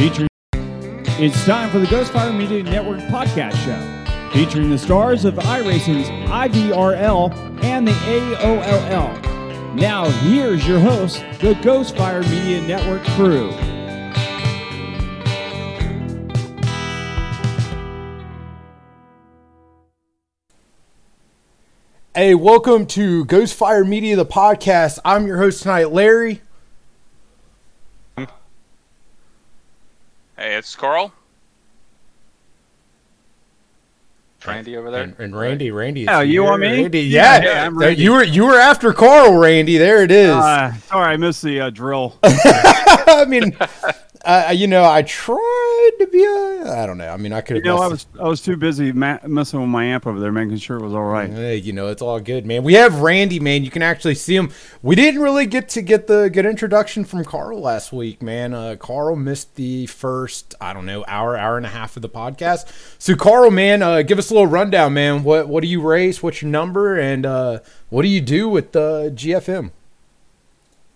featuring. It's time for the Ghostfire Media Network podcast show, featuring the stars of iRacing's IVRL and the AOLL. Now, here's your host, the Ghostfire Media Network crew. Hey, welcome to Ghostfire Media, the podcast. I'm your host tonight, Larry. It's Carl. Randy over there. And, and Randy, Randy. Oh, you want me? Randy, Yeah, yeah, yeah, I'm Randy. You were you were after Carl, Randy. There it is. Uh, sorry, I missed the uh, drill. I mean, uh, you know, I tried to be a. I don't know. I mean, I could You have. know, I was I was too busy ma- messing with my amp over there, making sure it was all right. Hey, you know, it's all good, man. We have Randy, man. You can actually see him. We didn't really get to get the good introduction from Carl last week, man. Uh, Carl missed the first, I don't know, hour, hour and a half of the podcast. So, Carl, man, uh, give us a little rundown, man. What what do you race? What's your number? And uh, what do you do with the GFM?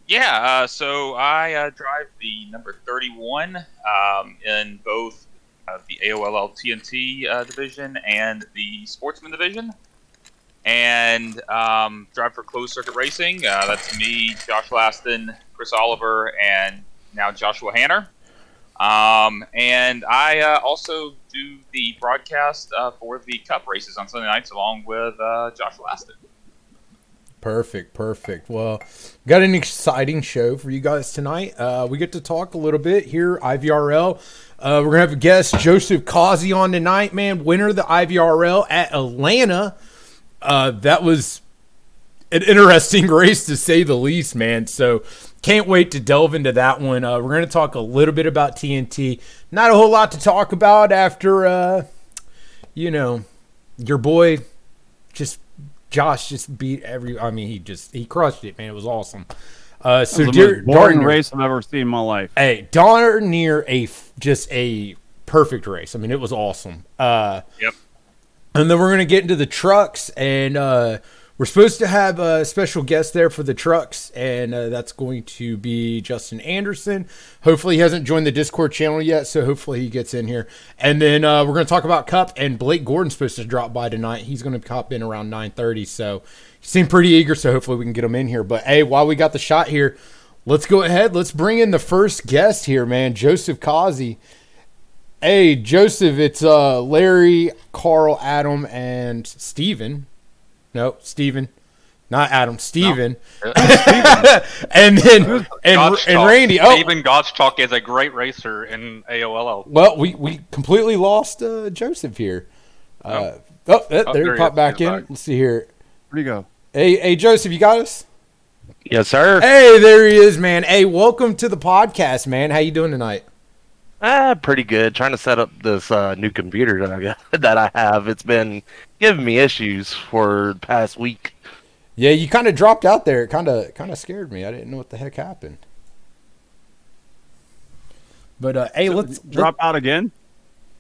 Yeah, uh, so I uh, drive the number 31 um, in both uh, the AOLL TNT uh, division and the Sportsman division. And um, drive for closed circuit racing. Uh, that's me, Josh Laston, Chris Oliver, and now Joshua Hanner. Um, and I uh, also do the broadcast uh, for the Cup races on Sunday nights along with Josh Laston. Perfect, perfect. Well, got an exciting show for you guys tonight. Uh, we get to talk a little bit here, IVRL. Uh, we're gonna have a guest, Joseph Causey, on tonight, man. Winner of the IVRL at Atlanta. Uh, that was an interesting race to say the least, man. So can't wait to delve into that one. Uh, we're gonna talk a little bit about TNT. Not a whole lot to talk about after, uh, you know, your boy just Josh just beat every. I mean, he just he crushed it, man. It was awesome. Uh, so It was the dear, most boring darn- race I've ever seen in my life. Hey, darn near a just a perfect race. I mean, it was awesome. Uh, Yep. and then we're gonna get into the trucks, and uh, we're supposed to have a special guest there for the trucks, and uh, that's going to be Justin Anderson. Hopefully, he hasn't joined the Discord channel yet, so hopefully he gets in here. And then uh, we're gonna talk about Cup, and Blake Gordon's supposed to drop by tonight. He's gonna pop in around nine thirty, so he seemed pretty eager. So hopefully we can get him in here. But hey, while we got the shot here. Let's go ahead. Let's bring in the first guest here, man. Joseph Causey. Hey, Joseph, it's uh Larry, Carl, Adam, and Steven. No, Steven. Not Adam, Steven. and then and, Gottschalk. and Randy. Oh, Steven Gottschalk is a great racer in AOLL. well, we, we completely lost uh, Joseph here. Uh, oh, there, Oh, there he there he popped back He's in. back. Let's see here. Where'd he go? Hey, hey, Joseph, you got us? Yes, sir. Hey, there he is, man. Hey, welcome to the podcast, man. How you doing tonight? Ah, pretty good. Trying to set up this uh, new computer that I got, that I have. It's been giving me issues for the past week. Yeah, you kind of dropped out there. It kind of kind of scared me. I didn't know what the heck happened. But uh, hey, let's Drop out again,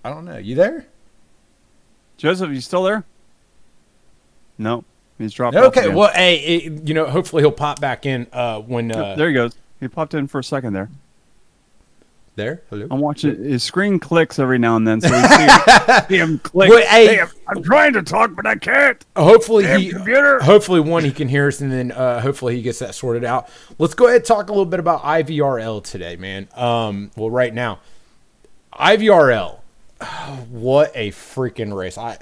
I don't know. You there? Joseph. You still there? No, he's dropped. out Okay. again. Well, hey, it, you know, hopefully he'll pop back in uh, when uh, there he goes. He popped in for a second there. There. Hello. I'm watching his screen clicks every now and then, so we see, see him click. Wait, hey- I'm, I'm trying to talk, but I can't. Hopefully Damn he. computer. Hopefully one he can hear us, and then uh, hopefully he gets that sorted out. Let's go ahead and talk a little bit about IVRL today, man. Um, well, right now, IVRL. What a freaking race! I.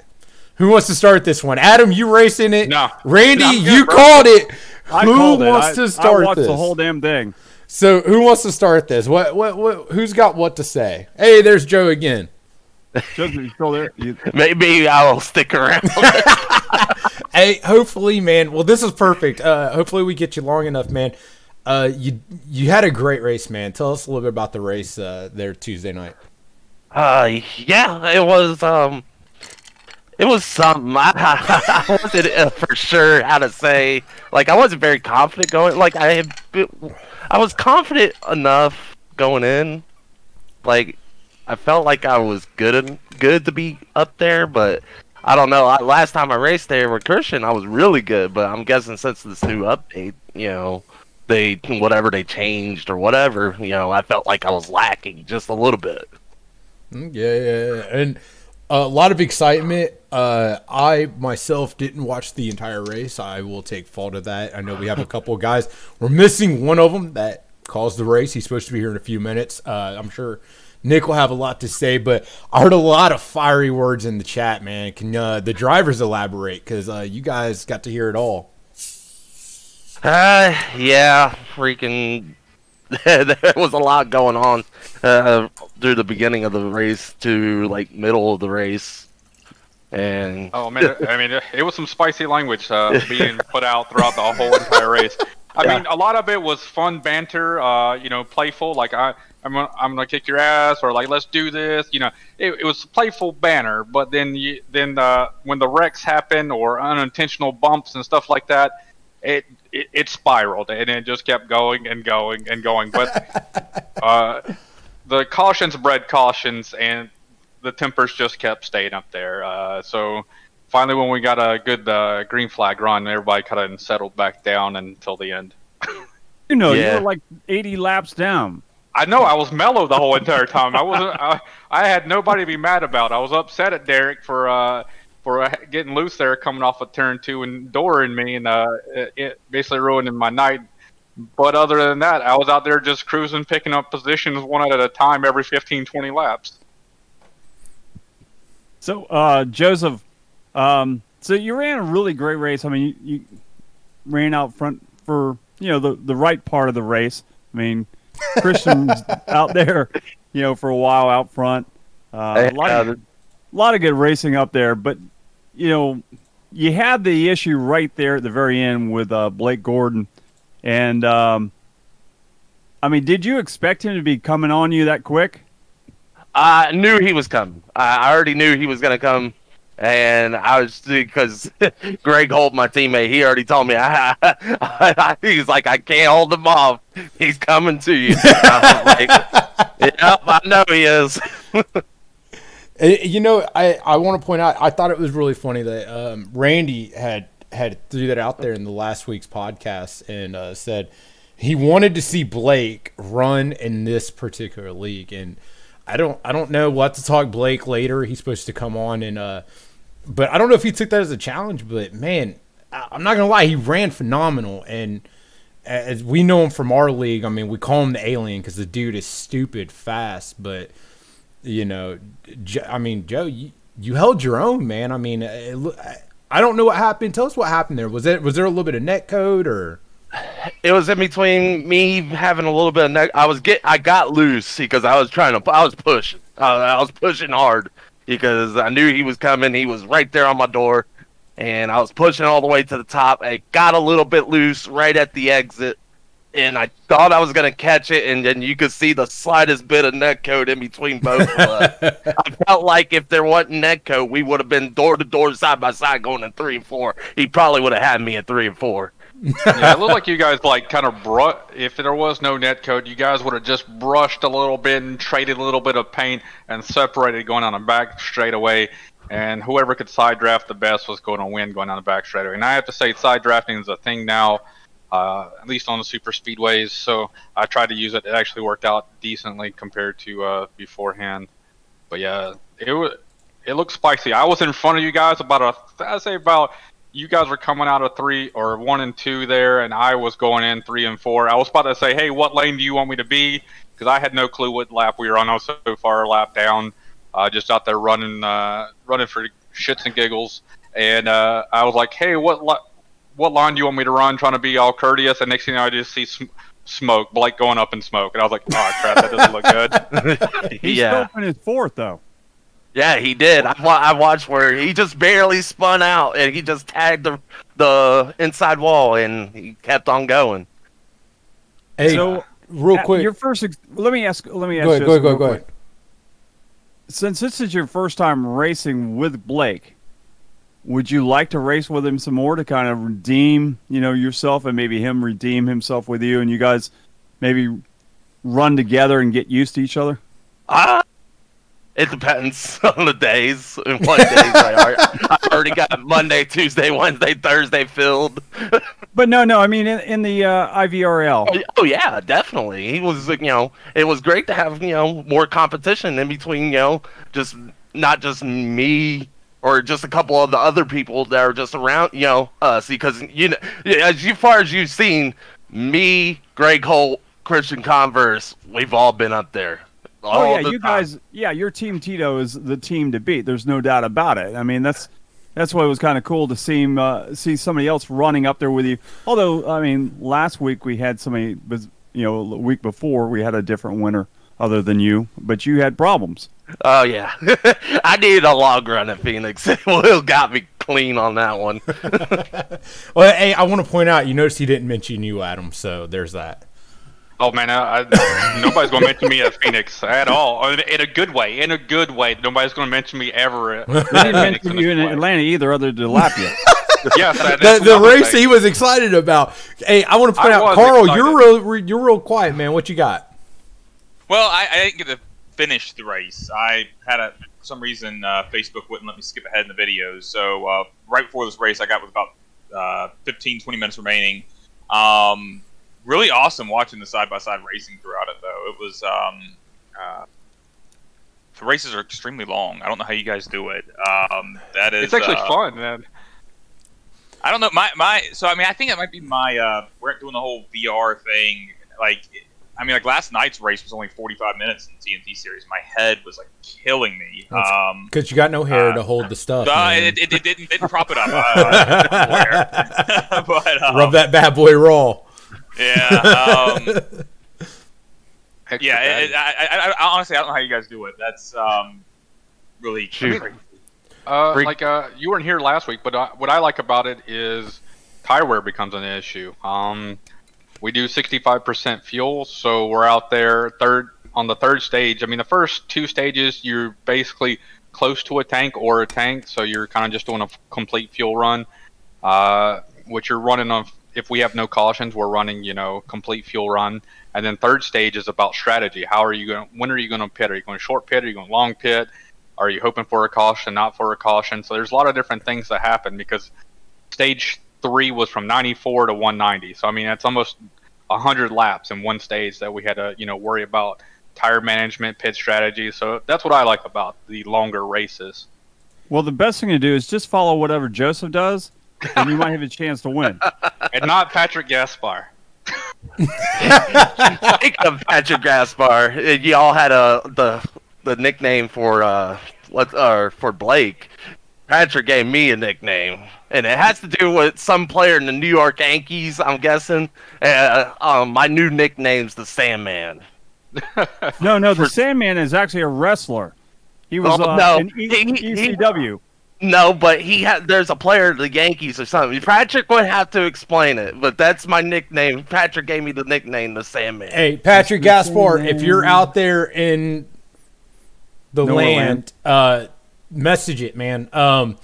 Who wants to start this one? Adam, you racing it? No. Randy, I'm good, you bro. called it. I who called it. wants I- to start I watched this? the whole damn thing. So who wants to start this? What, what, what? Who's got what to say? Hey, there's Joe again. Joseph, you still there? You, Maybe I'll stick around. Hey, hopefully, man. Well, this is perfect. Uh, hopefully, we get you long enough, man. Uh, you you had a great race, man. Tell us a little bit about the race uh, there Tuesday night. uh, yeah, it was um, it was something. I, I wasn't uh, for sure how to say. Like, I wasn't very confident going. Like, I had, I was confident enough going in. Like, I felt like I was good and good to be up there, but I don't know. I, last time I raced there with Christian, I was really good. But I'm guessing since this new update, you know, they whatever they changed or whatever, you know, I felt like I was lacking just a little bit. Mm, Yeah, yeah, yeah. and a lot of excitement. Uh, I myself didn't watch the entire race. I will take fault of that. I know we have a couple of guys. We're missing one of them that caused the race. He's supposed to be here in a few minutes. Uh, I'm sure Nick will have a lot to say, but I heard a lot of fiery words in the chat. Man, can uh, the drivers elaborate? Because uh, you guys got to hear it all. Uh, yeah, freaking. there was a lot going on uh, through the beginning of the race to like middle of the race, and Oh man, I mean, it- was some spicy language uh, being put out throughout the whole entire race. I mean, a lot of it was fun banter, uh, you know, playful. Like I, I'm gonna, I'm gonna kick your ass, or like let's do this. You know, it, it was playful banter. But then, you, then uh, when the wrecks happen or unintentional bumps and stuff like that, it, it it spiraled and it just kept going and going and going. But uh, the cautions bred cautions, and the tempers just kept staying up there. Uh, so finally, when we got a good uh, green flag run, everybody kind of settled back down until the end. You know, Yeah. you were like 80 laps down. I know I was mellow the whole entire time. I wasn't. I, I had nobody to be mad about. I was upset at Derek for uh, for uh, getting loose there, coming off of turn two and dooring me, and uh, it, it basically ruining my night. But other than that, I was out there just cruising, picking up positions one at a time every 15, 20 laps. So, uh, Joseph, um, so you ran a really great race. I mean, you, you ran out front for you know the the right part of the race. I mean, Christian's out there, you know, for a while out front. Uh, a lot of, lot of good racing up there, but you know, you had the issue right there at the very end with uh, Blake Gordon, and um, I mean, did you expect him to be coming on you that quick? I knew he was coming. I I already knew he was gonna come, and I was because Greg Holt, my teammate, he already told me. I, I, he's like, I can't hold him off. He's coming to you. I like, yep, I know he is. You know, I, I want to point out. I thought it was really funny that um, Randy had had threw that out there in the last week's podcast and uh, said he wanted to see Blake run in this particular league. And I don't I don't know. We'll to talk Blake later. He's supposed to come on and uh, but I don't know if he took that as a challenge. But man, I, I'm not gonna lie, he ran phenomenal and. As we know him from our league, I mean, we call him the alien because the dude is stupid fast, but you know, I mean, Joe, you, you held your own, man. I mean, it, I- I don't know what happened. Tell us what happened there. Was it was there a little bit of net code or? it was in between me having a little bit of neck. I was get I got loose because I was trying to I was pushing. Uh, I was pushing hard because I knew he was coming. He was right there on my door, and I was pushing all the way to the top. I got a little bit loose right at the exit, and I thought I was gonna catch it, and then you could see the slightest bit of net code in between both of us. I felt like if there wasn't net code, we would have been door to door, side by side, going in three and four. He probably would have had me at three and four. yeah, it looked like you guys like kind of brought. If there was no net code, you guys would have just brushed a little bit and traded a little bit of paint and separated going on the back straightaway. And whoever could side draft the best was going to win going on the back straightaway. And I have to say, side drafting is a thing now, uh, at least on the super speedways. So I tried to use it. It actually worked out decently compared to uh, beforehand. But yeah, it was. It looked spicy. I was in front of you guys about a. I'd say about you guys were coming out of three or one and two there, and I was going in three and four. I was about to say, hey, what lane do you want me to be? Because I had no clue what lap we were on. I was so far lap down, uh, just out there running, uh, running for shits and giggles. And uh, I was like, hey, what li- what line do you want me to run? Trying to be all courteous, and next thing you know, I just see sm- smoke, Blake going up in smoke, and I was like, oh crap, that doesn't look good. He's yeah. still in his fourth though. Yeah, he did. I, wa- I watched where he just barely spun out and he just tagged the the inside wall and he kept on going. Hey, So, real Uh, quick. Your first. Ex- let me ask. Let me ask. Go ahead, you go this ahead, go ahead, go ahead. Since this is your first time racing with Blake, would you like to race with him some more to kind of redeem, you know, yourself and maybe him redeem himself with you, and you guys maybe run together and get used to each other? I It depends on the days and what days I are. I already got Monday, Tuesday, Wednesday, Thursday filled. But no, no. I mean, in, in the uh, IVRL, Oh, oh yeah, definitely. He was, you know, it was great to have, you know, more competition in between, you know, just not just me or just a couple of the other people that are just around, you know, us. Because you know, as far as you've seen, me, Greg Holt, Christian Converse, we've all been up there. Oh yeah, the you time. guys. Yeah, your team Tito is the team to beat. There's no doubt about it. I mean, that's that's why it was kind of cool to see him, uh, see somebody else running up there with you. Although, I mean, last week we had somebody, was you know, the week before we had a different winner other than you, but you had problems. Oh yeah, I needed a log run at Phoenix. Will got me clean on that one. Well, hey, I want to point out. You notice he didn't mention you, Adam. So there's that. Oh man, I, I, nobody's going to mention me at Phoenix at all. In in a good way. In a good way. Nobody's going to mention me ever. At, They didn't mention you in this way. Atlanta either, other than Tilapia. Yes, that, The, that's the race he was excited about. Hey, I want to point I out, Carl. excited. You're real. You're real quiet, man. What you got? Well, I, I didn't get to finish the race. I had a for some reason uh, Facebook wouldn't let me skip ahead in the videos. So uh, right before this race, I got with about uh, 15, 20 minutes remaining. Um, really awesome watching the side by side racing throughout it, though. It was um, uh, the races are extremely long. I don't know how you guys do it. Um, that is It's actually uh, fun, man. I don't know. My my. So I mean, I think it might be my. Uh, we're doing the whole VR thing. Like, I mean, like last night's race was only 45 minutes in the TNT series. My head was like killing me. That's- Um, Because you got no hair Uh, to hold the stuff. uh, man. it, it, it didn't didn't prop it up. Uh, but um, Rub that bad boy raw. Yeah. Um, yeah. It, it, I, I, I honestly I don't know how you guys do it. That's um, really Shoot. crazy. Uh, like uh, you weren't here last week, but uh, what I like about it is tire wear becomes an issue. Um, we do 65% fuel, so we're out there third on the third stage. I mean, the first two stages you're basically close to a tank or a tank, so you're kind of just doing a complete fuel run. Uh, which you're running on. If we have no cautions, we're running, you know, complete fuel run. And then third stage is about strategy. How are you going? When are you going to pit? Are you going short pit? Are you going long pit? Are you hoping for a caution, not for a caution? So there's a lot of different things that happen because stage three was from 94 to 190. So I mean, that's almost 100 laps in one stage that we had to, you know, worry about tire management, pit strategy. So that's what I like about the longer races. well, the best thing to do is just follow whatever Joseph does, and you might have a chance to win. and not Patrick Gaspar. Speaking of Patrick Gaspar, uh, you all had a the the nickname for uh what uh for Blake. Patrick gave me a nickname, and it has to do with some player in the New York Yankees. I'm guessing. Uh, um, my new nickname's the Sandman. No, no, the Sandman is actually a wrestler. He was Oh, uh, no. in e- He- he- ECW. No, but he had. There's a player of the Yankees or something. Patrick would have to explain it, but that's my nickname. Patrick gave me the nickname, the Sandman. Hey, Patrick Gaspar, if you're out there in the Nowhere land, uh, message it, man. Um,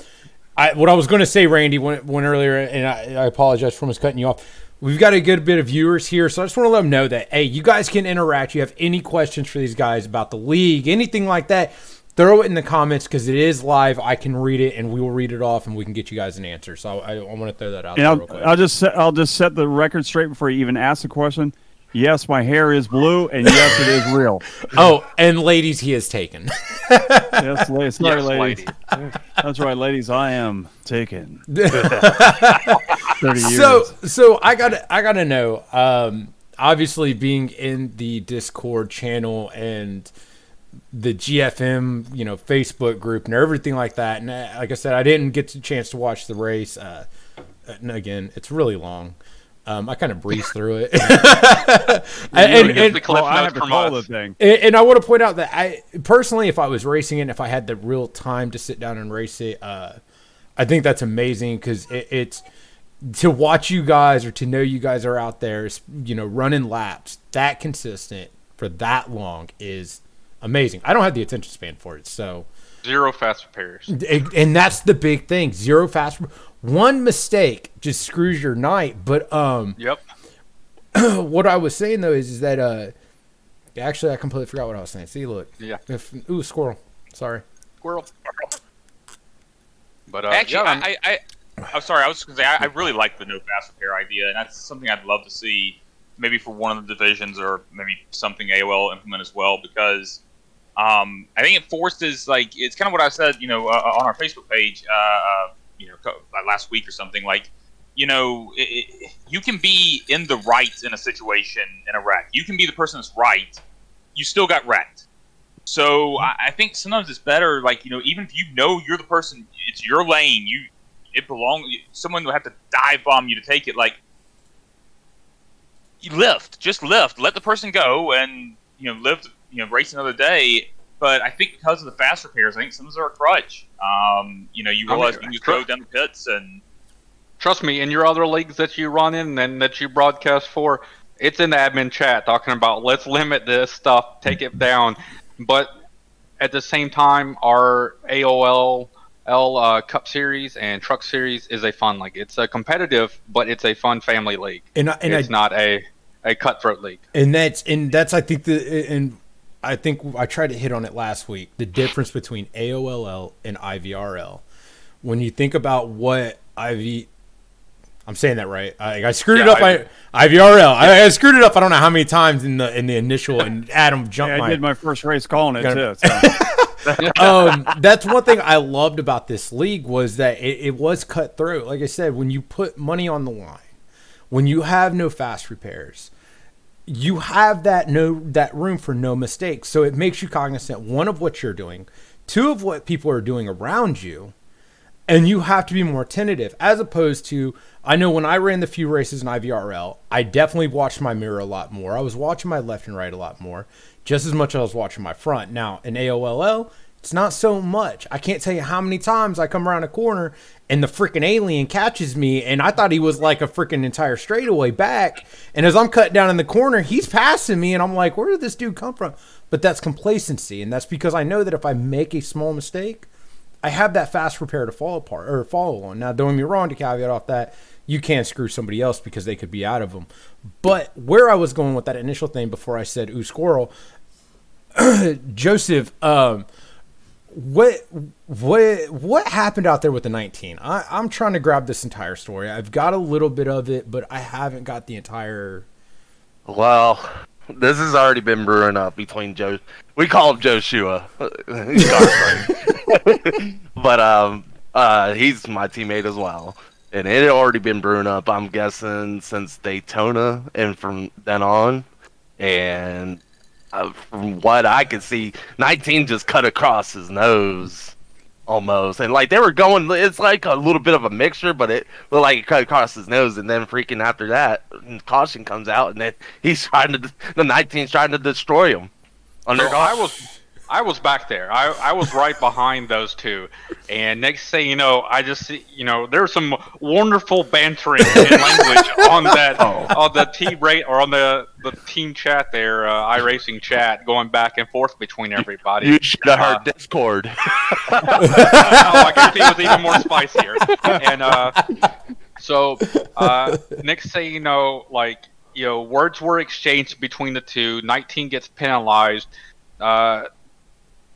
I, what I was going to say, Randy, went, went earlier, and I, I apologize for almost cutting you off. We've got a good bit of viewers here, so I just want to let them know that hey, you guys can interact. You have any questions for these guys about the league, anything like that, throw it in the comments because it is live. I can read it, and we will read it off, and we can get you guys an answer. So I, I want to throw that out And there I'll, real quick. I'll just set, I'll just set the record straight before you even ask the question. Yes, my hair is blue, and yes, it is real. oh, and ladies, he is taken. Yes, la- sorry, Yes, ladies. lady. That's right, ladies. I am taken. Thirty years. So so I got to I got to know. Um, obviously, being in the Discord channel and the GFM, you know, Facebook group and everything like that. And uh, like I said, I didn't get the chance to watch the race. Uh, and again, it's really long. Um, I kind of breezed through it. and, really and, get the cliff well, I have to call the thing. and, and I want to point out that I personally, if I was racing it, and if I had the real time to sit down and race it, uh, I think that's amazing because it, it's to watch you guys or to know you guys are out there, you know, running laps that consistent for that long is amazing. I don't have the attention span for it, so Zero fast repairs. and and that's the big thing. Zero fast. One mistake just screws your night. But um, Yep. what I was saying though is, is that uh, actually I completely forgot what I was saying. See, look, Yeah. if ooh squirrel. Sorry. Squirrel. But uh, Actually, yeah, I, I, I, I'm sorry. I was going to say I, I really like the no fast repair idea, and that's something I'd love to see, maybe for one of the divisions or maybe something AOL implement as well, because um, I think it forces like it's kind of what I said, you know, uh, on our Facebook page, uh, uh, you know, last week or something. Like, you know, it, it, you can be in the right in a situation in a wreck. You can be the person that's right. You still got wrecked. So mm-hmm. I, I think sometimes it's better, like you know, even if you know you're the person, it's your lane. You it belongs. Someone will have to dive bomb you to take it. Like you lift, just lift. Let the person go, and you know, live. You know, race another day. But I think because of the fast repairs, I think some of them are a crutch. Um, you know, you I mean, realize you can go down the pits and trust me, in your other leagues that you run in and that you broadcast for, it's in the admin chat talking about let's limit this stuff, take it down. But at the same time, our AOL L uh, Cup Series and Truck Series is a fun league. It's a competitive, but it's a fun family league. And and it's I, not a a cutthroat league. and that's and that's I think the and I think I tried to hit on it last week. The difference between AOLL and IVRL. When you think about what IV, I'm saying that right. I, I screwed it up. I, IVRL. I, I screwed it up. I don't know how many times in the in the initial. And Adam jumped Yeah, I my did my first race calling it too. So. um, that's one thing I loved about this league was that it, it was cutthroat. Like I said, when you put money on the line, when you have no fast repairs, you have that no that room for no mistakes. So it makes you cognizant one of what you're doing, two of what people are doing around you, and you have to be more tentative as opposed to I know when I ran the few races in IVRL, I definitely watched my mirror a lot more. I was watching my left and right a lot more, just as much as I was watching my front. Now in AOLL, it's not so much. I can't tell you how many times I come around a corner and the freaking alien catches me, and I thought he was like a freaking entire straightaway back. And as I'm cutting down in the corner, he's passing me, and I'm like, where did this dude come from? But that's complacency, and that's because I know that if I make a small mistake, I have that fast repair to fall apart or follow on. Now, don't get me wrong. To caveat off that, you can't screw somebody else because they could be out of them. But where I was going with that initial thing before I said "ooh squirrel," Joseph, um, what what what happened out there with the 19? I, I'm trying to grab this entire story. I've got a little bit of it, but I haven't got the entire. Well, this has already been brewing up between Joe. We call him Joshua, but um, uh, he's my teammate as well, and it had already been brewing up. I'm guessing since Daytona and from then on, and uh, from what I could see, 19 just cut across his nose. Almost, and like they were going, it's like a little bit of a mixture, but it looked like it cut across his nose, and then freaking after that, caution comes out, and then he's trying to, the 19's trying to destroy him. Under So I was I was back there. I, I was right behind those two. And next thing you know, I just see you know, there's some wonderful bantering in language on that Oh. on the team rate or on the, the team chat there, uh, iRacing chat, going back and forth between everybody. You should have Uh, heard Discord. oh, I guess it was even more spicier. And uh, so uh, next thing you know, like you know, words were exchanged between the two. 19 gets penalized. Uh,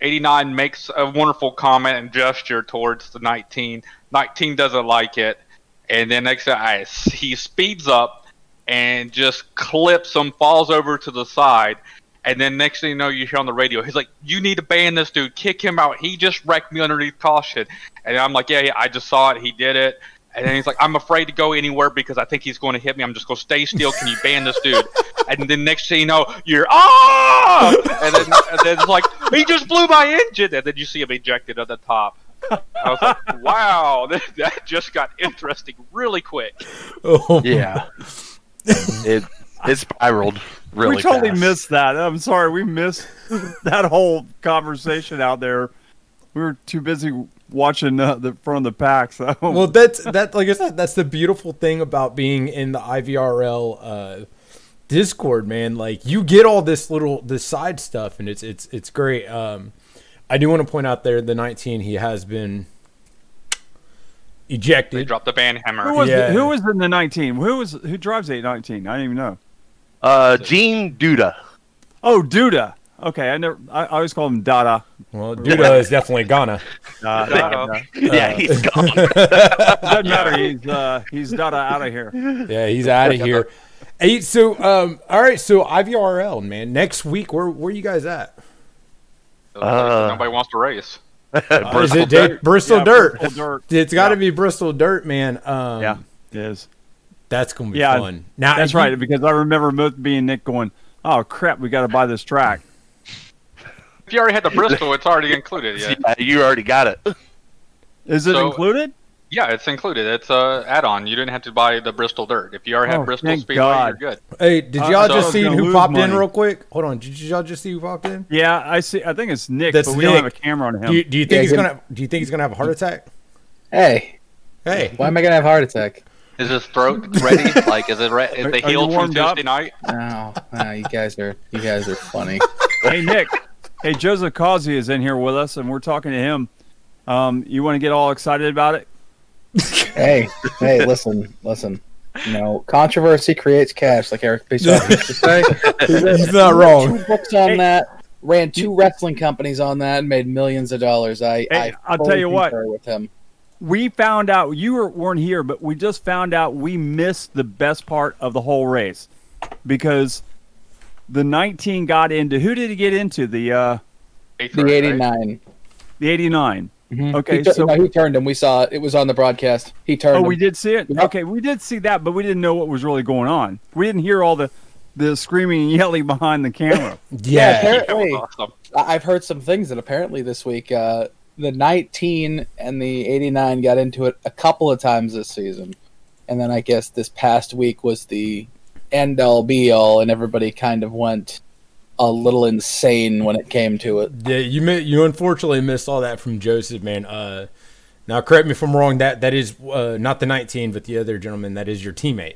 89 makes a wonderful comment and gesture towards the 19. 19 doesn't like it, and then next I, he speeds up and just clips him, falls over to the side. And then next thing you know, you hear on the radio, he's like, "You need to ban this dude. Kick him out. He just wrecked me underneath caution." And I'm like, "Yeah, yeah, I just saw it. He did it." And then he's like, "I'm afraid to go anywhere because I think he's going to hit me. I'm just going to stay still. Can you ban this dude?" and then next thing you know, you're ah, and then and then it's like, "He just blew my engine." And then you see him ejected at the top. I was like, "Wow, that, that just got interesting really quick." Oh, yeah, it it spiraled really. we totally fast. missed that. I'm sorry, we missed that whole conversation out there. We were too busy watching uh, the front of the pack. So well that's that like i said that's the beautiful thing about being in the ivrl uh discord man like you get all this little this side stuff and it's it's it's great um i do want to point out there the 19 he has been ejected. They ejected dropped the ban hammer. who was Yeah. who was in the 19? Who was who drives the 19? I didn't even know. Uh, Gene Duda. Oh, Duda. Okay, I never. I, I always call him Dada. Well, Duda is definitely Ghana. Uh, Dada. yeah, he's gone. doesn't matter. He's uh, he's Dada out of here. Yeah, he's out of here. Hey, so um, all right, so IVRL, man. Next week, where where you guys at? Uh, Nobody wants to race. Uh, is it Dirt? Bristol Yeah, Dirt? Bristol Dirt. It's got to Yeah. be Bristol Dirt, man. Um, Yeah, it is. that's gonna be Yeah, fun. Now That's if you- right. Because I remember both being Nick going, "Oh crap, we got to buy this track." If you already had the Bristol, it's already included. Yeah, yeah, you already got it. Is it So- included? yeah, it's included. It's a add-on. You didn't have to buy the Bristol Dirt. If you already Oh, had Bristol thank Speedway, God. you're good. Hey, did y'all I thought I just was see who lose popped in real quick? Hold on, did y'all just see who popped in? Yeah, I see. I think it's Nick, That's but we don't have a camera on him. Do you, do you think Yeah, he's gonna? Do you think he's gonna have a heart attack? Hey, Hey, why am I gonna have a heart attack? Is his throat ready? like, is it re- is Are- they are you healed from warmed up? Tuesday night? Oh, oh, you guys are you guys are funny. hey Nick, hey Joseph Causey is in here with us, and we're talking to him. Um, you want to get all excited about it? hey, hey, listen, listen. You know, controversy creates cash, like Eric Bischoff used to say. he's not wrong. Two books on Hey. that. Ran two wrestling companies on that and made millions of dollars. I, Hey, I I'll tell you what. With him, We found out you were, weren't here, but we just found out we missed the best part of the whole race because the 19 got into. Who did he get into? The uh, Eighth the race, right? '89. the 89. Mhm. Okay, he, tu- so- no, he turned him. We saw it. It was on the broadcast. He turned. Oh, him. we did see it. Yep. Okay, we did see that, but we didn't know what was really going on. We didn't hear all the the screaming and yelling behind the camera. Yeah, apparently, awesome. I- I've heard some things that apparently this week, uh, the 19 and the 89 got into it a couple of times this season, and then I guess this past week was the end all be all, and everybody kind of went a little insane when it came to it. yeah. You mi- you unfortunately missed all that from Joseph, man. Uh, now correct me if I'm wrong. That that is uh, not the 19, but the other gentleman. That is your teammate.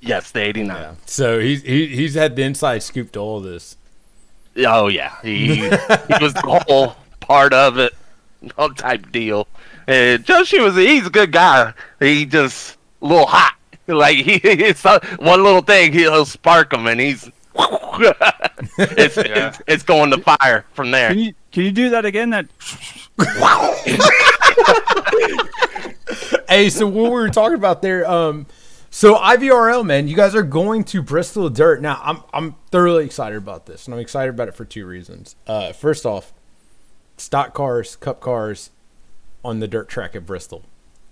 Yes, the 89. Yeah. So he's he, he's had the inside scoop to all of this. Oh yeah, he he was the whole part of it, whole type deal. And Joshi was he's a good guy. He just a little hot. Like he, it's uh, one little thing he'll spark him, and he's it's, Yeah. it's it's going to fire from there. Can you can you do that again? That Hey, so what we were talking about there, um, so IVRL, man, you guys are going to Bristol Dirt. Now, I'm I'm thoroughly excited about this, and I'm excited about it for two reasons. Uh, first off, stock cars, cup cars, on the dirt track at Bristol.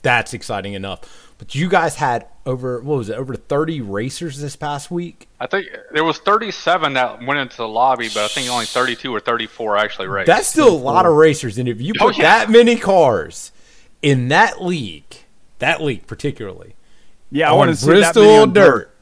That's exciting enough. But you guys had over what was it, over 30 racers this past week? I think there was 37 that went into the lobby, but I think only 32 or 34 actually raced. That's still a lot of racers, and if you Oh, put yeah. that many cars in that league, that league particularly, yeah, I want to see that Bristol on dirt,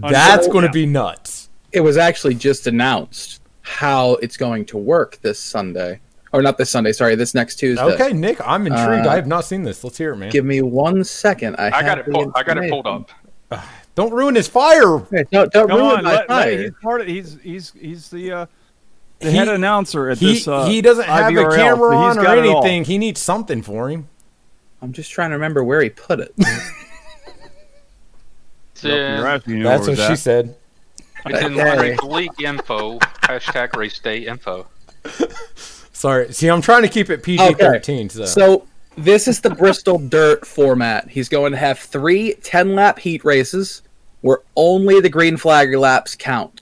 On that's going to yeah. be nuts. It was actually just announced how it's going to work this Sunday, or not this Sunday. Sorry, this next Tuesday. Okay, Nick, I'm intrigued. Uh, I have not seen this. Let's hear it, man. Give me one second. I, I got it. the Pull, I got it pulled up. Don't ruin his fire. Hey, don't don't Come ruin on, my let, let, fire. he's part of. He's he's he's the uh, the He- head announcer at He this. Uh, he doesn't have IVRL, a camera on or got it all. anything. He needs something for him. I'm just trying to remember where he put it. It's Yep, in, you're asking, you know, That's what it's she at. said. it's in Okay. race league info. Hashtag race day info. Sorry. See, I'm trying to keep it PG-13. So, So this is the Bristol Dirt format. He's going to have three 10 lap heat races where only the green flag laps count.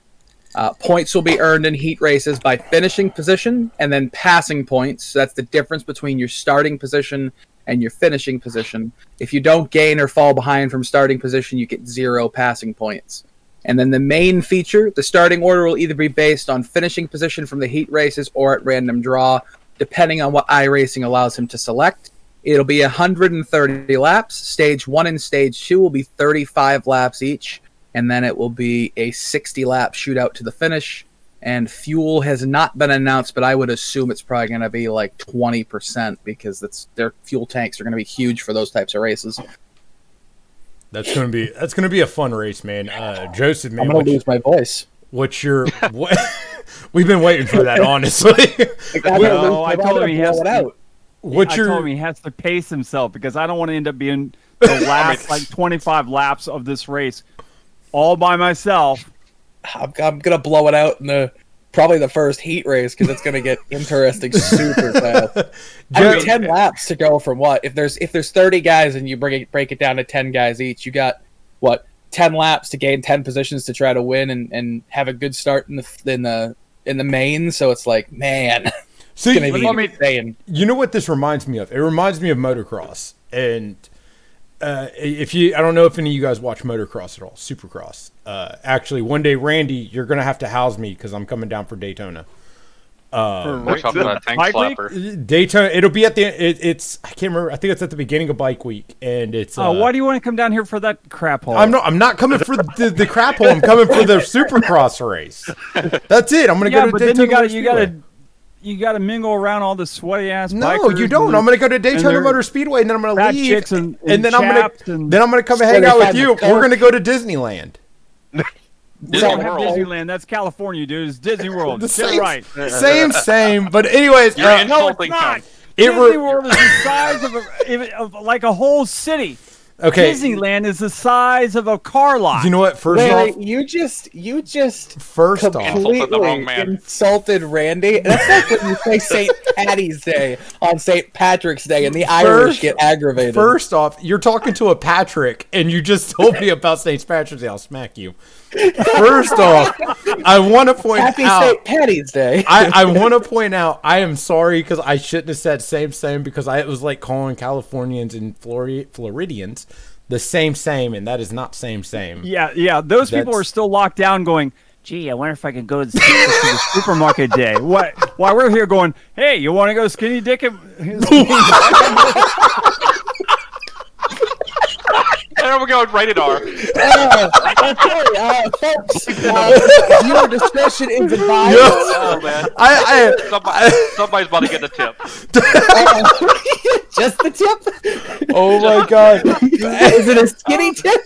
Uh, points will be earned in heat races by finishing position and then passing points. So that's the difference between your starting position and your finishing position. If you don't gain or fall behind from starting position, you get zero passing points. And then the main feature, the starting order will either be based on finishing position from the heat races or at random draw, depending on what iRacing allows him to select. It'll be 130 laps. Stage one and stage two will be 35 laps each, and then it will be a 60 lap shootout to the finish. And fuel has not been announced, but I would assume it's probably going to be like 20% because their fuel tanks are going to be huge for those types of races. That's gonna be that's gonna be a fun race, man. Uh, Joseph, man, I'm gonna lose my voice. what's your what? We've been waiting for that, honestly. I'm gonna No, I told him he has to- out. What's I your told him he has to pace himself because I don't want to end up being the last like 25 laps of this race all by myself. I'm, I'm gonna blow it out in the probably the first heat race because it's going to get interesting super fast. I mean, ten laps to go from what? If there's if there's thirty guys and you bring it break it down to ten guys each, you got what? Ten laps to gain ten positions to try to win and, and have a good start in the in the in the main. So it's like, man, So you, insane. you know what this reminds me of? It reminds me of motocross. And uh, if you, I don't know if any of you guys watch motocross at all, Supercross. Uh, actually, one day, Randy, you're gonna have to house me because I'm coming down for Daytona. For Watch out for that tank Bike week? slapper. Daytona. It'll be at the. It, it's I can't remember. I think it's at the beginning of Bike Week, and it's. Oh, uh, why do you want to come down here for that crap hole? I'm not. I'm not coming for the, the crap hole. I'm coming for the Supercross race. That's it. I'm gonna Yeah, go to but Daytona. then you got you got to Speedway. You got to mingle around all the sweaty ass. No, you don't. I'm gonna go to Daytona Motor Speedway, and then I'm gonna leave, chicks and- and then I'm gonna and- then I'm gonna come hang out with you. the We're gonna go to Disneyland. Disney So- Don't have World. Disneyland. That's California, dude. It's Disney World. The same- right. Same, same. But anyways, You're uh, No, it's Insulting not. them. It Disney re- World is the size of, a, of like a whole city. Okay. Disneyland is the size of a car lot. You know what? First Wait, off, you just you just first off, Insulted completely man. insulted Randy. That's like when you say St. Patty's Day on St. Patrick's Day, and the Irish get aggravated. First off, you're talking to a Patrick, and you just told me about St. Patrick's Day. I'll smack you. First off, I want to point Happy out. St. Patty's Day. I, I want to point out I am sorry because I shouldn't have said same same because I it was like calling Californians and Flori- Floridians the same same and that is not same same. Yeah, yeah. Those people That's- are still locked down going, gee, I wonder if I can go to the, to the supermarket day. What? While we're here going, hey, you want to go skinny dick? and- There we go, rated R. Uh, okay, uh, folks, uh, viewer discretion is advised. Oh man, I, I, somebody, somebody's about to get the tip. Just the tip? oh my god. Is it a skinny tip?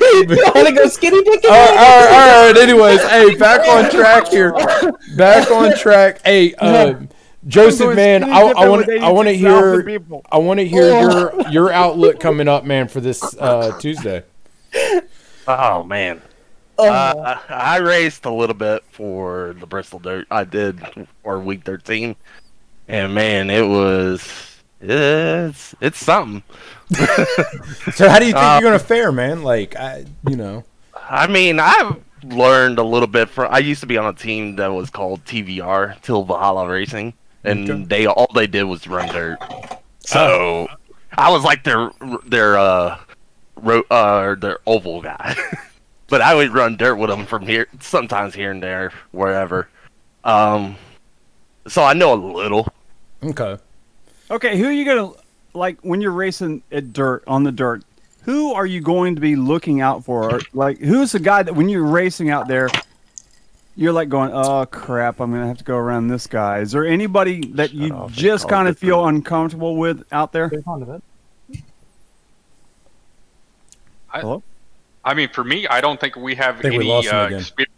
you want to go skinny dick? all, right, all, right, all right. Anyways, hey, back on track here. Back on track. Hey, um, Joseph, man, I, I want I want to hear. I want to hear your your outlook coming up, man, for this uh, Tuesday. Oh man. Uh, I raced a little bit for the Bristol Dirt. I did for week thirteen, and man, it was it's it's something. So, how do you think Uh, you're gonna fare, man? Like, I, you know, I mean, I've learned a little bit from. I used to be on a team that was called TVR, Till Valhalla Racing, and Okay. they all they did was run dirt. So I was like their their uh, ro- uh their oval guy, but I would run dirt with them from here, sometimes here and there, wherever. Um, so I know a little. okay. Okay, who are you gonna like when you're racing at dirt on the dirt? Who are you going to be looking out for? Like, who's the guy that when you're racing out there, you're like going, "Oh crap, I'm gonna have to go around this guy." Is there anybody that you off, just kind of feel different. uncomfortable with out there? I mean, for me, I don't think we have think any lost him uh, experience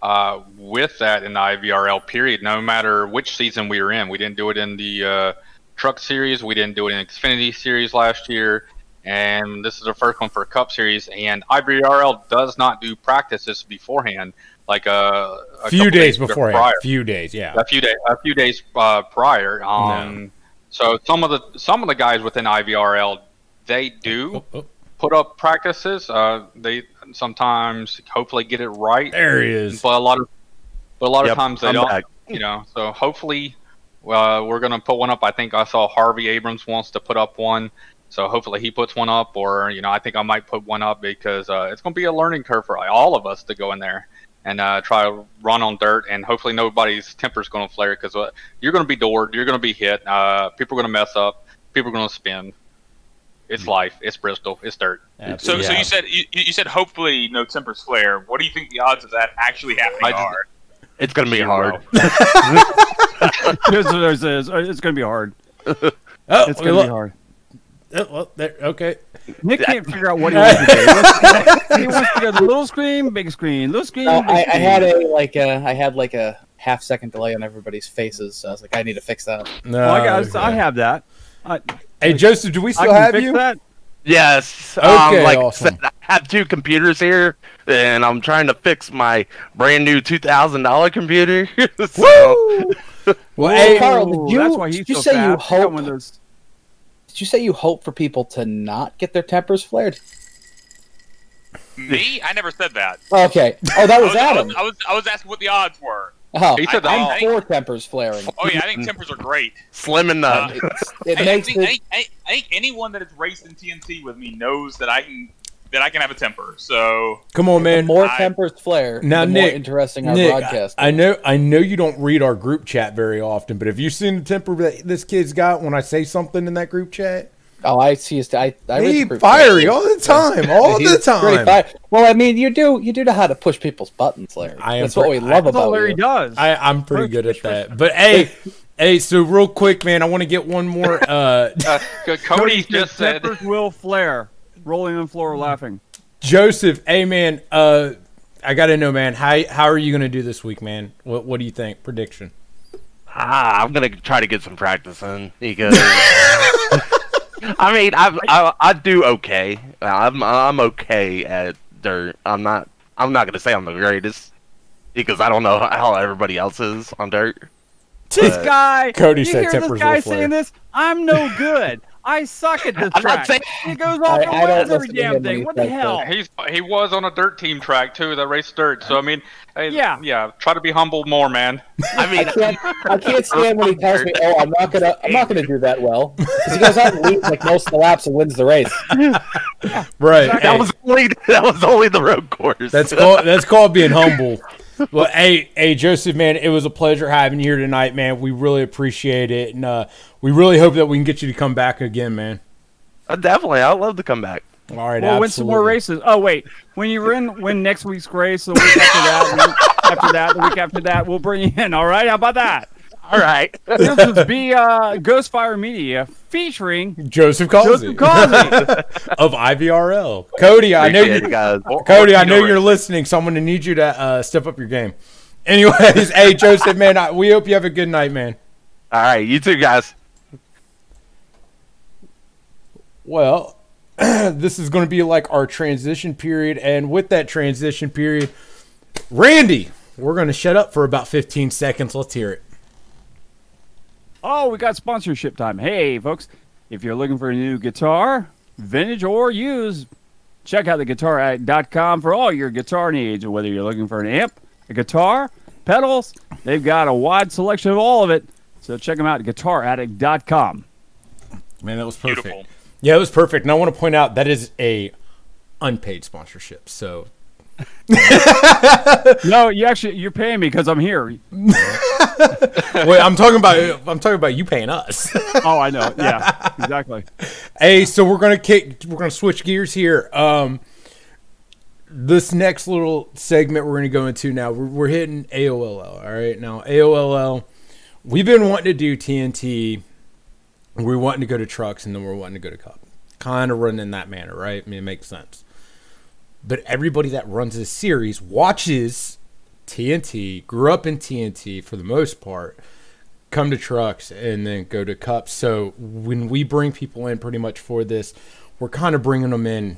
uh, with that in the IVRL period. No matter which season we were in, we didn't do it in the uh, Truck Series, we didn't do it in Xfinity Series last year, and this is the first one for Cup Series. And IVRL does not do practices beforehand, like uh, a few couple days before prior Few days, yeah. a few days a few days uh, prior. Um, so some of the some of the guys within IVRL they do Oh, oh, put up practices. Uh, they sometimes hopefully get it right, there he is. but a lot of but a lot Yep, of times they I'm don't. back. You know, so hopefully uh, we're gonna put one up. I think I saw Harvey Abrams wants to put up one. So hopefully he puts one up, or you know, I think I might put one up because uh, it's going to be a learning curve for all of us to go in there and uh, try to run on dirt, and hopefully nobody's temper is going to flare because uh, you're going to be doored, you're going to be hit, uh, people are going to mess up, people are going to spin. It's life. It's Bristol. It's dirt. So, so Yeah. you said you, you said hopefully no tempers flare. What do you think the odds of that actually happening I just- are? It's gonna be Zero. hard. There's- there's- there's- it's going to be hard. Oh, It's going to well, be hard. oh, well, there, okay. Nick can't figure out what he wants to do. he wants to go to little screen, big screen, little screen. No, big I, I had a like a I had like a half second delay on everybody's faces. So I was like, I need to fix that. No, Well, I, got, okay. I have that. I, Hey, Joseph, do we I still can have fix you? that. Yes. Okay, um, like awesome. I said, I have two computers here, and I'm trying to fix my brand new two thousand dollar computer. so, Well, Hey, hey, Carl, did you- that's why he's did you so say you fast. I got hope- one of those- Did you say you hope for people to not get their tempers flared? Me? I never said that. Okay. Oh, that I was was, I Adam. was, I was, I was asking what the odds were. Oh, He said I'm that- for tempers flaring. Oh yeah, I think tempers are great. slim and Uh, none. It I, I makes think, it, I, think, I, I think anyone that has raced in TNT with me knows that I can that I can have a temper. So come on, the man. more I- tempers flare, Now, the more Nick- interesting our Nick, broadcast. I, I know, I know you don't read our group chat very often, but have you seen the temper that this kid's got when I say something in that group chat? oh, I see. His, I, I He fiery all the time, all the time. Well, I mean, you do you do know how to push people's buttons, Larry. I am That's what we love That's all about Larry you. does. I, I'm pretty Push, good push, at that. But hey, hey, so real quick, man, I want to get one more. Uh, Uh, Cody just said. tempers will flare, rolling on the floor laughing. Joseph, hey man, uh, I got to know, man, how how are you gonna do this week, man? What what do you think? Prediction? Ah, I'm gonna try to get some practice in because. I mean, I, I I do okay. I'm I'm okay at dirt. I'm not I'm not gonna say I'm the greatest because I don't know how everybody else is on dirt. This guy, Cody you said hear this guy will saying this? I'm no good. I suck at this I'm track. saying- He goes off I- and I wins every listen to him damn thing. What the hell? He's he was on a dirt team track too that raced dirt. So I mean, hey, Yeah. yeah. Try to be humble more, man. I mean, I mean, can't, I can't stand when he tells me, "Oh, I'm not gonna, I'm not gonna do that well," because he goes out and leads like most of the laps and wins the race. Right. that hey, was only that was only the road course. that's called that's called being humble. Well, hey, hey, Joseph, man, it was a pleasure having you here tonight, man. We really appreciate it, and uh, we really hope that we can get you to come back again, man. Uh, definitely. I'd love to come back. All right, We'll win some more races. Oh wait, when you win win next week's race, the week after that, after that, the week after that, we'll bring you in. All right, how about that? All right. This is be uh, Ghostfire Media featuring Joseph Causey Joseph Causey. of IVRL. Cody, I know you, it, guys. Cody, I You know know you're listening, so I'm going to need you to uh, step up your game. Anyways, hey, Joseph, man, I, we hope you have a good night, man. All right, you too, guys. Well, this is going to be like our transition period, and with that transition period, Randy, we're going to shut up for about 15 seconds. Let's hear it. Oh, we got sponsorship time. Hey, folks, if you're looking for a new guitar, vintage or used, check out the guitaraddict.com for all your guitar needs. Whether you're looking for an amp, a guitar, pedals, they've got a wide selection of all of it. So check them out at guitaraddict.com. Man, that was perfect. beautiful. Yeah, it was perfect. And I want to point out that is a unpaid sponsorship. So No, you actually you're paying me because I'm here. wait, I'm talking about I'm talking about you paying us. Oh, I know. Yeah, exactly. Hey, so we're gonna kick. We're gonna switch gears here. Um, this next little segment we're gonna go into now. We're, we're hitting AOLL. All right, now AOLL. We've been wanting to do TNT. We're wanting to go to trucks, and then we're wanting to go to Cup. Kind of running in that manner, right? I mean, it makes sense. But everybody that runs this series watches TNT, grew up in TNT for the most part come to trucks and then go to cups. So when we bring people in pretty much for this, we're kind of bringing them in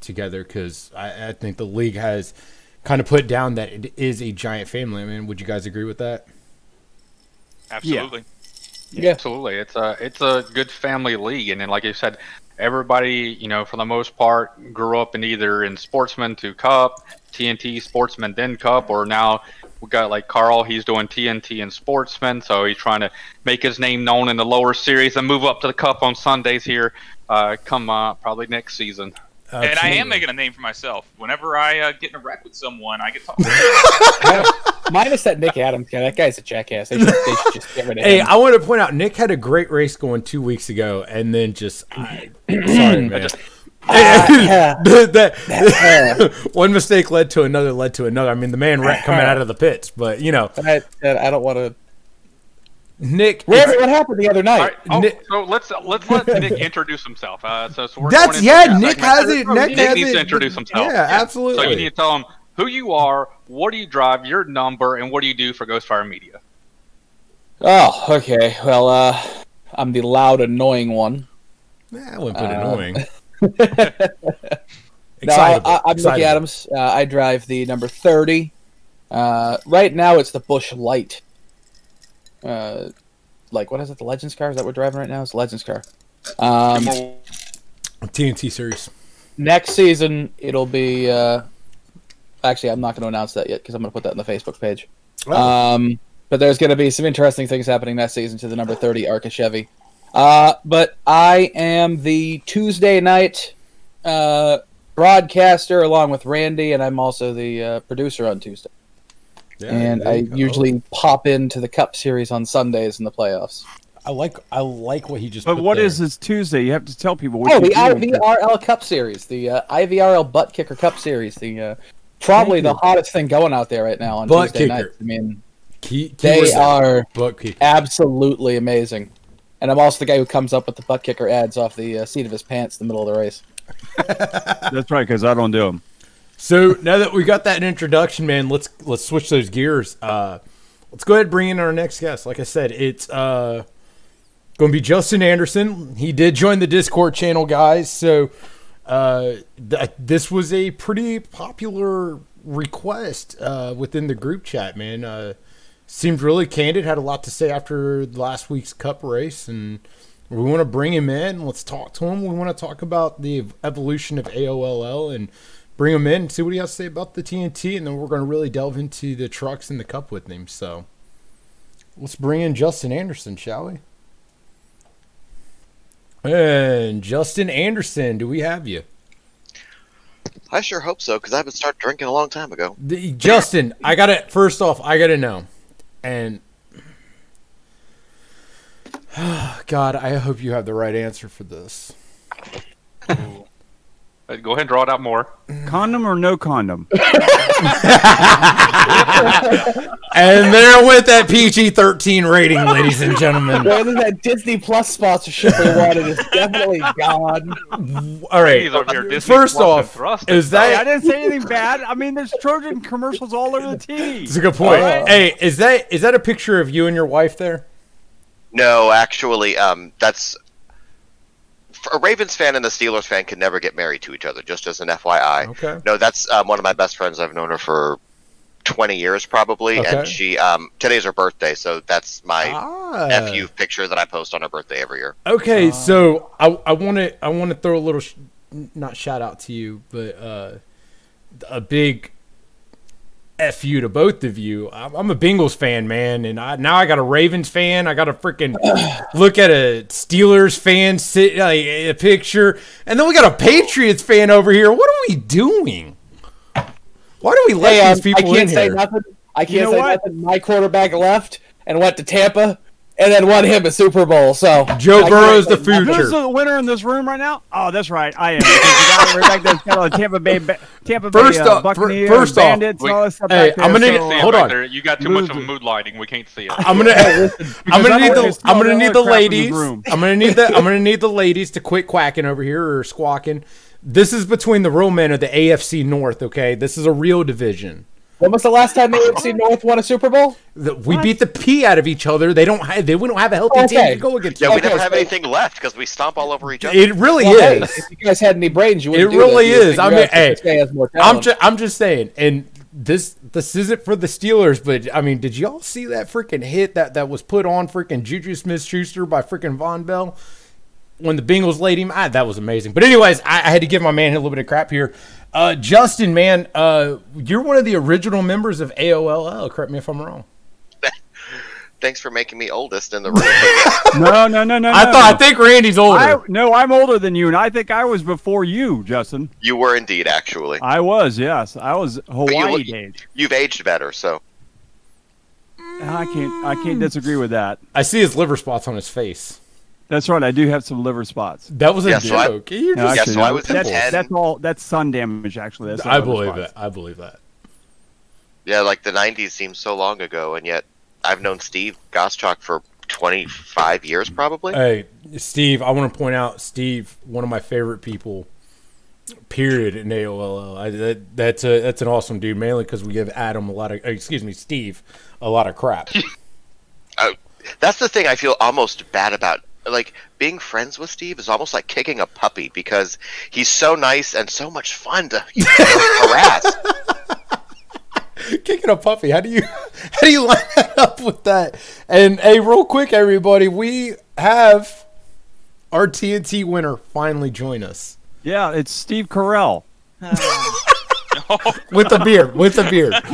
together because I, I think the league has kind of put down that it is a giant family. I mean, would you guys agree with that? Absolutely. Yeah. Absolutely, it's a it's a good family league, and then like you said, everybody you know for the most part grew up in either in Sportsman to Cup, TNT Sportsman then Cup, or now we got like Carl, he's doing TNT and Sportsman, so he's trying to make his name known in the lower series and move up to the Cup on Sundays here. Uh, come uh, probably next season. And I am making a name for myself. Whenever I uh, get in a wreck with someone, I get talked. Minus that Nick Adams guy. That guy's a jackass. They should, they should just get rid of Hey, him. I want to point out Nick had a great race going two weeks ago, and then just I, sorry, man. yeah. that one mistake led to another, led to another. I mean, the man wrecked coming out of the pits, but you know, I, I don't want to. Nick. What, what happened the other night? All right, oh, Nick- so let's let's let Nick introduce himself. Uh, so, so we're That's going into yeah. that Nick has it. Nick, Nick has needs it. to introduce himself. Yeah, absolutely. So you need to tell him who you are, what do you drive, your number, and what do you do for Ghostfire Media. Oh, okay. Well, uh, I'm the loud, annoying one. Nah, I wouldn't put Uh, annoying. No, I, I, I'm Nick Adams. Uh, I drive the number 30. Uh, right now, it's the Busch Light. Uh, like, what is it? The Legends car? Is that we're driving right now? It's the Legends car. Um, TNT series. next season, it'll be. Uh, actually, I'm not going to announce that yet because I'm going to put that on the Facebook page. Um, but there's going to be some interesting things happening next season to the number 30 Arca Chevy. Uh, but I am the Tuesday night uh, broadcaster along with Randy, and I'm also the uh, producer on Tuesday. Yeah, and I you go. usually pop into the Cup Series on Sundays in the playoffs. I like I like what he just. But put what there. is this Tuesday? You have to tell people. What Oh, the you're. IVRL Cup Series, the uh, IVRL Butt Kicker Cup Series, the uh, probably the hottest thing going out there right now on Butt Tuesday kicker. night. I mean, Key, they are butt kick. absolutely amazing. And I'm also the guy who comes up with the butt kicker ads off the uh, seat of his pants in the middle of the race. That's right, because I don't do them. So now that we got that introduction, man, let's let's switch those gears. Uh, let's go ahead and bring in our next guest. Like I said, it's uh, going to be Justin Anderson. He did join the Discord channel, guys. So uh, th- this was a pretty popular request uh, within the group chat, man. Uh, seemed really candid. Had a lot to say after last week's Cup race, and we want to bring him in. Let's talk to him. We want to talk about the evolution of AOLL and bring him in, see what he has to say about the TNT, and then we're going to really delve into the trucks and the Cup with him. So let's bring in Justin Anderson, shall we? And Justin Anderson, do we have you? I sure hope so, because I haven't started drinking a long time ago. The, Justin, I gotta first off, I gotta know, and God, I hope you have the right answer for this. Uh, Go ahead and draw it out more. Condom or no condom? And there went that PG thirteen rating, ladies and gentlemen. Whether that Disney Plus sponsorship we wanted is definitely gone. All right, He's over here Disney first Plus off, is that I didn't say anything bad. I mean, there's Trojan commercials all over the TV. That's a good point. Oh. Hey, is that is that a picture of you and your wife there? No, actually, um, that's a Ravens fan and a Steelers fan can never get married to each other. Just as an FYI. Okay. No, that's um, one of my best friends. I've known her for twenty years probably, Okay. and she um, today's her birthday, so that's my Ah. fu picture that I post on her birthday every year. Okay, so I I want to I want to throw a little sh- not shout out to you, but uh, a big f you to both of you. I'm, I'm a Bengals fan, man, and I now I got a Ravens fan. I got a freaking look at a Steelers fan sit like a picture, and then we got a Patriots fan over here. What are we doing? Why do we let Hey, um, these people I can't in say here? nothing. I can't You know say what? nothing. My quarterback left and went to Tampa, and then won him a Super Bowl. So Joe I can't Burrow's the nothing. future. Who's the winner in this room right now? Oh, that's right. I am. Because the right back there's got all Tampa Bay, Tampa Bay First uh, off- Buccaneers, first off, Bandits, we- and all that stuff Hey, back. I'm gonna- so, See hold back on. there. You got too much of a mood lighting. We can't see it. I'm gonna I'm gonna need the I'm gonna need the crap in this ladies. room. I'm gonna need the I'm gonna need the ladies to quit quacking over here or squawking. This is between the real men of the AFC North. Okay, this is a real division. When was the last time the AFC North won a Super Bowl? The- We beat the pee out of each other. They don't have they we don't have a healthy team Okay. to go against. Yeah, we Okay, never have anything left because we stomp all over each other. It really Well, hey, is. if you guys had any brains, you wouldn't It do really this. Is. I figure mean, out that hey, this guy has more I'm just I'm just saying, and this this isn't for the Steelers, but I mean, did y'all see that freaking hit that that was put on freaking Juju Smith Schuster by freaking Vonn Bell when the Bengals laid him? Ah, that was amazing. But anyways, I, I had to give my man a little bit of crap here. Uh, Justin, man, uh, you're one of the original members of AOLL. Correct me if I'm wrong. Thanks for making me oldest in the room. No, no, no, no. I no. thought I think Randy's older. I, no, I'm older than you, and I think I was before you, Justin. you were indeed, actually. I was, yes. I was Hawaii look- age. You've aged better, so I can't, I can't disagree with that. I see his liver spots on his face. That's right. I do have some liver spots. That was a Yeah, so I- joke. You're No, just- Yeah, so I was that's, in 10. that's all. That's sun damage, actually. That's I believe spots. that. I believe that. yeah, like the '90s seems so long ago, and yet I've known Steve Goschalk for 25 years, probably. Hey, Steve, I want to point out Steve, one of my favorite people. Period in AOLL. I, that, that's a that's an awesome dude. Mainly because we give Adam a lot of, excuse me, Steve, a lot of crap. Oh, that's the thing I feel almost bad about like being friends with Steve is almost like kicking a puppy because he's so nice and so much fun to you know, harass. Kicking a puppy. How do you how do you line that up with that? And hey, real quick, everybody, we have our TNT winner finally join us Yeah, it's Steve Carell. with a beard. With a beard.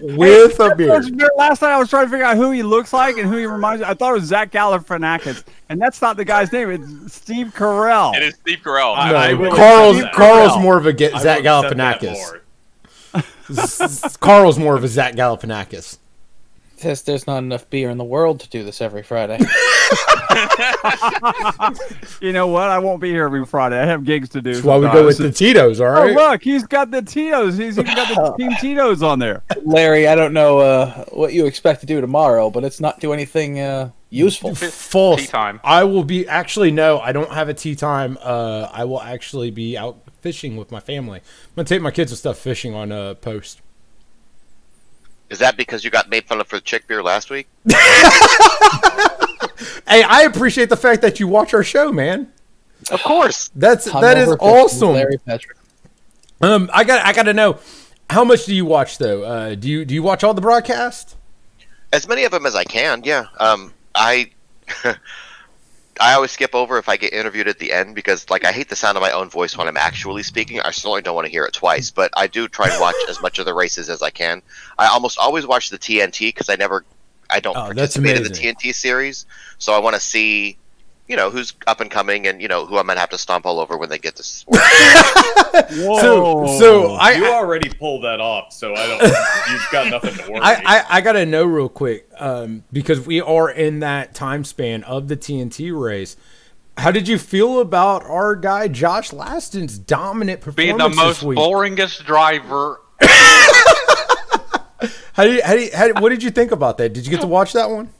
With a beard. Last night I was trying to figure out who he looks like and who he reminds me. I thought it was Zach Galifianakis, and that's not the guy's name. It's Steve Carell. It is Steve Carell. No, I will Carl's accept. Carl's Carell. more of a get Zach will accept that Galifianakis. Carl's more of a Zach Galifianakis. Says there's not enough beer in the world to do this every Friday. You know what? I won't be here every Friday. I have gigs to do. That's why we go with the. Tito's, all right? Oh look, he's got the Tito's. He's even got the Team Tito's on there. Larry, I don't know uh, what you expect to do tomorrow, but it's not do anything uh, useful. False. Tea time. I will be actually no, I don't have a tea time. Uh, I will actually be out fishing with my family. I'm gonna take my kids and stuff fishing on uh, post. Is that because you got made fun of for chick beer last week? Hey, I appreciate the fact that you watch our show, man. Of course. That's that Hungover is fishing with awesome. Larry Patrick. Um, I got I got to know how much do you watch though? Uh, do you do you watch all the broadcast? As many of them as I can. Yeah. Um, I. I always skip over if I get interviewed at the end because, like, I hate the sound of my own voice when I'm actually speaking. I certainly don't want to hear it twice, but I do try and watch as much of the races as I can. I almost always watch the TNT because I never, I don't Oh, participate in the. TNT series, so I want to see, you know, who's up and coming and you know who I'm going to have to stomp all over when they get to. Sport. Whoa. So so I you I, already pulled that off, so I don't. you've got nothing to worry. I, I, I gotta know real quick um, because we are in that time span of the TNT race. How did you feel about our guy Josh Laston's dominant performance Being the most boringest driver. How do you, how do you, how, what did you think about that? Did you get to watch that one?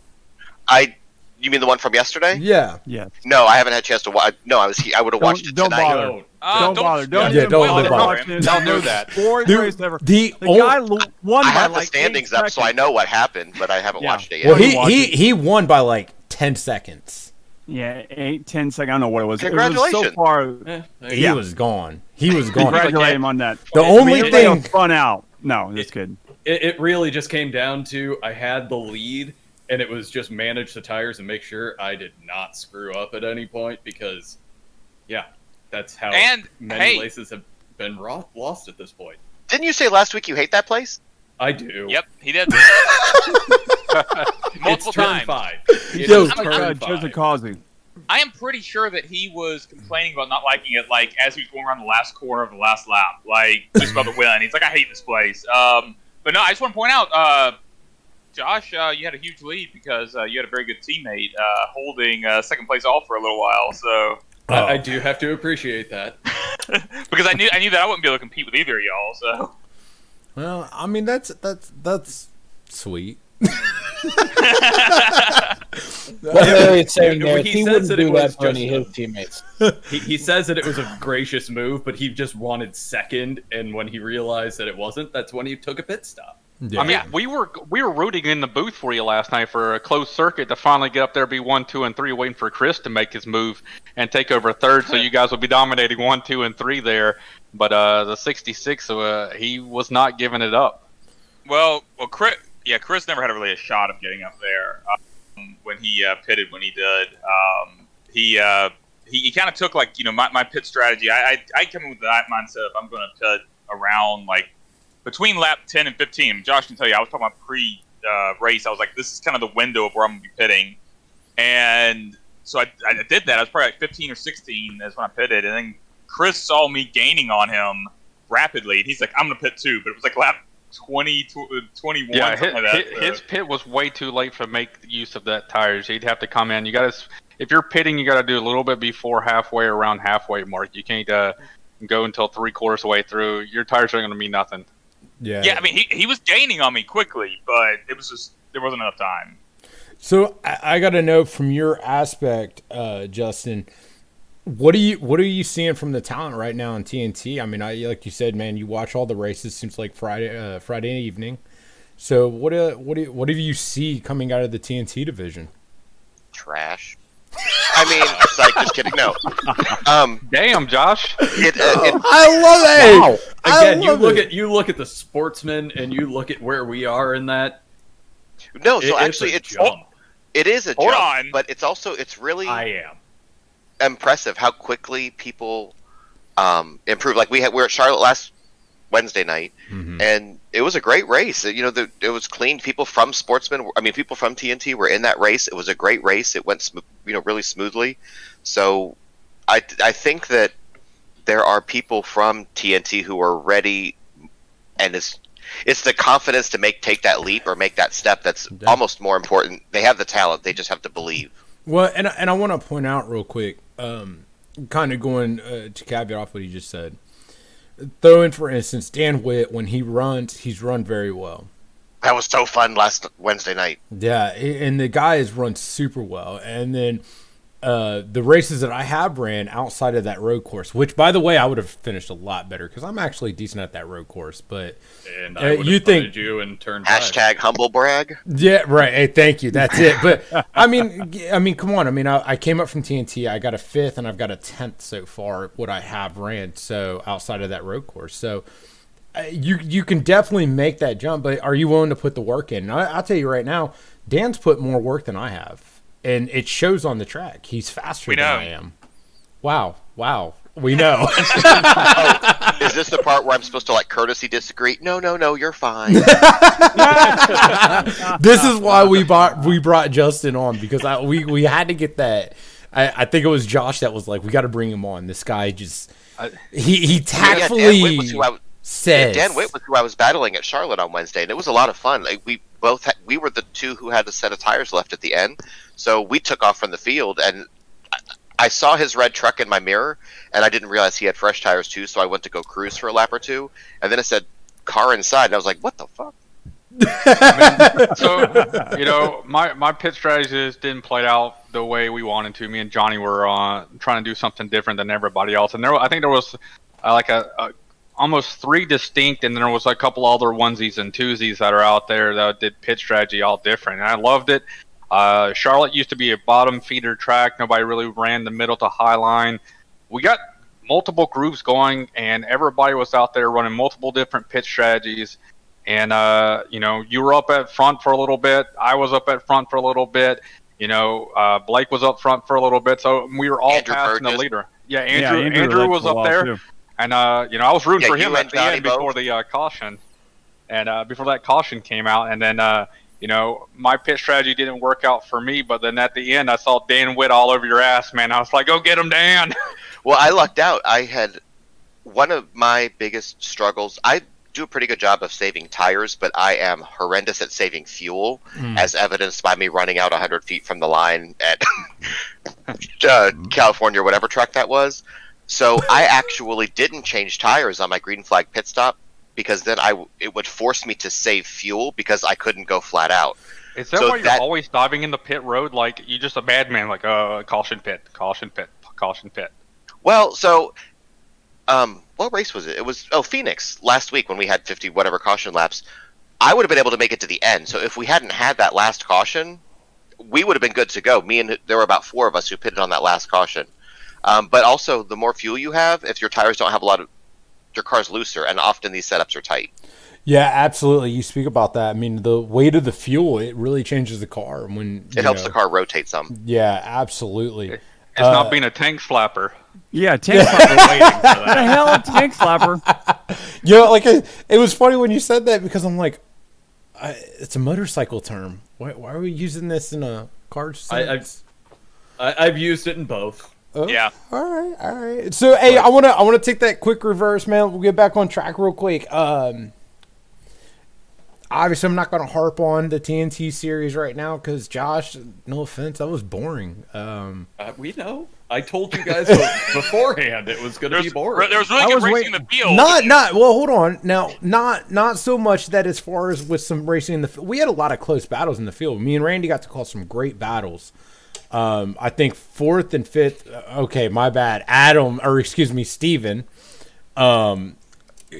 I, you mean the one from yesterday? Yeah. yeah. No, I haven't had a chance to watch. No, I was. I would have Don't- watched it don't tonight. bother. Don't. Uh, don't, bother. Don't Yeah, even don't bother bother. watching it. Don't do that. the Boring Dude, race ever. the The ol- guy won I by have the standings eight up, so I know what happened, but I haven't Yeah. watched it yet. well, he, he he won by like ten seconds. Yeah, eight, ten seconds. I don't know what it was. It was so Congratulations. far. He Yeah. was gone. He was gone. Congratulate him on that. The I only it was thing- fun out. No, just kidding. It, it really just came down to I had the lead, and it was just manage the tires and make sure I did not screw up at any point because, yeah, that's how And, many hey- races have been ro- lost at this point. Didn't you say last week you hate that place? I do. Yep, he did. It's Multiple turn times. five. It Yo, is I'm- Uh, turn five. Causey. I am pretty sure that he was complaining about not liking it, like as he was going around the last corner of the last lap, like just about to win. He's like, I hate this place. Um, but no, I just want to point out, uh, Josh, uh, you had a huge lead because uh, you had a very good teammate uh, holding uh, second place off for a little while. So I, I do have to appreciate that. because I knew I knew that I wouldn't be able to compete with either of y'all. So Well, I mean that's that's that's sweet. What Larry's saying He there, is says he wouldn't that it do was that for any of his teammates. He, he says that it was a gracious move, but he just wanted second, and when he realized that it wasn't, that's when he took a pit stop. Yeah. I mean, we were we were rooting in the booth for you last night for a closed circuit to finally get up there, be one, two, and three, waiting for Chris to make his move and take over third, so you guys would be dominating one, two, and three there. But uh, the 66, uh, he was not giving it up. well, well, Chris, yeah, Chris never had really a shot of getting up there um, when he uh, pitted when he did. Um, he uh, he, he kind of took like you know my, my pit strategy. I, I I come in with that mindset of I'm going to pit around like between lap 10 and 15. Josh can tell you, I was talking about pre uh, race. I was like, this is kind of the window of where I'm going to be pitting, and so I, I did that. I was probably like 15 or 16 is when I pitted, and then Chris saw me gaining on him rapidly. And he's like, I'm going to pit too, but it was like lap 20, tw- 21, Yeah, something his, like that. his, so- his pit was way too late to make use of that tires. He'd have to come in. You got to, if you're pitting, you got to do a little bit before halfway, or around halfway mark. You can't uh, go until three quarters of the way through. Your tires aren't going to mean nothing. Yeah. yeah, I mean, he, he was gaining on me quickly, but it was just there wasn't enough time. So I, I got to know from your aspect, uh, Justin, what are you what are you seeing from the talent right now on TNT? I mean, I like you said, man, you watch all the races. Seems like Friday uh, Friday evening. So what uh, what do you, what do you see coming out of the TNT division? Trash. I mean, it's like just kidding. No. Um, Damn, Josh. it, uh, it, I love it. Wow. I Again, you look it. at you look at the sportsman, and you look at where we are in that. no, it- so it's actually, a it's jump. it is a Hold jump, on. but it's also it's really I am. impressive how quickly people um, improve. Like we had, we were at Charlotte last Wednesday night, Mhm. and it was a great race. You know, the, it was clean. People from Sportsman, I mean, people from TNT were in that race. It was a great race. It went, sm- you know, really smoothly. So, I I think that there are people from TNT who are ready, and it's it's the confidence to make take that leap or make that step that's Yeah. almost more important. They have the talent. They just have to believe. Well, and and I want to point out real quick, um, kind of going uh, to caveat off what he just said. Throw in, for instance, Dan Witt when he runs, he's run very well. That was so fun last Wednesday night. Yeah, and the guy has run super well. And then uh, the races that I have ran outside of that road course, which by the way, I would have finished a lot better because I'm actually decent at that road course. But And Uh, I would you think- you and turned back. Hashtag humble brag. yeah, right. Hey, thank you. That's it. But I mean, I mean, come on. I mean, I, I came up from TNT. I got a fifth, and I've got a tenth so far. What I have ran so outside of that road course. So uh, you you can definitely make that jump. But are you willing to put the work in? I, I'll tell you right now, Dan's put more work than I have, and it shows on the track. He's faster We than. I am. Wow, wow. We know. Oh, is this the part where I'm supposed to like courtesy disagree? No, no, no, you're fine. this is why we bought we brought Justin on because I we, we had to get that. I, I think it was Josh that was like, we got to bring him on. This guy just I- he he yeah, tactfully Dan Witt was who I was. says Dan Witt was who I was battling at Charlotte on Wednesday, and it was a lot of fun. Like, we both had, we were the two who had a set of tires left at the end, so we took off from the field, and I, I saw his red truck in my mirror, and I didn't realize he had fresh tires too. So I went to go cruise for a lap or two, and then it said car inside, and I was like, "What the fuck?" so you know my my pit strategies didn't play out the way we wanted to me and johnny were uh, trying to do something different than everybody else and there i think there was uh, like a, a almost three distinct and there was a couple other onesies and twosies that are out there that did pit strategy all different and i loved it uh, charlotte used to be a bottom feeder track. Nobody really ran the middle to high line. We got multiple groups going and everybody was out there running multiple different pit strategies. And uh, you know you were up at front for a little bit. I was up at front for a little bit. You know uh, blake was up front for a little bit. So we were all Andrew passing the leader. Yeah Yeah, andrew andrew, was up there. too. and uh, you know i was rooting Yeah, for him at the Johnny end before the uh, caution and uh, before that caution came out. And then uh, you know my pit strategy didn't work out for me but then at the end i saw dan witt all over your ass man i was like go get him dan Well, I lucked out. I had one of my biggest struggles. I do a pretty good job of saving tires, but I am horrendous at saving fuel, as evidenced by me running out 100 feet from the line at uh, California, whatever track that was. So I actually didn't change tires on my green flag pit stop because then I it would force me to save fuel because I couldn't go flat out. Is that So why you're always diving in the pit road like you're just a bad man? Like uh, caution pit, caution pit, caution pit. Well, so, um, what race was it? It was oh Phoenix last week when we had fifty whatever caution laps. I would have been able to make it to the end. So if we hadn't had that last caution, we would have been good to go. Me and there were about four of us who pitted on that last caution. Um, but also, the more fuel you have, if your tires don't have a lot of, your car's looser, and often these setups are tight. Yeah, absolutely. You speak about that. I mean, the weight of the fuel it really changes the car when It helps know- the car rotate some. Yeah, absolutely. It's Uh, not being a tank slapper. Yeah, tank slapper waiting for that. the hell, a tank slapper. You know, like it, it was funny when you said that because I'm like, I, it's a motorcycle term. Why, why are we using this in a car I- I've- I, I've used it in both. Oh, Yeah. All right, all right. So, hey, I wanna I wanna take that quick reverse, man. We'll get back on track real quick. Um, obviously, I'm not gonna harp on the TNT series right now because Josh, no offense, that was boring. Um, Uh, we know. I told you guys beforehand it was going to be boring. there was really I good was racing in the field. Not, not. Well, hold on. Now, not, not so much that as far as with some racing in the, f- we had a lot of close battles in the field. Me and Randy got to call some great battles. Um, I think fourth and fifth. uh, Okay, my bad. Adam, or excuse me, Steven. Um,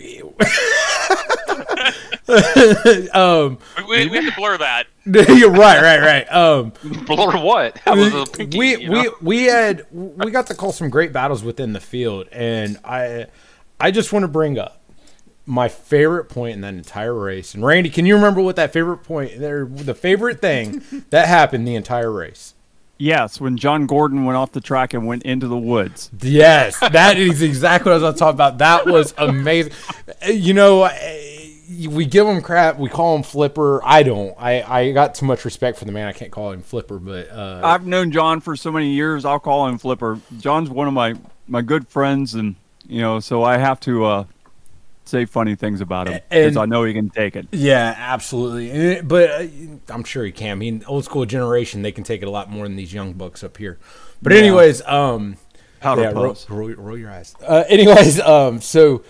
um, we, we, we have to blur that. You're right, right, right. Um, Blur what? That was a pinky, we you know? we we had we got to call some great battles within the field, and I I just want to bring up my favorite point in that entire race. And Randy, can you remember what that favorite point, there, the favorite thing that happened the entire race? Yes, when John Gordon went off the track and went into the woods. Yes, that is exactly what I was talking about. That was amazing. You know, we give him crap. We call him Flipper. I don't. I, I got too much respect for the man. I can't call him Flipper, but uh, I've known John for so many years. I'll call him Flipper. John's one of my my good friends, and you know, so I have to uh, say funny things about him because I know he can take it. Yeah, absolutely. But uh, I'm sure he can. I mean, old school generation, they can take it a lot more than these young bucks up here. But Yeah. anyways, um, Powder yeah, roll, roll, roll your eyes. Uh, anyways, um, so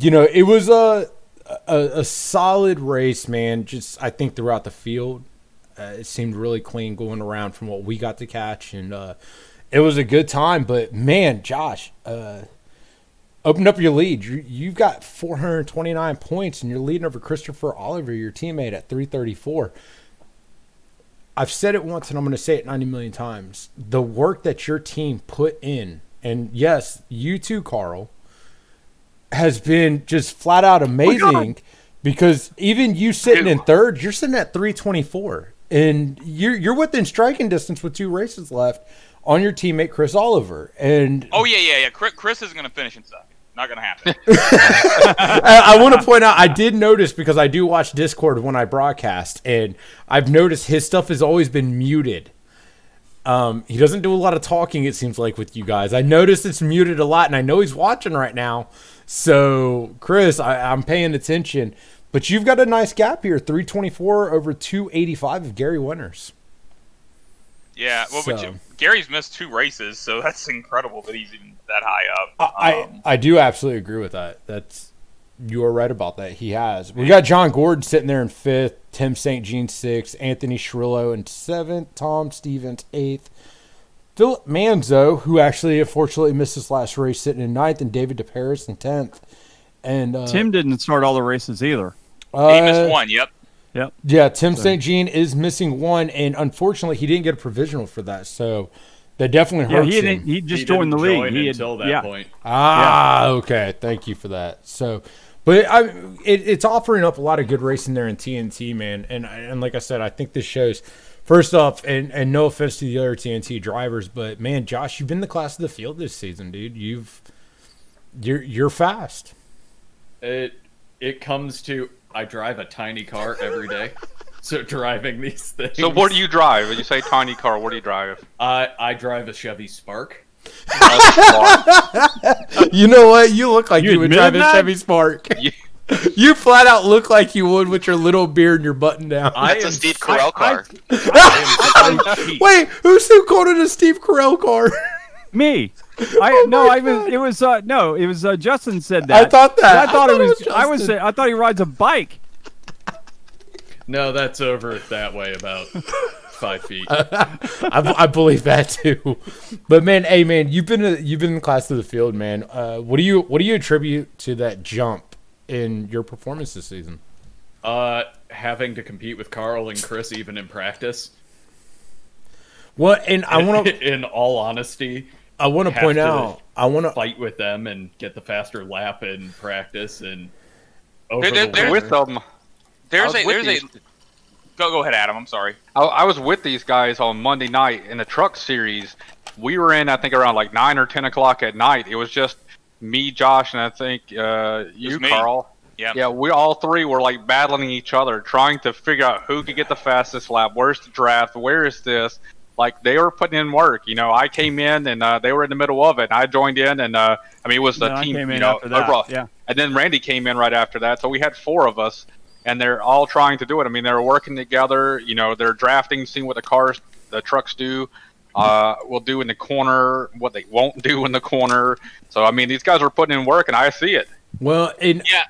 you know, it was a, a a solid race, man. Just I think throughout the field, uh, it seemed really clean going around from what we got to catch, and uh, it was a good time. But man, Josh, uh, opened up your lead. You, you've got 429 points, and you're leading over Christopher Oliver, your teammate, at 334. I've said it once, and I'm going to say it 90 million times. The work that your team put in, and yes, you too, Carl, has been just flat out oh amazing. because even you sitting in third, you're sitting at 324, and you're you're within striking distance with two races left on your teammate Chris Oliver, and Oh yeah, yeah, yeah. Chris, Chris is gonna finish in second. Not gonna happen. I, I want to point out I did notice because I do watch Discord when I broadcast, and I've noticed his stuff has always been muted. Um, he doesn't do a lot of talking. It seems like with you guys, I noticed it's muted a lot, and I know he's watching right now. So, Chris, I, I'm paying attention. But you've got a nice gap here: 324 over 285 of Gary Winners. Yeah, well, but So- you- Gary's missed two races, so that's incredible that he's even that high up. I, Um, I do absolutely agree with that. That's you are right about that. He has. We got John Gordon sitting there in fifth, Tim St. Jean sixth, Anthony Shrillo in seventh, Tom Stevens eighth, Philip Manzo, who actually unfortunately missed his last race, sitting in ninth, and David DeParis in tenth. And uh, Tim didn't start all the races either. he uh, missed one. Yep. Yep. Yeah, Tim St. Jean is missing one, and unfortunately, he didn't get a provisional for that. So that definitely Yeah, he him. He just he joined the league. join He had- until that yeah. point. Ah, okay. Thank you for that. So, but I, it, it's offering up a lot of good racing there in TNT, man. And and like I said, I think this shows. First off, and and no offense to the other TNT drivers, but man, Josh, you've been the class of the field this season, dude. You've you're you're fast. It it comes to I drive a tiny car every day, so driving these things. So what do you drive? When you say tiny car, what do you drive? I I drive a Chevy Spark. You know what? You look like You you, would admitted drive a? Chevy Spark. You- you flat out look like you would with your little beard and your button down. I That's a am- Steve Carell car. I am so cheap. Wait, who's who called it a Steve Carell car? Me. I no, I was. It was uh, no, it was uh, Justin said that. I thought that. I thought, it was. was I was. I thought he rides a bike. No, that's over that way about five feet. I, I believe that too. But man, hey man, you've been a, you've been in the class of the field, man. Uh, what do you what do you attribute to that jump in your performance this season? Uh, having to compete with Carl and Chris even in practice. Well, and I want to in all honesty, I want to point out I want to fight with them and get the faster lap in practice and over There- the there- with them. There's I a was with there's a. Go go ahead, Adam. I'm sorry. I, I was with these guys on Monday night in the truck series. We were in, I think, around like nine or ten o'clock at night. It was just me, Josh, and I think uh, you. Carl. Yeah. Yeah, we all three were like battling each other, trying to figure out who could get the fastest lap. Where's the draft? Where is this? Like they were putting in work. You know, I came in and uh, they were in the middle of it. And I joined in, and uh, I mean, it was the Then I team. came you in know, after that, overall. yeah. And then Randy came in right after that. So we had four of us, and they're all trying to do it. I mean, they're working together. You know, they're drafting, seeing what the cars, the trucks do. Uh, will do in the corner, what they won't do in the corner. So I mean, these guys are putting in work, and I see it. well, and Yeah.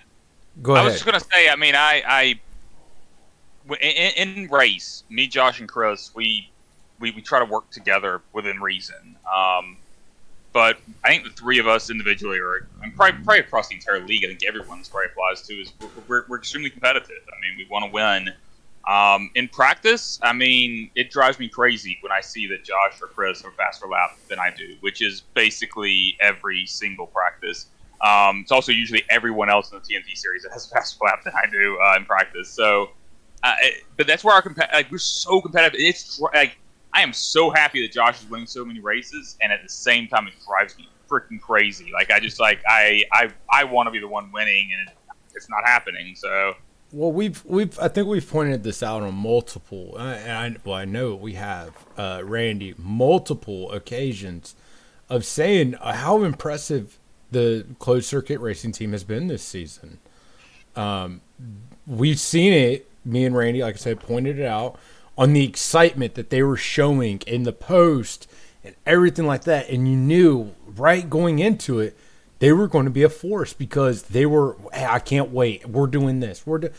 go ahead. I was just gonna say. I mean, I, in, in race, me, Josh, and Chris, we, we we try to work together within reason. Um, but I think the three of us individually are, and probably, probably across the entire league, I think everyone's probably applies to is we're, we're, we're extremely competitive. I mean, we want to win. Um, in practice, I mean, it drives me crazy when I see that Josh or Chris have a faster lap than I do, which is basically every single practice. Um, it's also usually everyone else in the TNT series that has a faster lap than I do uh, in practice. So, uh, it- but that's where our compa- like we're so competitive. It's like I am so happy that Josh is winning so many races, and at the same time, it drives me freaking crazy. Like I just like I I I want to be the one winning, and it's not happening. So. Well, we've we've I think we've pointed this out on multiple, uh, and I, well, I know we have, uh, Randy, multiple occasions of saying how impressive the closed circuit racing team has been this season. Um, we've seen it. Me and Randy, like I said, pointed it out on the excitement that they were showing in the post and everything like that, and you knew right going into it they were going to be a force because they were hey, I can't wait. We're doing this. We're do-.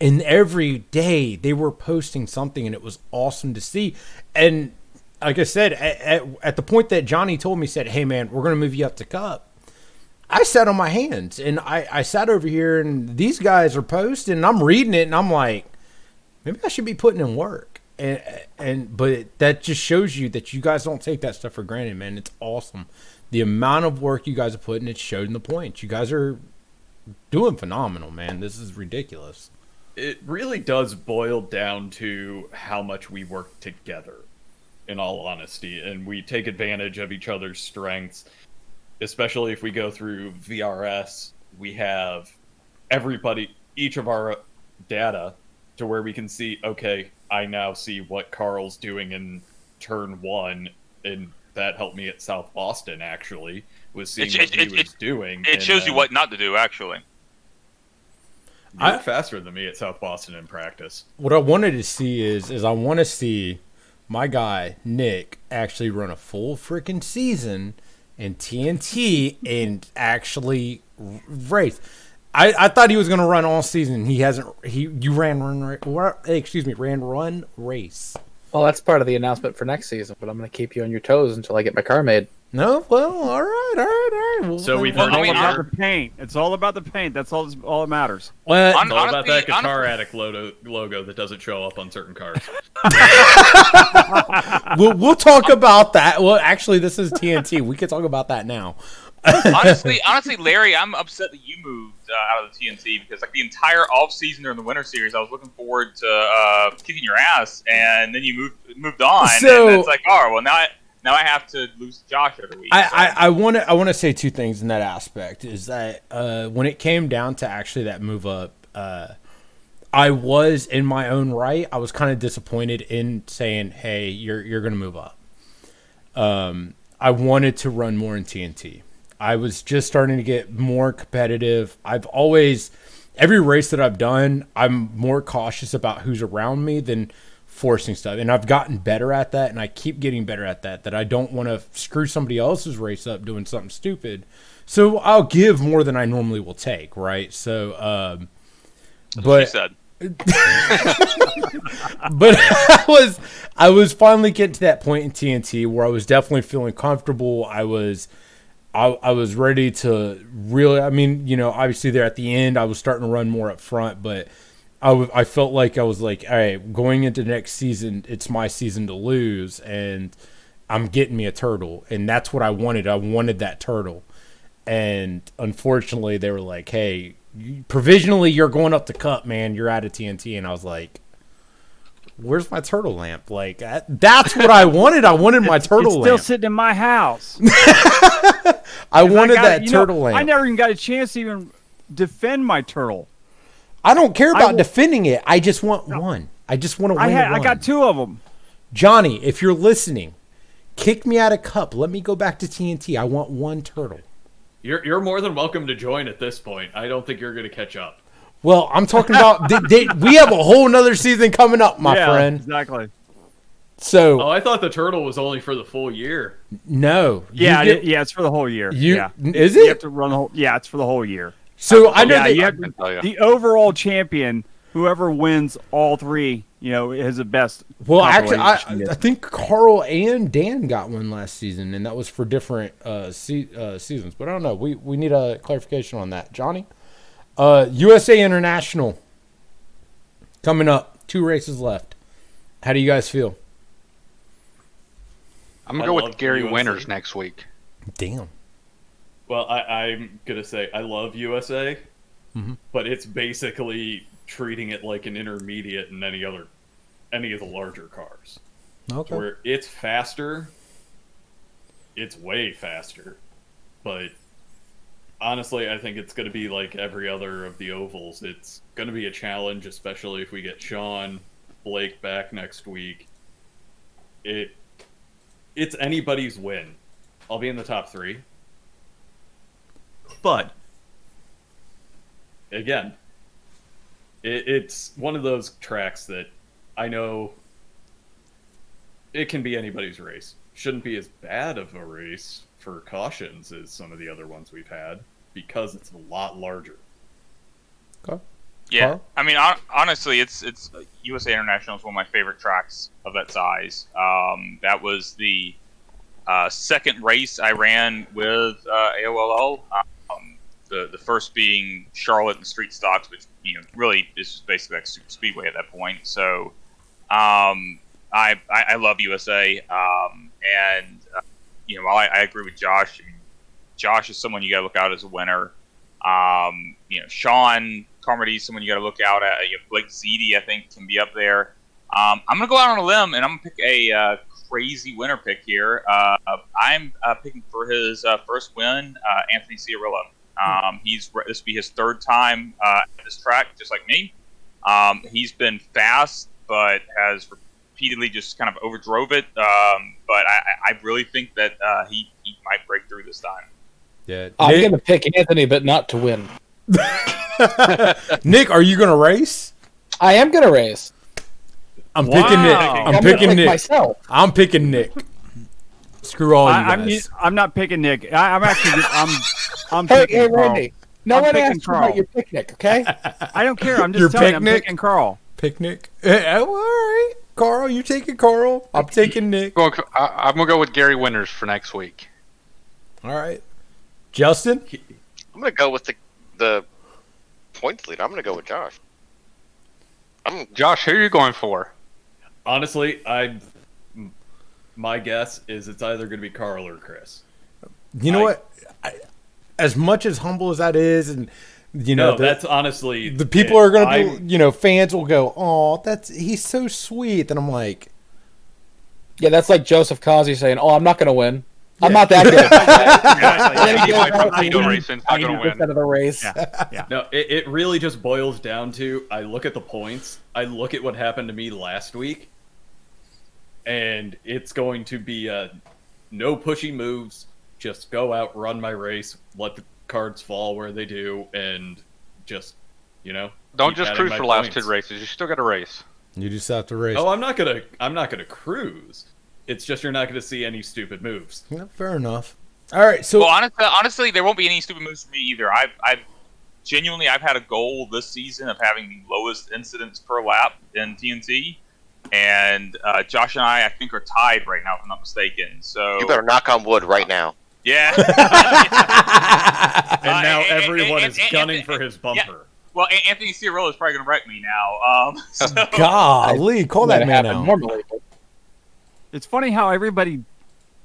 and every day they were posting something and it was awesome to see. And like I said, at, at, at the point that Johnny told me said, "Hey man, we're going to move you up to cup." I sat on my hands and I, I sat over here and these guys are posting and I'm reading it and I'm like, maybe I should be putting in work. And and but that just shows you that you guys don't take that stuff for granted, man. It's awesome. The amount of work you guys have put in, it showed in the points. You guys are doing phenomenal, man. This is ridiculous. it really does boil down to how much we work together in all honesty and we take advantage of each other's strengths especially if we go through vrs we have everybody each of our data to where we can see okay i now see what carl's doing in turn one and that helped me at south boston actually was seeing It- what it- he it- was it- doing It and shows you what not to do, actually. you're I- faster than me at south boston in practice What I wanted to see is is I want to see my guy Nick actually run a full freaking season in TNT and actually race. I, I thought he was going to run all season. He hasn't. He you ran run ra- eh, excuse me ran run race. Well, that's part of the announcement for next season, but I'm going to keep you on your toes until I get my car made. No, well, all right, all right, all right. Well, So we've well, heard I All about the paint. It's all about the paint. That's all. All that matters. well, Hon- It's all about that Guitar honestly- Addict logo, logo that doesn't show up on certain cars. we'll we'll talk about that. Well, actually, this is TNT. We can talk about that now. Honestly, honestly, Larry, I'm upset that you moved uh, out of the TNT because like the entire off season during the Winter Series, I was looking forward to uh, kicking your ass, and then you moved moved on, So- and it's like, oh well, now I, now I have to lose Josh every week. I, I, I want to I want to say two things in that aspect is that uh, when it came down to actually that move up, uh, I was in my own right. I was kind of disappointed in saying, "Hey, you're you're going to move up." Um, I wanted to run more in TNT. I was just starting to get more competitive. I've always every race that I've done, I'm more cautious about who's around me than forcing stuff. And I've gotten better at that and I keep getting better at that that I don't want to screw somebody else's race up doing something stupid. So I'll give more than I normally will take, right? So um but said. but I was I was finally getting to that point in TNT where I was definitely feeling comfortable. I was I, I was ready to really I mean, you know, obviously there at the end I was starting to run more up front, but I, w- I felt like I was like, all right, going into next season, it's my season to lose and I'm getting me a turtle and that's what I wanted. I wanted that turtle. And unfortunately they were like, "Hey, provisionally you're going up to cup, man. You're out of TNT." And I was like, where's my turtle lamp? Like that's what I wanted. I wanted my turtle lamp. it's still lamp. sitting in my house. I I wanted got- that you know, turtle lamp. I never even got a chance to even defend my turtle. I don't care about will- defending it. I just want one. I just want to win I had. I got two of them. Johnny, if you're listening, kick me out of cup. Let me go back to TNT. I want one turtle. You're you're more than welcome to join at this point. I don't think you're going to catch up. Well, I'm talking about they, they, we have a whole nother season coming up, my yeah, friend. Exactly. So Oh, I thought the turtle was only for the full year. no, Yeah, get- it- yeah. It's for the whole year. You- yeah. is You have to run the whole. Yeah, it's for the whole year. So I know yeah, that you have I can to, the overall champion. Whoever wins all three, you know, is the best. Well, actually, I. I think Carl and Dan got one last season, and that was for different uh, se- uh, seasons. But I don't know. We we need a clarification on that, Johnny. Uh, USA International coming up Two races left. How do you guys feel? I'm gonna I go with Gary USA. Winters next week. Damn. Well, I, I'm gonna say I love USA, Mhm. but it's basically treating it like an intermediate in any other, any of the larger cars, Okay. where it's faster. It's way faster, but honestly, I think it's gonna be like every other of the ovals. It's gonna be a challenge, especially if we get Sean Blake back next week. It, it's anybody's win. I'll be in the top three. But again, it, it's one of those tracks that I know it can be anybody's race. Shouldn't be as bad of a race for cautions as some of the other ones we've had because it's a lot larger. Yeah, Carl? I mean, hon- honestly, it's it's USA International is one of my favorite tracks of that size. Um, that was the uh, second race I ran with uh, AOLL. Um, the the first being Charlotte and Street Stocks, which you know really is basically like super speedway at that point. So, um, I, I I love USA, um, and uh, you know, while I, I agree with Josh, Josh is someone you got to look out as a winner. Um, you know, Sean Carmody is someone you got to look out at. You know, Blake Ziti, I think, can be up there. Um, I'm gonna go out on a limb and I'm gonna pick a uh, crazy winner pick here. Uh, I'm uh, picking for his uh, first win, uh, Anthony Ciarillo. Um, he's this will be his third time uh, at this track, just like me. Um, he's been fast, but has repeatedly just kind of overdrove it. Um, but I, I I really think that uh, he, he might break through this time. Yeah. I'm going to pick Anthony, but not to win. Nick, are you gonna race? I am going to race. I'm Wow. picking Nick. I'm I'm, picking pick Nick. myself. I'm picking Nick. Screw all you I, I'm. I'm not picking Nick. I, I'm actually I'm I'm Hey, picking hey, Carl. Randy. No I'm one picking asked Carl. about your picnic, okay? I don't care. I'm just Your telling you, I'm picnic? picking Carl. Picnic. Eh, oh, all right, Carl. You taking Carl? I'm taking Nick. Going, I, I'm gonna go with Gary Winters for next week. All right, Justin. I'm gonna go with the the points lead. I'm gonna go with Josh. I'm Josh, who are you going for? Honestly, I my guess is it's either going to be Carl or Chris. You know I- what? I, as much as humble as that is, and you know, No, the, that's honestly the people it. are gonna be, you know, fans will go, "Oh, that's he's so sweet," and I'm like, yeah, that's like Joseph Kazi saying, "Oh, I'm not going to win. I'm Yeah. not that good." Yeah, Then he goes might out from and Tito wins Racing's not gonna 90% of the race. Yeah. No, it, it really just boils down to I look at the points, I look at what happened to me last week, and it's going to be uh, no pushy moves. Just go out, run my race, let the cards fall where they do, and just, you know. Don't just cruise for the last two races. You still got to race. "You just have to race." Oh, I'm not gonna. I'm not gonna cruise. It's just you're not gonna see any stupid moves. Yeah, fair enough. All right, so well, honestly, honestly, there won't be any stupid moves for me either. I've, I've genuinely, I've had a goal this season of having the lowest incidents per lap in TNT, and uh, Josh and I, I think, are tied right now, if I'm not mistaken. So you better knock on wood right now. yeah. And Uh, now and- and- everyone and- is and- gunning and- for his bumper. well, Anthony Ciarillo is probably going to wreck me now. Um, so, golly, call that That man happen out. normally. but It's funny how everybody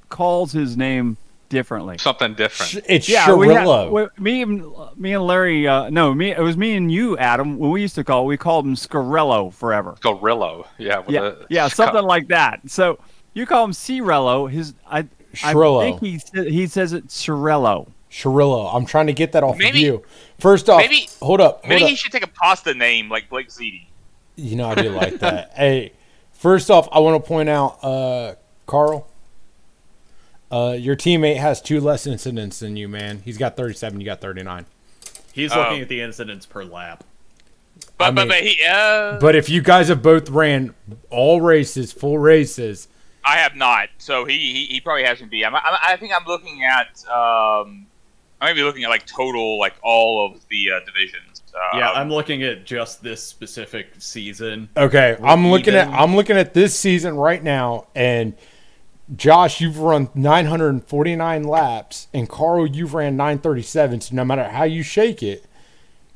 calls his name differently. Something different. It's Yeah, we had, we- me and me and Larry. Uh, no, me. It was me and you, Adam. When we used to call, we called him Scarello forever. Gorillo. Yeah. With Yeah, a, yeah, something like that. So you call him Cirello. His I, I think he he says it Shirello. Shirillo. I'm trying to get that off of Maybe- you. First off, maybe- hold up. Hold maybe up. he should take a pasta name like Blake Ziti. You know I do like that. hey, first off, I want to point out, uh, Carl, uh, your teammate has two less incidents than you, man. He's got 37. You got 39. He's Oh. looking at the incidents per lap. But, I but, mean- but he, uh, But if you guys have both ran all races, full races, I have not. So he, he, he probably hasn't be. I'm, I, I think I'm looking at, um, I might be looking at like total, like all of the uh, divisions. Uh, Yeah, I'm looking at just this specific season. okay. I'm looking at. I'm looking at this season right now, and Josh, you've run 949 laps, and Carl, you've ran 937. So no matter how you shake it,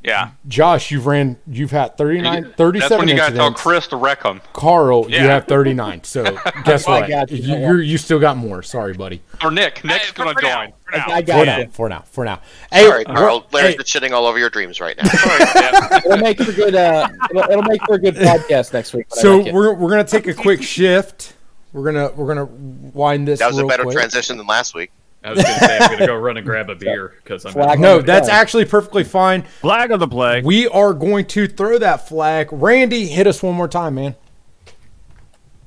Yeah. Josh, you've ran, you've had 39, That's 37 when you gotta tell incidents. Chris to wreck them. Carl, you have 39. So guess I what? got you. You, you're, still got more. Sorry, buddy. Or Nick. Nick's Hey, gonna for now, join. for now. I For got now, you. for now, for now. Hey, Sorry, Carl. Larry's hey, been shitting all over your dreams right now. It'll make for good. Uh, it'll, it'll make for a good podcast next week. so like we're we're gonna take a quick shift. We're gonna we're gonna wind this. Up. That was a better quick. transition than last week. I was gonna say I'm gonna go run and grab a beer because I'm. Flag No, that's play. actually perfectly fine. Flag of the play. We are going to throw that flag. Randy, hit us one more time, man.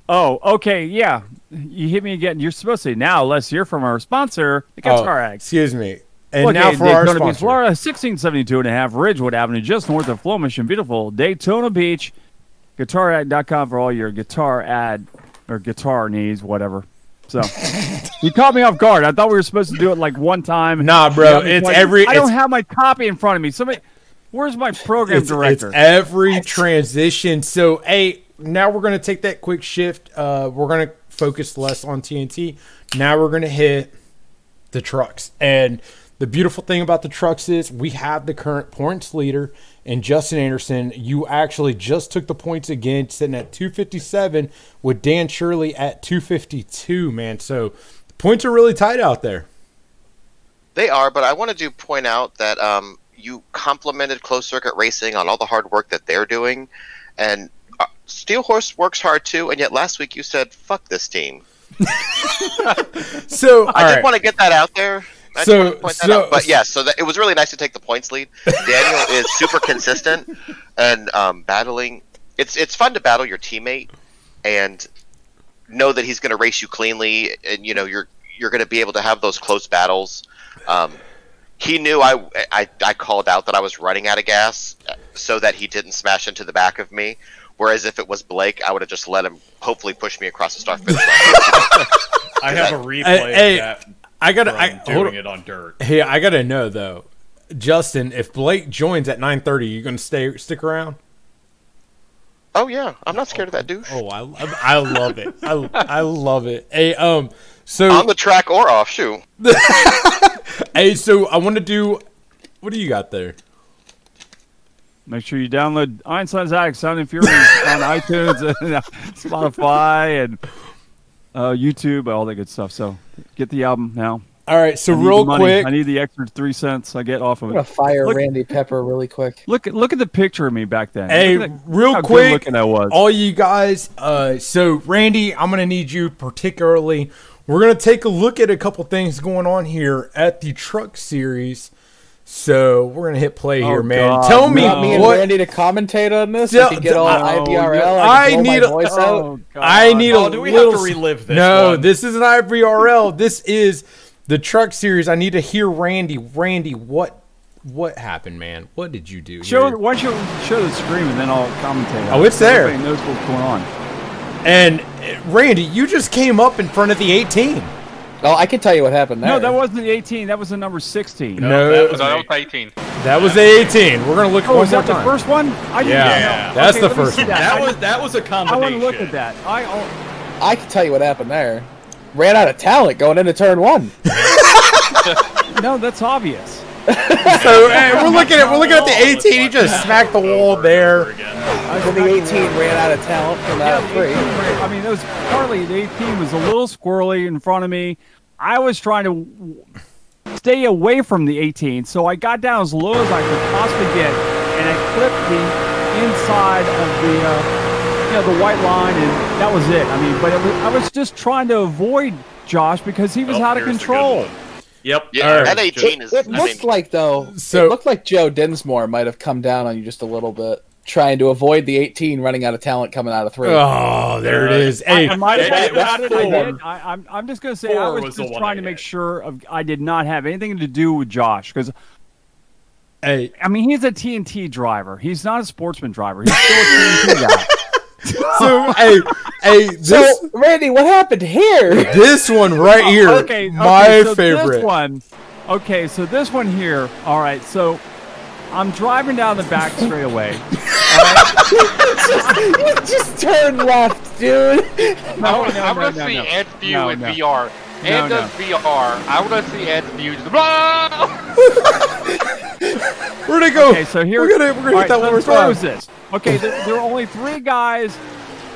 Oh, okay, yeah. You hit me again. You're supposed to now. Let's hear from our sponsor, the Guitar Oh, Ag. excuse me. And Okay, now for our Daytona Beach, sponsor. Florida, 1672 and a half Ridgewood Avenue, just north of Flomich and beautiful Daytona Beach. GuitarAd.com for all your guitar ad or guitar needs, whatever. So you caught me off guard. I thought we were supposed to do it like one time. Nah, bro, got me it's like- every. I don't have my copy in front of me. Somebody, where's my program it's, director? it's every transition. So, hey, now we're going to take that quick shift. Uh, we're going to focus less on TNT. Now we're going to hit the trucks. And the beautiful thing about the trucks is we have the current points leader and Justin Anderson. You actually just took the points again, sitting at 257 with Dan Shirley at 252, man. So the points are really tight out there. They are, but I wanted to point out that um, you complimented Closed Circuit Racing on all the hard work that they're doing, and uh, Steel Horse works hard too. And yet last week you said, "Fuck this team." So, I just right. want to get that out there. I So- to point that so- out. But yeah, so that, it was really nice to take the points lead. Daniel is super consistent and um, battling. It's it's fun to battle your teammate and know that he's going to race you cleanly, and you know you're you're going to be able to have those close battles. Um, he knew I, I I called out that I was running out of gas, uh, so that he didn't smash into the back of me. Whereas if it was Blake, I would have just let him hopefully push me across the start finish line. I have a replay Hey, of that I got to from I doing on. it on dirt. Hey, I gotta know though, Justin. If Blake joins at nine thirty, you gonna stay stick around? oh yeah, I'm not scared of that douche. Oh, I, I love it. I, I love it. Hey, um, so On the track or off, shoot. hey, so I want to do. What do you got there? Make sure you download Einstein's Attic Sound and Fury on iTunes and Spotify and uh, YouTube, all that good stuff. So get the album now. All right, so I need real quick, I need the extra three cents I get off of it. I'm gonna it. fire Look- Randy Pepper really quick. Look at look at the picture of me back then. Hey, Look at that- real how good quick, looking I was. all you guys. Uh, so Randy, I'm gonna need you particularly. We're gonna take a look at a couple things going on here at the Truck Series. So we're gonna hit play Oh, here, man. God, Tell You me want me and what Randy to commentate on this? Tell- I get all tell- IVRL. I I, need my a- voice out. oh, God. I need a Oh, do we little have to relive this? No, one? this is an IVRL. this is the truck series. I need to hear Randy. Randy, what what happened, man? What did you do? Show here? why don't you show the screen and then I'll commentate. Oh, it it's so there. Everybody knows what's going on. And uh, Randy, you just came up in front of the 18. Oh, I can tell you what happened there. No, that wasn't the 18. That was the number 16. No, that was So that was 18. that was the 18. We're gonna look Oh, one was more that the time. first one? I didn't Yeah, know. that's Okay, the let me first see one. That, That was that was a I combination. want to look at that. I oh, I can tell you what happened there. Ran out of talent going into turn one. no, that's obvious. So hey, we're looking at we're looking at the 18. He just smacked the wall there. And the 18 ran out of talent from Yeah, out of the three. I mean, it was partly the 18 was a little squirrely in front of me. I was trying to stay away from the 18, so I got down as low as I could possibly get, and I clipped the inside of the, uh, you know, the white line, and that was it. I mean, but it was, I was just trying to avoid Josh because he was Oh, out of here's a good control. One. Yep. Yeah, All right. that 18 is. It I looked mean, like though. So- it looked like Joe Dinsmore might have come down on you just a little bit, trying to avoid the 18 running out of talent coming out of three. Oh, there it is. Hey, I, I might have it, it, I did. I, I'm, I'm just going to say I was, was just trying to make sure of, I did not have anything to do with Josh because hey, I mean, he's a TNT driver. He's not a sportsman driver. He's still a TNT guy. so hey, hey, this so, Randy, what happened here? this one right here, oh, Okay, my okay, so favorite. This one. Okay, so this one here. All right, so I'm driving down the back straightaway. just turn left, dude. No, I want no, I want to no, see no. Ed's view No, in no. VR. Ed No, does VR. I want to see Ed's view. Where'd it go? Okay, so here we're gonna we're gonna hit that one more time. was this. Okay, there, there were only three guys,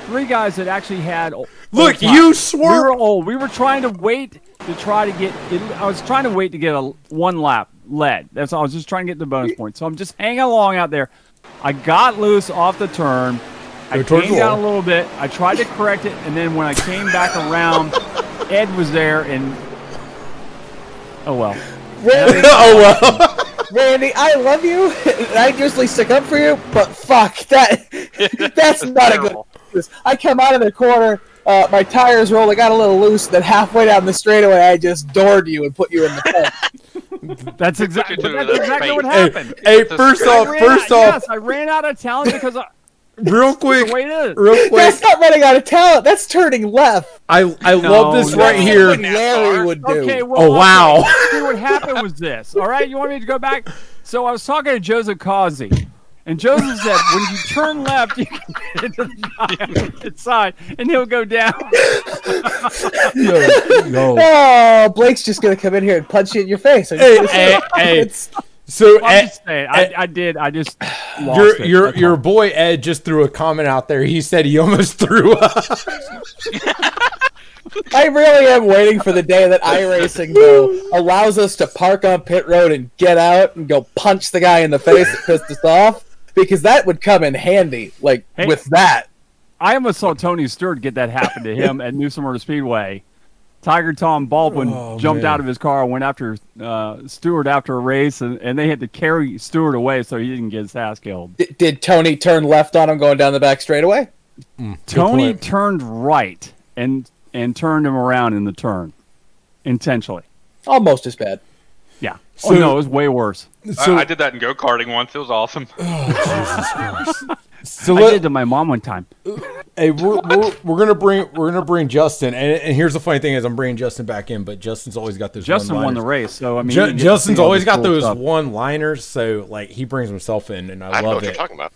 three guys that actually had. Look, you swerved- We were old. We were trying to wait to try to get. I was trying to wait to get a one lap lead. That's all. I was just trying to get the bonus point. So I'm just hanging along out there. I got loose off the turn. I Go came down a little bit. I tried to correct it, and then when I came back around, Ed was there, and oh well. Oh well. Randy, I love you. and I usually stick up for you, but fuck that. That's not a good. I come out of the corner. Uh, my tires roll. I got a little loose. Then halfway down the straightaway, I just doored you and put you in the fence. That's exactly. That's exactly what happened. hey, It's a first off, first out, off, yes, I ran out of talent because I, real the quick, way it is. real quick. That's not running out of talent. That's turning left. I I love this no. right here. what Larry would do. Okay, well, Oh, wow. okay, See what happened was this. All right, you want me to go back? So I was talking to Joseph Causey, and Joseph said when you turn left, you can get into the guy on the side, and he'll go down. Yo, Oh, Blake's just gonna come in here and punch you in your face. Hey, hey, hey. It's- So I'm Ed, just saying, I, eh, I did. I just lost your it. your That's your all. boy Ed just threw a comment out there. He said he almost threw up. I really am waiting for the day that iRacing though allows us to park on pit road and get out and go punch the guy in the face that pissed us off because that would come in handy. Like Hey. with that, I almost saw Tony Stewart get that happen to him at New Smyrna Speedway. Tiger Tom Baldwin Oh, jumped man. out of his car, went after uh, Stewart after a race, and, and they had to carry Stewart away so he didn't get his ass killed. D- did Tony turn left on him going down the back straightaway? Tony point. turned right and and turned him around in the turn intentionally. Almost as bad. Yeah. So- oh no, it was way worse. So I, I did that in go karting once. It was awesome. so I let, did to my mom one time. Hey, we're, we're, we're gonna bring we're gonna bring Justin, and, and here's the funny thing is I'm bringing Justin back in, but Justin's always got those. Justin won the race, so I mean, Ju- you get to Justin's always got cool those stuff. one liners, so like he brings himself in, and I, I don't know love what you're it. talking about.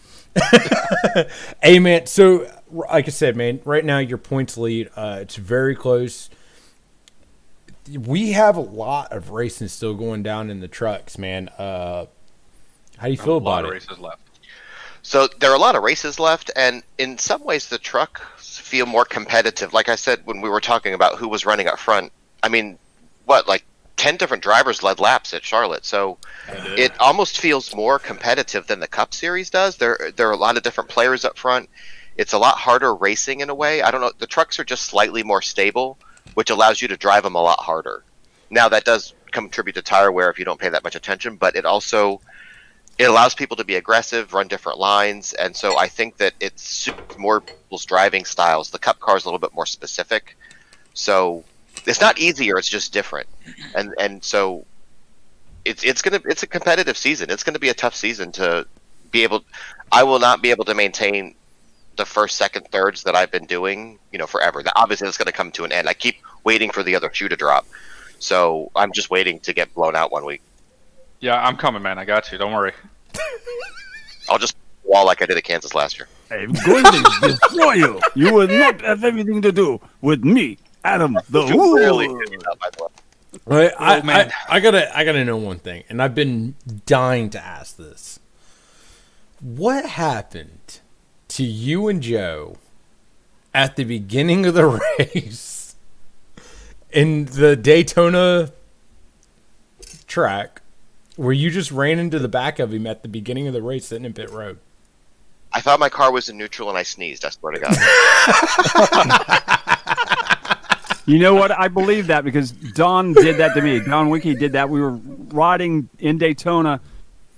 hey man, so like I said, man, right now your points lead. Uh, it's very close. We have a lot of racing still going down in the trucks, man. Uh, how do you feel a lot about of it? races left. So there are a lot of races left, and in some ways the trucks feel more competitive. Like I said when we were talking about who was running up front, I mean, what like ten different drivers led laps at Charlotte, so uh, it almost feels more competitive than the Cup Series does. There there are a lot of different players up front. It's a lot harder racing in a way. I don't know. The trucks are just slightly more stable, which allows you to drive them a lot harder. Now that does contribute to tire wear if you don't pay that much attention, but it also it allows people to be aggressive, run different lines, and so I think that it suits more people's driving styles. The Cup car is a little bit more specific, so it's not easier; it's just different, and and so it's it's gonna it's a competitive season. It's gonna be a tough season to be able. I will not be able to maintain the first, second, thirds that I've been doing, you know, forever. Obviously it's gonna come to an end. I keep waiting for the other shoe to drop, so I'm just waiting to get blown out one week. Yeah, I'm coming, man. I got you. Don't worry. I'll just wall like I did at Kansas last year. I'm going to destroy you. You will not have anything to do with me, Adam the Feel really Wool. good about, by the way. Right, I, Oh, man. I, I gotta, I gotta know one thing, and I've been dying to ask this. What happened to you and Joe at the beginning of the race in the Daytona track, where you just ran into the back of him at the beginning of the race, sitting in pit road? I thought my car was in neutral and I sneezed. I swear to God. You know what? I believe that because Don did that to me. Don Wiki did that. We were riding in Daytona,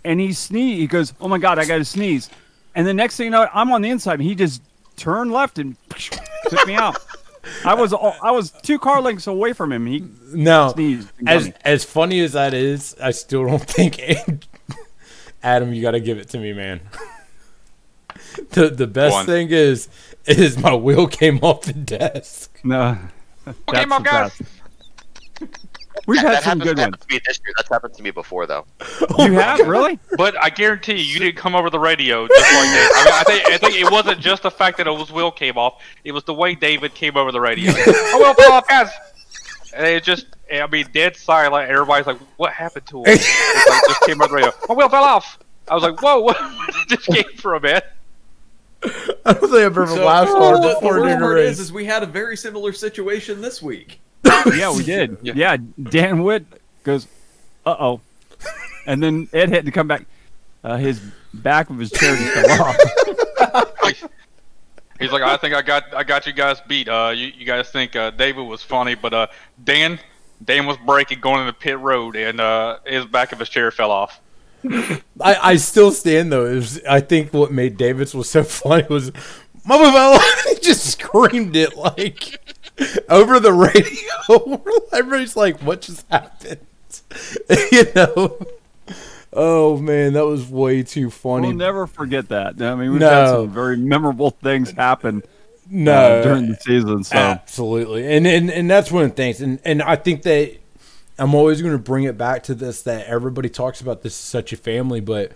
and he sneezed. He goes, "Oh my god, I got to sneeze!" And the next thing you know, I'm on the inside, and he just turned left and took me out. I was all- I was two car lengths away from him. He No, sneezed. and got as as funny as that is, I still don't think Adam, you got to give it to me, man. the the best Go thing is is my wheel came off the desk. No, that's my the best. We've that had some happens, good that ones. happened to me this year. That's happened to me before, though. You have really? But I guarantee you, you didn't come over the radio just like that. I, mean, I think I think it wasn't just the fact that his wheel came off; it was the way David came over the radio. oh well, Paul, guys, and it just I mean, dead silent. Everybody's like, "What happened to him?" It's like, just came over the radio. Oh, My wheel fell off. I was like, "Whoa, what just came from it?" I don't think I've ever So, laughed the, hard the before worst during a part is, is we had a very similar situation this week. yeah, we did. Yeah. Dan Witt goes, "Uh oh," and then Ed had to come back. Uh, his back of his chair just fell off. He's like, "I think I got I got you guys beat. Uh, you, you guys think uh, David was funny, but uh, Dan Dan was breaking going into pit road, and uh, his back of his chair fell off." I, I still stand though. It was, I think what made Davis was so funny was Mama Bella he just screamed it like over the radio. Everybody's like, "What just happened?" you know. Oh man, that was way too funny. We'll never forget that. I mean, we've No. had some very memorable things happen no, uh, during the season. So Absolutely, and and and that's one of the things, and and I think that I'm always going to bring it back to this that everybody talks about this is such a family, but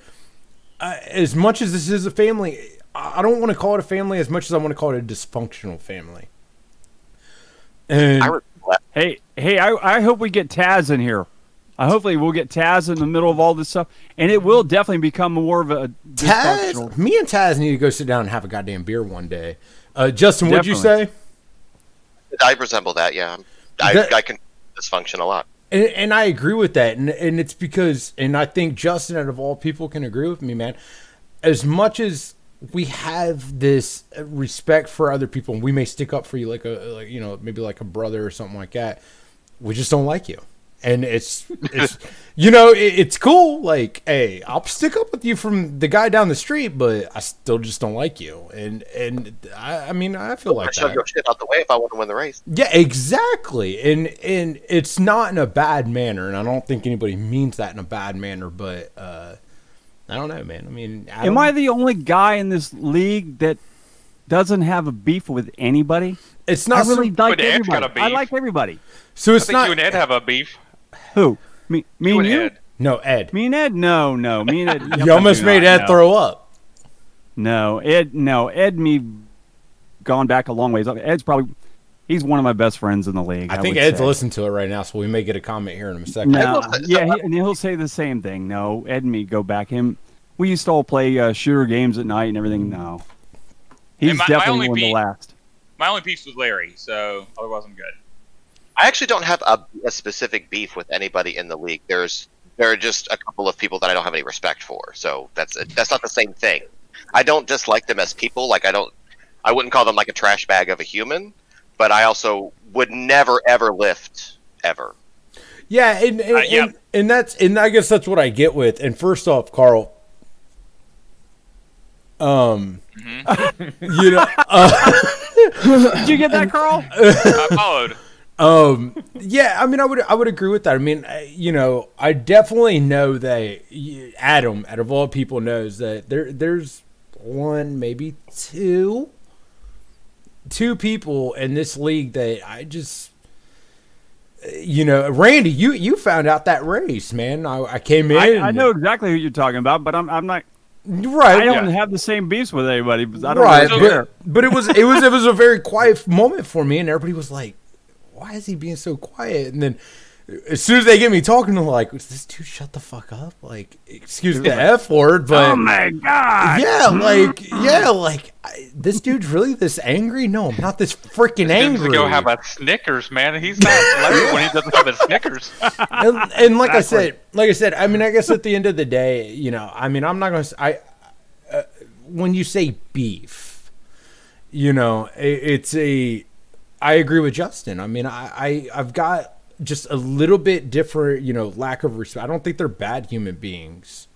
uh, as much as this is a family, I I don't want to call it a family as much as I want to call it a dysfunctional family. And I regret hey, hey, I, I hope we get Taz in here. I hopefully we'll get Taz in the middle of all this stuff, and it will definitely become more of a Taz, me and Taz need to go sit down and have a goddamn beer one day. Uh, Justin, what'd you say? I resemble that. Yeah, I, That- I can dysfunction a lot. And, and I agree with that, and and it's because, and I think Justin, out of all people, can agree with me, man. As much as we have this respect for other people, and we may stick up for you like a like you know maybe like a brother or something like that, we just don't like you, and it's it's you know it, it's cool. Like, hey, I'll stick up with you from the guy down the street, but I still just don't like you, and and I, I mean I feel like I shove your shit out the way if I want to win the race. Yeah, exactly. And and it's not in a bad manner, and I don't think anybody means that in a bad manner, but uh I don't know, man. I mean, Adam, Am I the only guy in this league that doesn't have a beef with anybody? it's I not really so, like But Ed's got everybody. a I beef. like everybody. so I it's think not you and Ed have a beef. Who? Me? Me You and and you? Ed. no Ed. Me and Ed? No, no. Me and Ed. You almost made not, Ed no. throw up. No, Ed. No, Ed. Me gone back a long ways. Ed's probably he's one of my best friends in the league. I think Ed's say. listening to it right now, so we may get a comment here in a second. No, yeah, he, and he'll say the same thing. No, Ed and me go back. Him, we used to all play uh, shooter games at night and everything. No, he's my- my definitely only one of the last. My only piece was Larry, so otherwise I'm good. I actually don't have a, a specific beef with anybody in the league. There's there are just a couple of people that I don't have any respect for. So that's that's not the same thing. I don't dislike them as people. Like I don't, I wouldn't call them like a trash bag of a human. But I also would never ever lift ever. Yeah, and and, Uh, yeah. and and that's and I guess that's what I get with. And first off, Carl, um, you know, uh, Did you get that, Carl? I followed. Um, yeah, I mean, I would, I would agree with that. I mean, you know, I definitely know that Adam, out of all people, knows that there, there's one, maybe two, two people in this league that I just, you know, Randy, you, you found out that race, man. I, I came in, I, I know exactly who you're talking about, but I'm I'm not. right? I don't have the same beefs with anybody. but I don't right, really but, but it was, it was, it was a very quiet moment for me, and everybody was like, "Why is he being so quiet?" And then, as soon as they get me talking, I'm like, "Does this dude shut the fuck up?" Like, excuse the f word, but Oh my god! yeah, like, yeah, like I, this dude's really this angry? No, I'm not this freaking Seems to angry. go have a Snickers, man. He's not Larry when he doesn't have a Snickers. and, and like I said, like I said, I mean, I guess at the end of the day, you know, I mean, I'm not gonna. s- I uh, when you say beef, you know, it, it's a. I agree with Justin. I mean, I, I I've got just a little bit different, you know, lack of respect. I don't think they're bad human beings.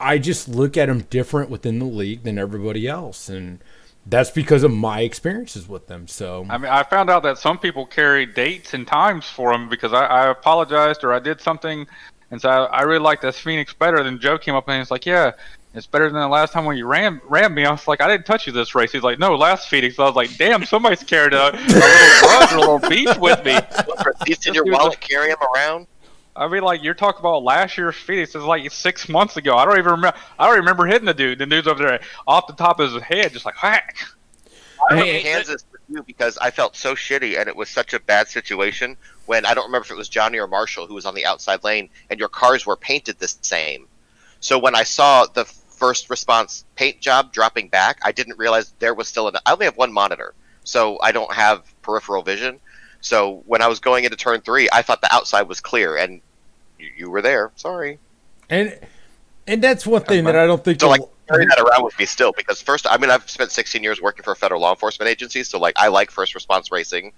I just look at them different within the league than everybody else, and that's because of my experiences with them. So I mean, I found out that some people carry dates and times for them because I, I apologized or I did something, and so I, I really like this Phoenix better. Then Joe came up and he's like, "Yeah, it's better than the last time when you ran ran me." I was like, "I didn't touch you this race." He's like, "No, last Phoenix." I was like, "Damn, somebody's carried a, a little grudge or a little beef with me." Receipts in your dude's wallet, carry them around. I mean, like you're talking about last year's Phoenix. It's like six months ago. I don't even remember. I don't remember hitting the dude. The dude's over there off the top of his head, just like whack. I'm Hey, from Kansas. you because I felt so shitty, and it was such a bad situation when I don't remember if it was Johnny or Marshall who was on the outside lane, and your cars were painted the same. So when I saw the first response paint job dropping back, I didn't realize there was still an. I only have one monitor, so I don't have peripheral vision. So when I was going into turn three, I thought the outside was clear, and you, you were there. Sorry. And and that's one thing that I don't think. So like carry that around with me still because first, I mean, I've spent 16 years working for a federal law enforcement agency, so like I like first response racing,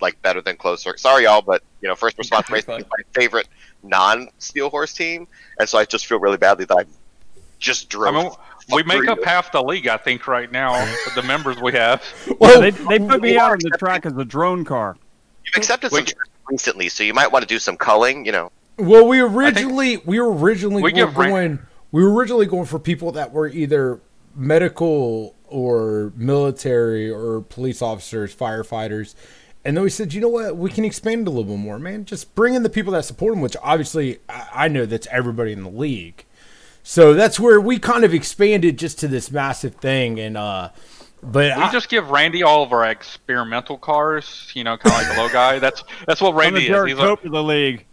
like better than close circuit. Sorry, y'all, but you know, first response racing is my favorite non-steel horse team, and so I just feel really badly that I just I mean, we make up half the league, I think, right now the members we have. well, they, they put me out on the track as a drone car. You've accepted some we- charges recently, so you might want to do some culling. You know, Well, we originally we were originally we we were give rank- going we were originally going for people that were either medical or military or police officers, firefighters. And then we said, you know what, we can expand it a little bit more, man. Just bring in the people that support them, which obviously I I know that's everybody in the league. So that's where we kind of expanded just to this massive thing. And uh, but We I, just give Randy all of our experimental cars, you know, kind of like the low guy. That's that's what I'm the Randy is. He's like, Cope of the league.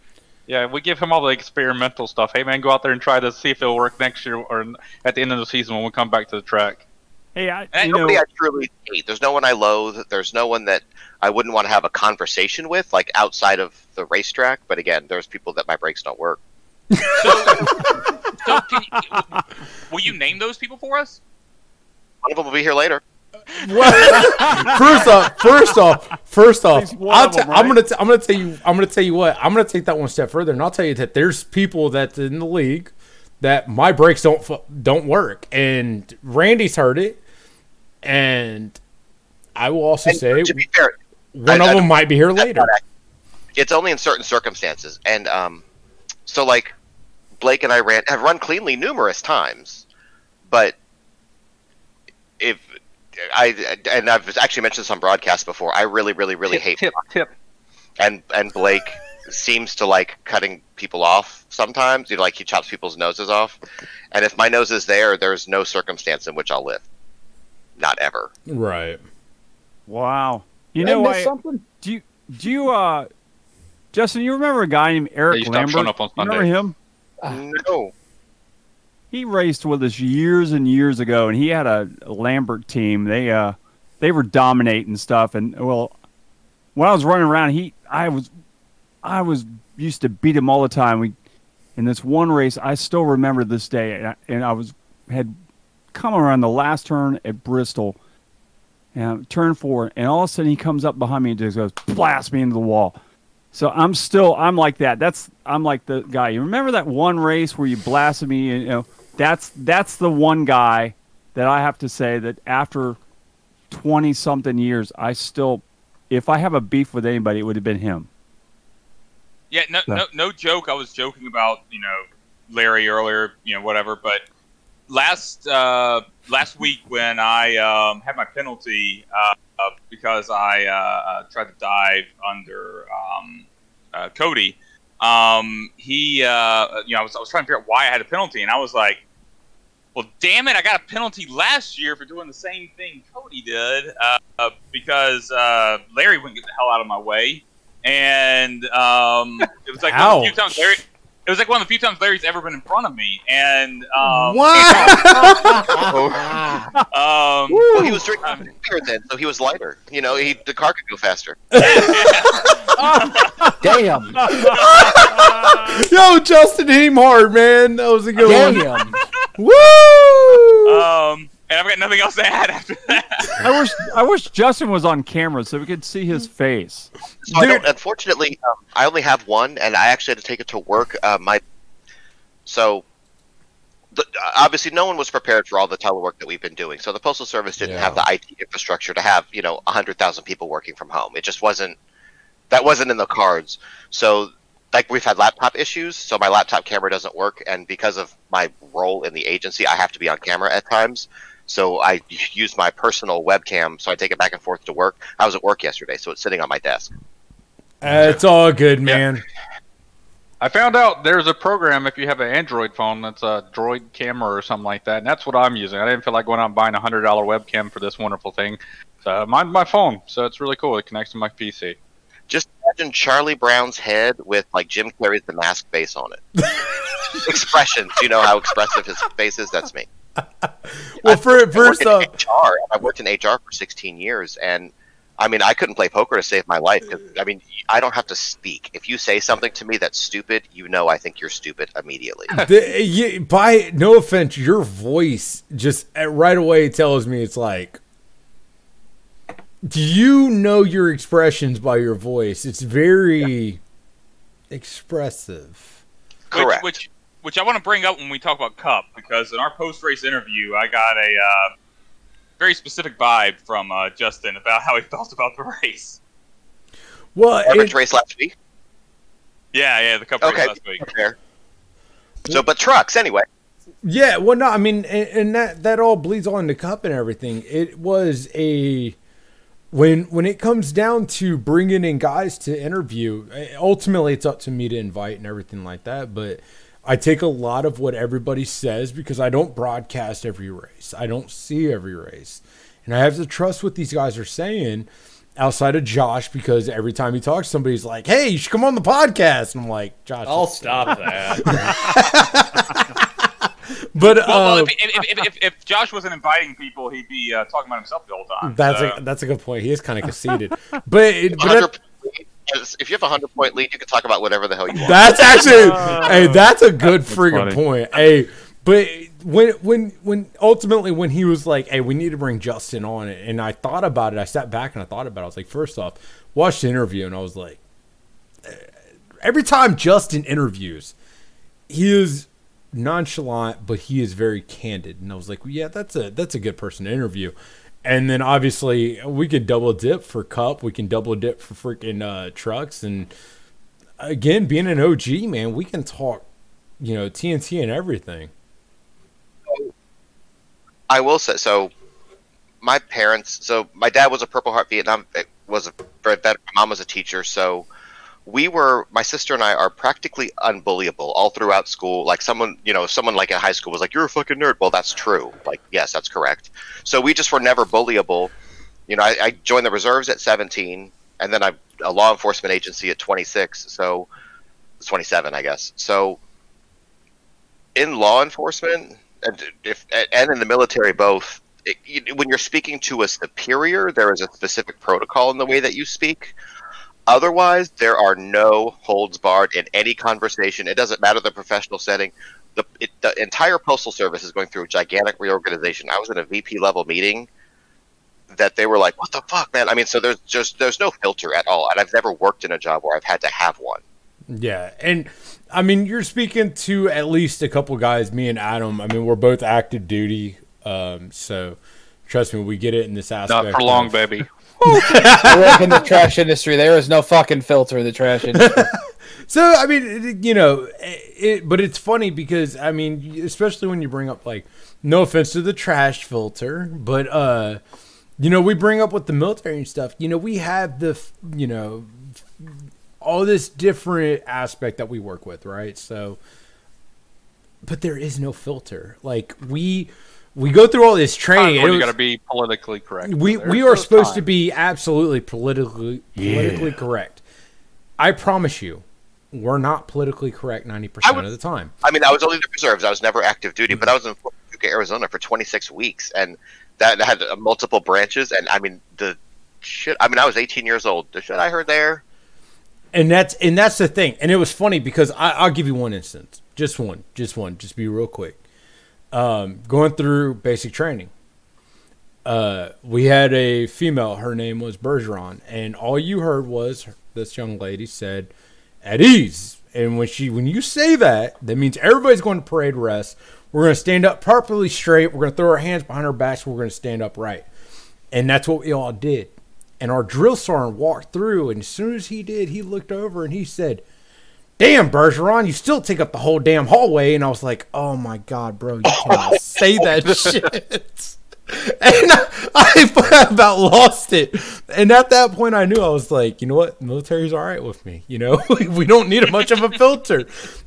yeah, we give him all the experimental stuff. Hey man, go out there and try to see if it'll work next year or at the end of the season when we come back to the track. Hey, I, And you know, nobody I truly hate. There's no one I loathe. There's no one that I wouldn't want to have a conversation with, like outside of the racetrack. But again, there's people that my brakes don't work. So, so can you, will you name those people for us? One of them will be here later. first off, first off, first off, I'll of t- them, I'm right? gonna t- I'm gonna tell you I'm gonna tell you what I'm gonna take that one step further, and I'll tell you that there's people that's in the league that my brakes don't fu- don't work, and Randy's heard it, and I will also And say to be fair, one I- of I- them might be here later. It's only in certain circumstances, and um, so like Blake and I ran have run cleanly numerous times, but if I and I've actually mentioned this on broadcast before, I really, really, really tip, hate tip, tip. and and Blake seems to like cutting people off sometimes. You know, like he chops people's noses off. And if my nose is there, there's no circumstance in which I'll live. Not ever. Right. wow. You Did know, miss I, something? do you do you uh, Justin? You remember a guy named Eric you stopped Lambert? up on You remember him? No. he raced with us years and years ago, and he had a Lambert team. They uh, they were dominating stuff, and well, when I was running around, he I was I was used to beat him all the time. We in this one race, I still remember this day, and I, and I was had come around the last turn at Bristol, and turn four, and all of a sudden he comes up behind me and just goes blast me into the wall. So I'm still I'm like that. That's I'm like the guy. You remember that one race where you blasted me? And, you know, that's that's the one guy that I have to say that after twenty something years, I still, if I have a beef with anybody, it would have been him. Yeah, no, Yeah. no, no joke. I was joking about you know Larry earlier, you know whatever. But last uh, last week when I um, had my penalty uh, uh, because I uh, uh, tried to dive under um, uh, Cody, um, he uh, you know I was, I was trying to figure out why I had a penalty, and I was like. Well, damn it! I got a penalty last year for doing the same thing Cody did because uh, Larry wouldn't get the hell out of my way, and um, it was like the few times Larry. It was like one of the few times Larry's ever been in front of me, and um, um, Well, he was drinking beer then, so he was lighter. You know, he the car could go faster. Damn. Yo, Justin aim hard, man. That was a good one. Damn. Woo! um, and I've got nothing else to add after that. I wish I wish Justin was on camera so we could see his face. So I don't, unfortunately, um, I only have one, and I actually had to take it to work. Uh, my so the, obviously no one was prepared for all the telework that we've been doing. So the postal service didn't Yeah. have the IT infrastructure to have you know hundred thousand people working from home. It just wasn't that wasn't in the cards. So like we've had laptop issues, so my laptop camera doesn't work, and because of my role in the agency, I have to be on camera at times. So I use my personal webcam, so I take it back and forth to work. I was at work yesterday, so it's sitting on my desk. Uh, it's all good, man. I found out there's a program if you have an Android phone that's a Droid camera or something like that, and that's what I'm using. I didn't feel like going out and buying a hundred dollar webcam for this wonderful thing, Uh, mine my phone, so it's really cool. It connects to my PC. Just imagine Charlie Brown's head with like Jim Carrey's The Mask face on it. Expressions. You know how expressive his face is? That's me. Well, for, first I off, worked in HR. I worked in HR for 16 years, and I mean, I couldn't play poker to save my life. 'cause, I mean, I don't have to speak. If you say something to me that's stupid, you know I think you're stupid immediately. the, you, by no offense, your voice just uh, right away tells me it's like. Do you know your expressions by your voice? It's very expressive. Correct. Which, which, which I want to bring up when we talk about Cup, because in our post race interview, I got a uh, very specific vibe from uh, Justin about how he felt about the race. Well, Garbage it- race last week. Yeah, yeah, the Cup Okay, race last week. fair. So, but trucks anyway. Yeah, well, no, I mean, and, and that that all bleeds on the cup and everything. It was a when when it comes down to bringing in guys to interview. Ultimately, it's up to me to invite and everything like that. But I take a lot of what everybody says because I don't broadcast every race. I don't see every race, and I have to trust what these guys are saying. Outside of Josh, because every time he talks, somebody's like, "Hey, you should come on the podcast," and I'm like, "Josh, I'll stop that. But Well, well uh, if, if, if, if, if Josh wasn't inviting people, he'd be uh, talking about himself the whole time. That's so. a that's a good point. He is kind of conceited, but, it, but 100 that- point lead, if you have a hundred point lead, you can talk about whatever the hell you want. that's actually hey, that's a good funny. friggin' point. Hey, but when when when ultimately when he was like, "Hey, we need to bring Justin on," and I thought about it, I sat back and I thought about it. I was like, first off, watched the interview, and I was like, eh, every time Justin interviews, he is nonchalant, but he is very candid. And I was like, well, yeah, that's a that's a good person to interview. And then obviously we could double dip for Cup, we can double dip for freaking uh, trucks, and again, being an OG man, we can talk, you know, TNT and everything. I will say so. My parents, so my dad was a Purple Heart Vietnam, was a vet. My mom was a teacher, so we were. My sister and I are practically unbullyable all throughout school. Like someone, you know, someone like in high school was like, "You're a fucking nerd." Well, that's true. Like, yes, that's correct. So we just were never bullyable. You know, I, I joined the reserves at 17, and then I a law enforcement agency at 26. So 27, I guess. So in law enforcement and if and in the military both it, you, when you're speaking to a superior there is a specific protocol in the way that you speak otherwise there are no holds barred in any conversation it doesn't matter the professional setting the, it, the entire postal service is going through a gigantic reorganization i was in a vp level meeting that they were like what the fuck man i mean so there's just there's no filter at all and i've never worked in a job where i've had to have one Yeah, and I mean, you're speaking to at least a couple guys. Me and Adam. I mean, we're both active duty, um, so trust me, we get it in this aspect. Not for long, of- baby. I work in the trash industry. There is no fucking filter in the trash industry. So I mean, you know, it, but it's funny because I mean, especially when you bring up like, no offense to the trash filter, but uh, you know, we bring up with the military and stuff. You know, we have the, you know, all this different aspect that we work with, right? So, but there is no filter. Like we we go through all this training. Times and when you was- got to be politically correct. we There's we are those supposed to be absolutely politically politically correct. I promise you, we're not politically correct ninety percent of the time. I mean, I was only in the reserves. I was never active duty, but I was in Fort Huachuca, Arizona for 26 weeks, and that had uh, multiple branches. And I mean, the shit. I mean, I was 18 years old. The shit I heard there. And that's and that's the thing. And it was funny because I, I'll give you one instance, just one, just one, just be real quick. Um, going through basic training, uh, we had a female. Her name was Bergeron, and all you heard was this young lady said, "At ease." And when she when you say that, that means everybody's going to parade rest. We're going to stand up properly straight. We're going to throw our hands behind our backs. We're going to stand up right. And that's what we all did. And our drill sergeant walked through, and as soon as he did, he looked over and he said, Damn, Bergeron, you still take up the whole damn hallway. And I was like, Oh my God, bro, you can't say that shit. and I, I about lost it. And at that point, I knew I was like, you know what, military's all right with me. You know, we don't need much of a filter.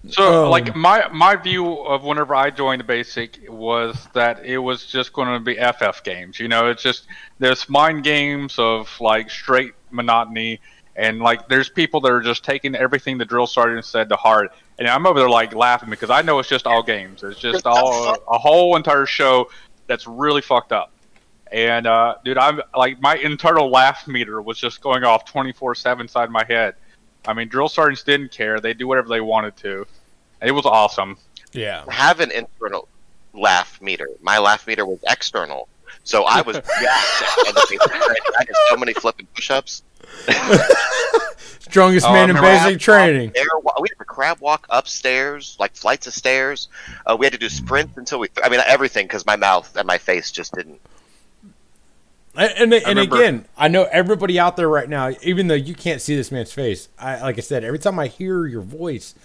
So, Um, like my my view of whenever I joined the basic was that it was just going to be FF games. You know, it's just there's mind games of like straight monotony, and like there's people that are just taking everything the drill sergeant said to heart. And I'm over there like laughing because I know it's just all games. It's just all a whole entire show that's really fucked up. And uh, dude, I'm like my internal laugh meter was just going off 24/7 inside my head. I mean, drill sergeants didn't care; they do whatever they wanted to. It was awesome. Yeah. have an internal laugh meter. My laugh meter was external. So I was jacked. and I did so many flipping push-ups. Strongest Oh, man in basic training. We had to crab walk upstairs, like flights of stairs. Uh, we had to do sprints until we. I mean, everything because my mouth and my face just didn't. And, and, and again, I know everybody out there right now, even though you can't see this man's face, I, like I said, every time I hear your voice,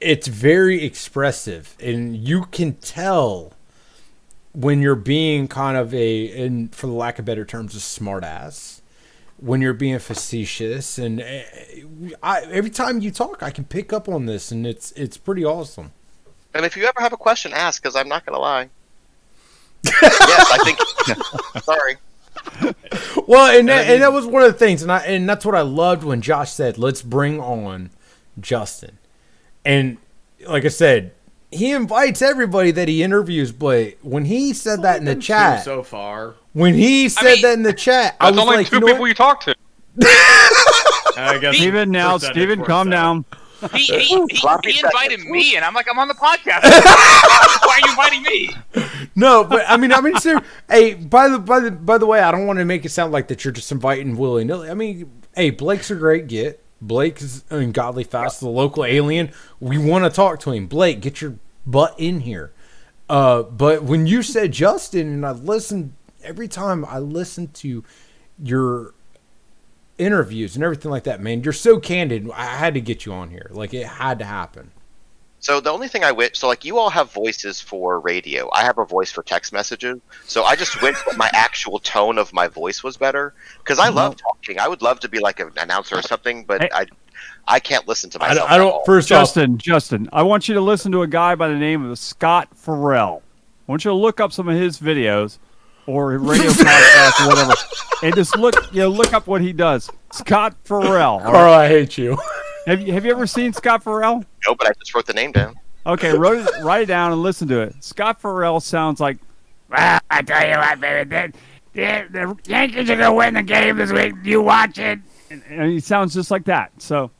it's very expressive, and you can tell when you're being kind of a, and for the lack of better terms, a smartass. When you're being facetious, and uh, I, every time you talk, I can pick up on this, and it's it's pretty awesome. And if you ever have a question, ask because I'm not going to lie. yes, I think. sorry. Well, and that, and that was one of the things, and I and that's what I loved when Josh said, "Let's bring on Justin," and like I said, he invites everybody that he interviews. But when he said that in the chat, so far. when he said mean, that in the chat, I was only like, two you know people what? you talk to. I guess Steven now, percentage Steven, calm out. down. He, he, he, he invited me, and I'm like, I'm on the podcast. Why are you inviting me? No, but I mean, I mean, ser- hey, by the by the by the way, I don't want to make it sound like that you're just inviting willy nilly. I mean, hey, Blake's a great get. Blake is ungodly fast, the local alien. We want to talk to him. Blake, get your butt in here. Uh, but when you said Justin, and I listened every time I listened to your interviews and everything like that, man, you're so candid. I had to get you on here. Like it had to happen. So the only thing I wish, so like you all have voices for radio. I have a voice for text messages. So I just wish my actual tone of my voice was better because I love talking. I would love to be like an announcer or something, but Hey. I, I can't listen to I myself. don't. I don't all. first off, Justin, Justin, I want you to listen to a guy by the name of Scott Farrell. I want you to look up some of his videos or radio podcasts or whatever, and just look, you know, look up what he does. Scott Farrell. all right? Carl, I hate you. Have you have you ever seen Scott Farrell? No, but I just wrote the name down. Okay, wrote it, write it down and listen to it. Scott Farrell sounds like. Well, I tell you what, baby, the, the, the Yankees are gonna win the game this week. You watch it, and, and he sounds just like that. So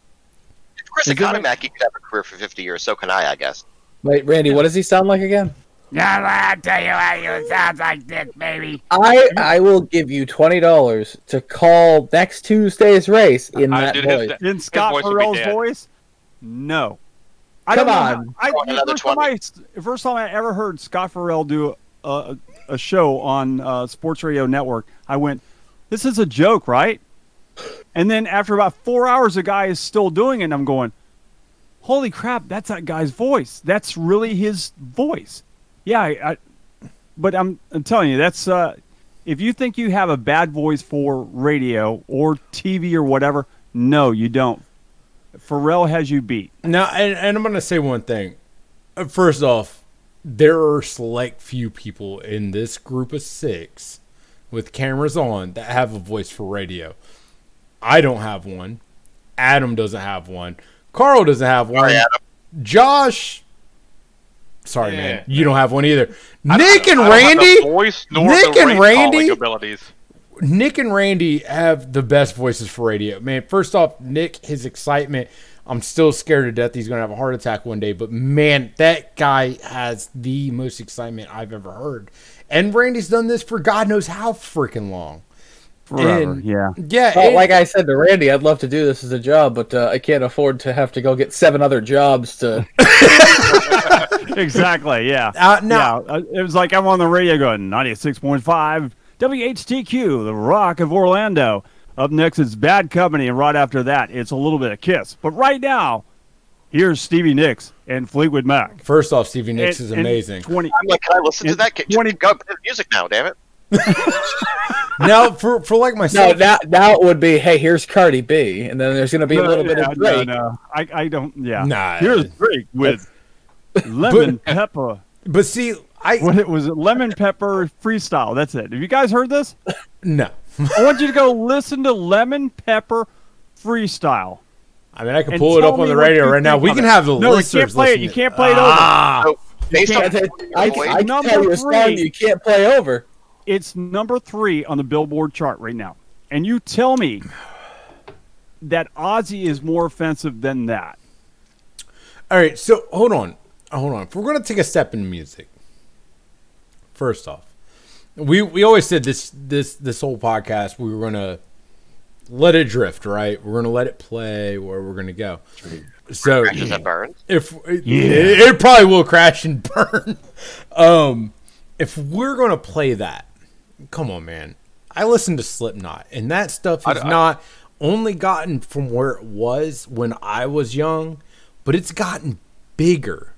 If Chris Is Economaki could have a career for 50 years, so can I, I guess. Wait, Randy, what does he sound like again? Yeah, I tell you how you sounds like this, baby. I I will give you twenty dollars to call next Tuesday's race in I that voice. his, in Scott voice Farrell's voice, no. I Come don't on. how- I, the first time I, first time I ever heard Scott Farrell do a, a, a show on uh, Sports Radio Network, I went, "This is a joke, right?" And then after about four hours, the guy is still doing it. and I'm going, "Holy crap! That's that guy's voice. That's really his voice." Yeah, I, I but I'm, I'm telling you, that's uh, if you think you have a bad voice for radio or TV or whatever, no, you don't. Farrell has you beat. Now, and, and I'm going to say one thing. Uh, First off, there are select few people in this group of six with cameras on that have a voice for radio. I don't have one. Adam doesn't have one. Carl doesn't have one. Sorry, Adam. Josh. Sorry, Yeah. man. You don't have one either. I- Nick and I don't have the Randy. voice Nick and Randy? abilities. Nick and Randy have the best voices for radio. Man, first off, Nick, his excitement. I'm still scared to death he's going to have a heart attack one day, but man, that guy has the most excitement I've ever heard. And Randy's done this for God knows how freaking long. Forever, And- yeah. Yeah. Well, and- like I said to Randy, I'd love to do this as a job, but uh, I can't afford to have to go get seven other jobs to. exactly. Yeah. Uh, now- yeah. uh, It was like I'm on the radio going 96.5 WHTQ, the Rock of Orlando. Up next is Bad Company, and right after that, it's a little bit of Kiss. But right now, here's Stevie Nicks and Fleetwood Mac. first off, Stevie Nicks And- is amazing. 20, I'm like, can I listen to that? Can, 20 go play the music now, damn it. now for for like No, myself, now now it would be, hey, here's Cardi B, and then there's going to be a No, little bit of Drake. No, no, I, I don't. Yeah. Nah. Here's Drake with lemon pepper. but see, I What it was? Lemon pepper freestyle. That's it. Have you guys heard this? no. I want you to go listen to lemon pepper freestyle. I mean, I can pull it up on the radio right now. We can it. have the No, you can't play it. You can't play it over. Ah, So, based I, on I, I, I can Number tell you a song you can't play over. It's number three on the Billboard chart right now. And you tell me that Ozzy is more offensive than that. All right, so hold on, hold on. If we're gonna take a step in music, first off, we we always said this this this whole podcast we were gonna let it drift, right? We're gonna let it play where we're gonna go. So crashes and burns. if it, it probably will crash and burn. Um, if we're gonna play that, come on, man. I listen to Slipknot, and that stuff I- has I- not only gotten from where it was when I was young, but it's gotten bigger.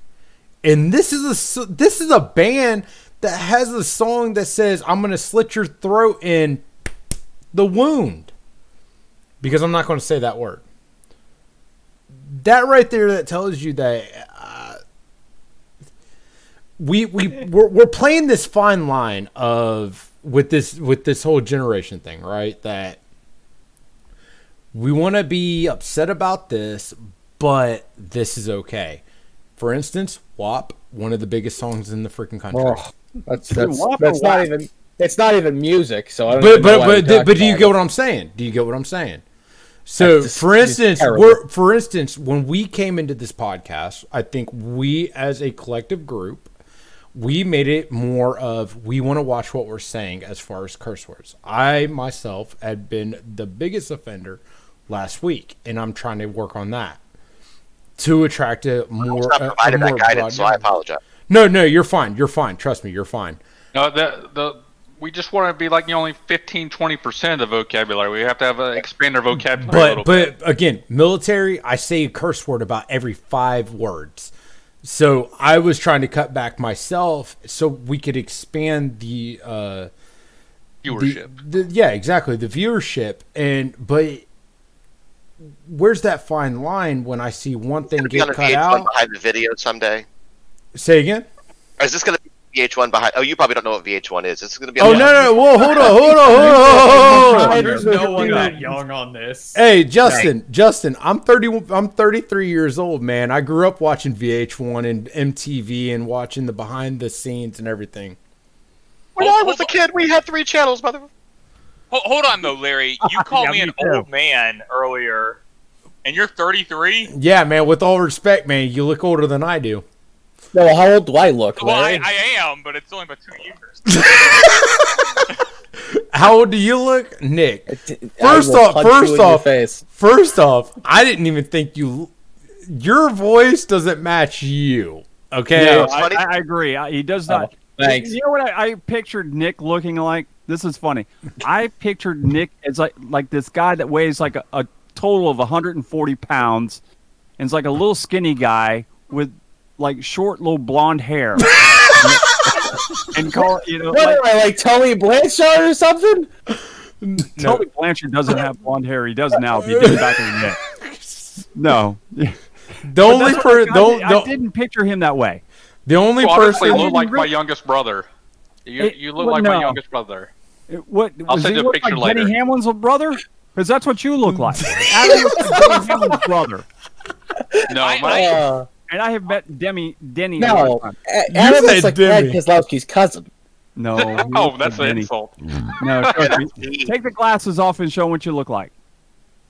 And this is a this is a band that has a song that says, "I'm gonna slit your throat in the wound," because I'm not going to say that word that right there that tells you that uh, we we we're, we're playing this fine line of with this with this whole generation thing right that we want to be upset about this but this is okay for instance WAP one of the biggest songs in the freaking country Oh, that's that's, Wap that's not whack? even it's not even music. So I don't but but but but, but do you get what I'm saying? Do you get what I'm saying? So, just- for instance, we're for instance, when we came into this podcast, I think we as a collective group, we made it more of we want to watch what we're saying as far as curse words. I myself had been the biggest offender last week, and I'm trying to work on that to attract a I more. was not a- a provided more that guidance, so I apologize. No, no, you're fine. You're fine. Trust me, you're fine. No, the the we just want to be like you know, only 15, 20 percent of the vocabulary. We have to have a, expand our vocabulary a But bit. but again, military, I say a curse word about every five words. So I was trying to cut back myself so we could expand the uh Viewership. the- yeah, exactly, the viewership and but where's that fine line when I see one thing get cut out? behind the video someday. Say again? Or is this going to be VH1 behind? Oh, you probably don't know what VH1 is. This is going to be. Oh on no no! Whoa! Hold on! Hold on! Hold on! Hold on! There's no one that young on this. Hey, Justin, Justin, I'm 30 I'm 33 years old, man. I grew up watching VH1 and MTV and watching the behind the scenes and everything. When I oh, was a kid, we had three channels, mother. Hold, hold on though, Larry. You called Yeah, me me an too. old man earlier, and you're 33. Yeah, man, with all respect, man, you look older than I do. No, how old do I look? Well, I, I am, but it's only about two years. How old do you look, Nick? First off, first off, face. first off, I didn't even think you your voice doesn't match you. Okay? No, I, I I agree. He does oh, not. thanks. You know what I, I pictured Nick looking like? This is funny. I pictured Nick as like like this guy that weighs like a, a total of 140 pounds, and is like a little skinny guy with like short little blonde hair. and call you know What like, am I like Tony Blanchard or something? Tully Blanchard doesn't have blonde hair. He does now. If you did back in the day. No, The only That's what per, I, don't, I, don't, didn't picture him that way. the only You person look like re- my youngest brother. You, It- you look well, like no. my youngest brother. It- What I'll send you a picture like Denny later. Hamlin's little brother? Because that's what you look like. Adam looks like Denny Hamlin's brother. No, I- my, Uh, And I have met Demi Denny. no, all the Adam said looks like Brad Demi. Keselowski's cousin. No. he oh, that's like an Denny. insult. No, trust me. Take the glasses off and show 'em what you look like.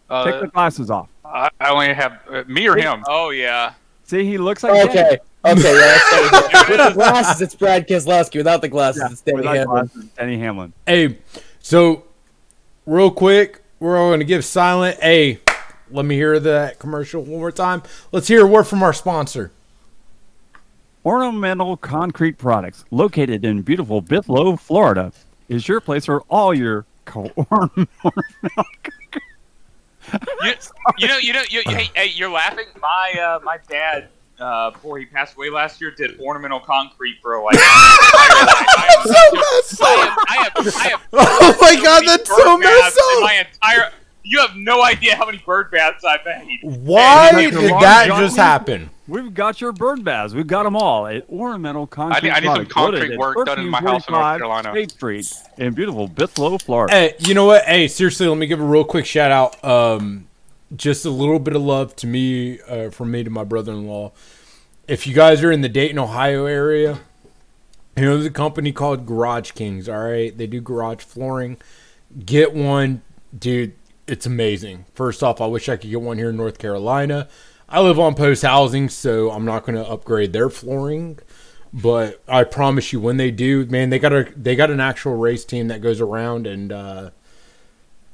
Take Uh, the glasses off. I, I only have uh, me or him. oh yeah. See, he looks like Denny. Okay, okay, yeah, that's With the glasses, it's Brad Keselowski. Without the glasses, Yeah, it's Danny Hamlin. glasses, Denny Hamlin. Hey, so real quick, we're all going to give silent. Hey, let me hear that commercial one more time. Let's hear a word from our sponsor. Ornamental Concrete Products, located in beautiful Bithlo, Florida, is your place for all your co- ornamental. You, you know, you know, you, hey, hey, you're laughing. My uh, my dad uh, before he passed away last year, did ornamental concrete for like. I have, I have, I have Oh my god, that's so baths messed in up. My entire, you have no idea how many bird baths I've made. Why Hey, you got did that long just happen? We've got your bird baths. We've got them all. It, ornamental concrete. need- I need some concrete work done in my house in North Carolina. State Street in beautiful Bithlo, Florida. Hey, you know what? Hey, seriously, let me give a real quick shout out. Um, just a little bit of love to me, uh, from me to my brother-in-law. If you guys are in the Dayton, Ohio area, you know there's a company called Garage Kings. All right, they do garage flooring. Get one, dude. It's amazing. First off, I wish I could get one here in North Carolina. I live on post housing, so I'm not going to upgrade their flooring. But I promise you, when they do, man, they got a they got an actual race team that goes around, and uh,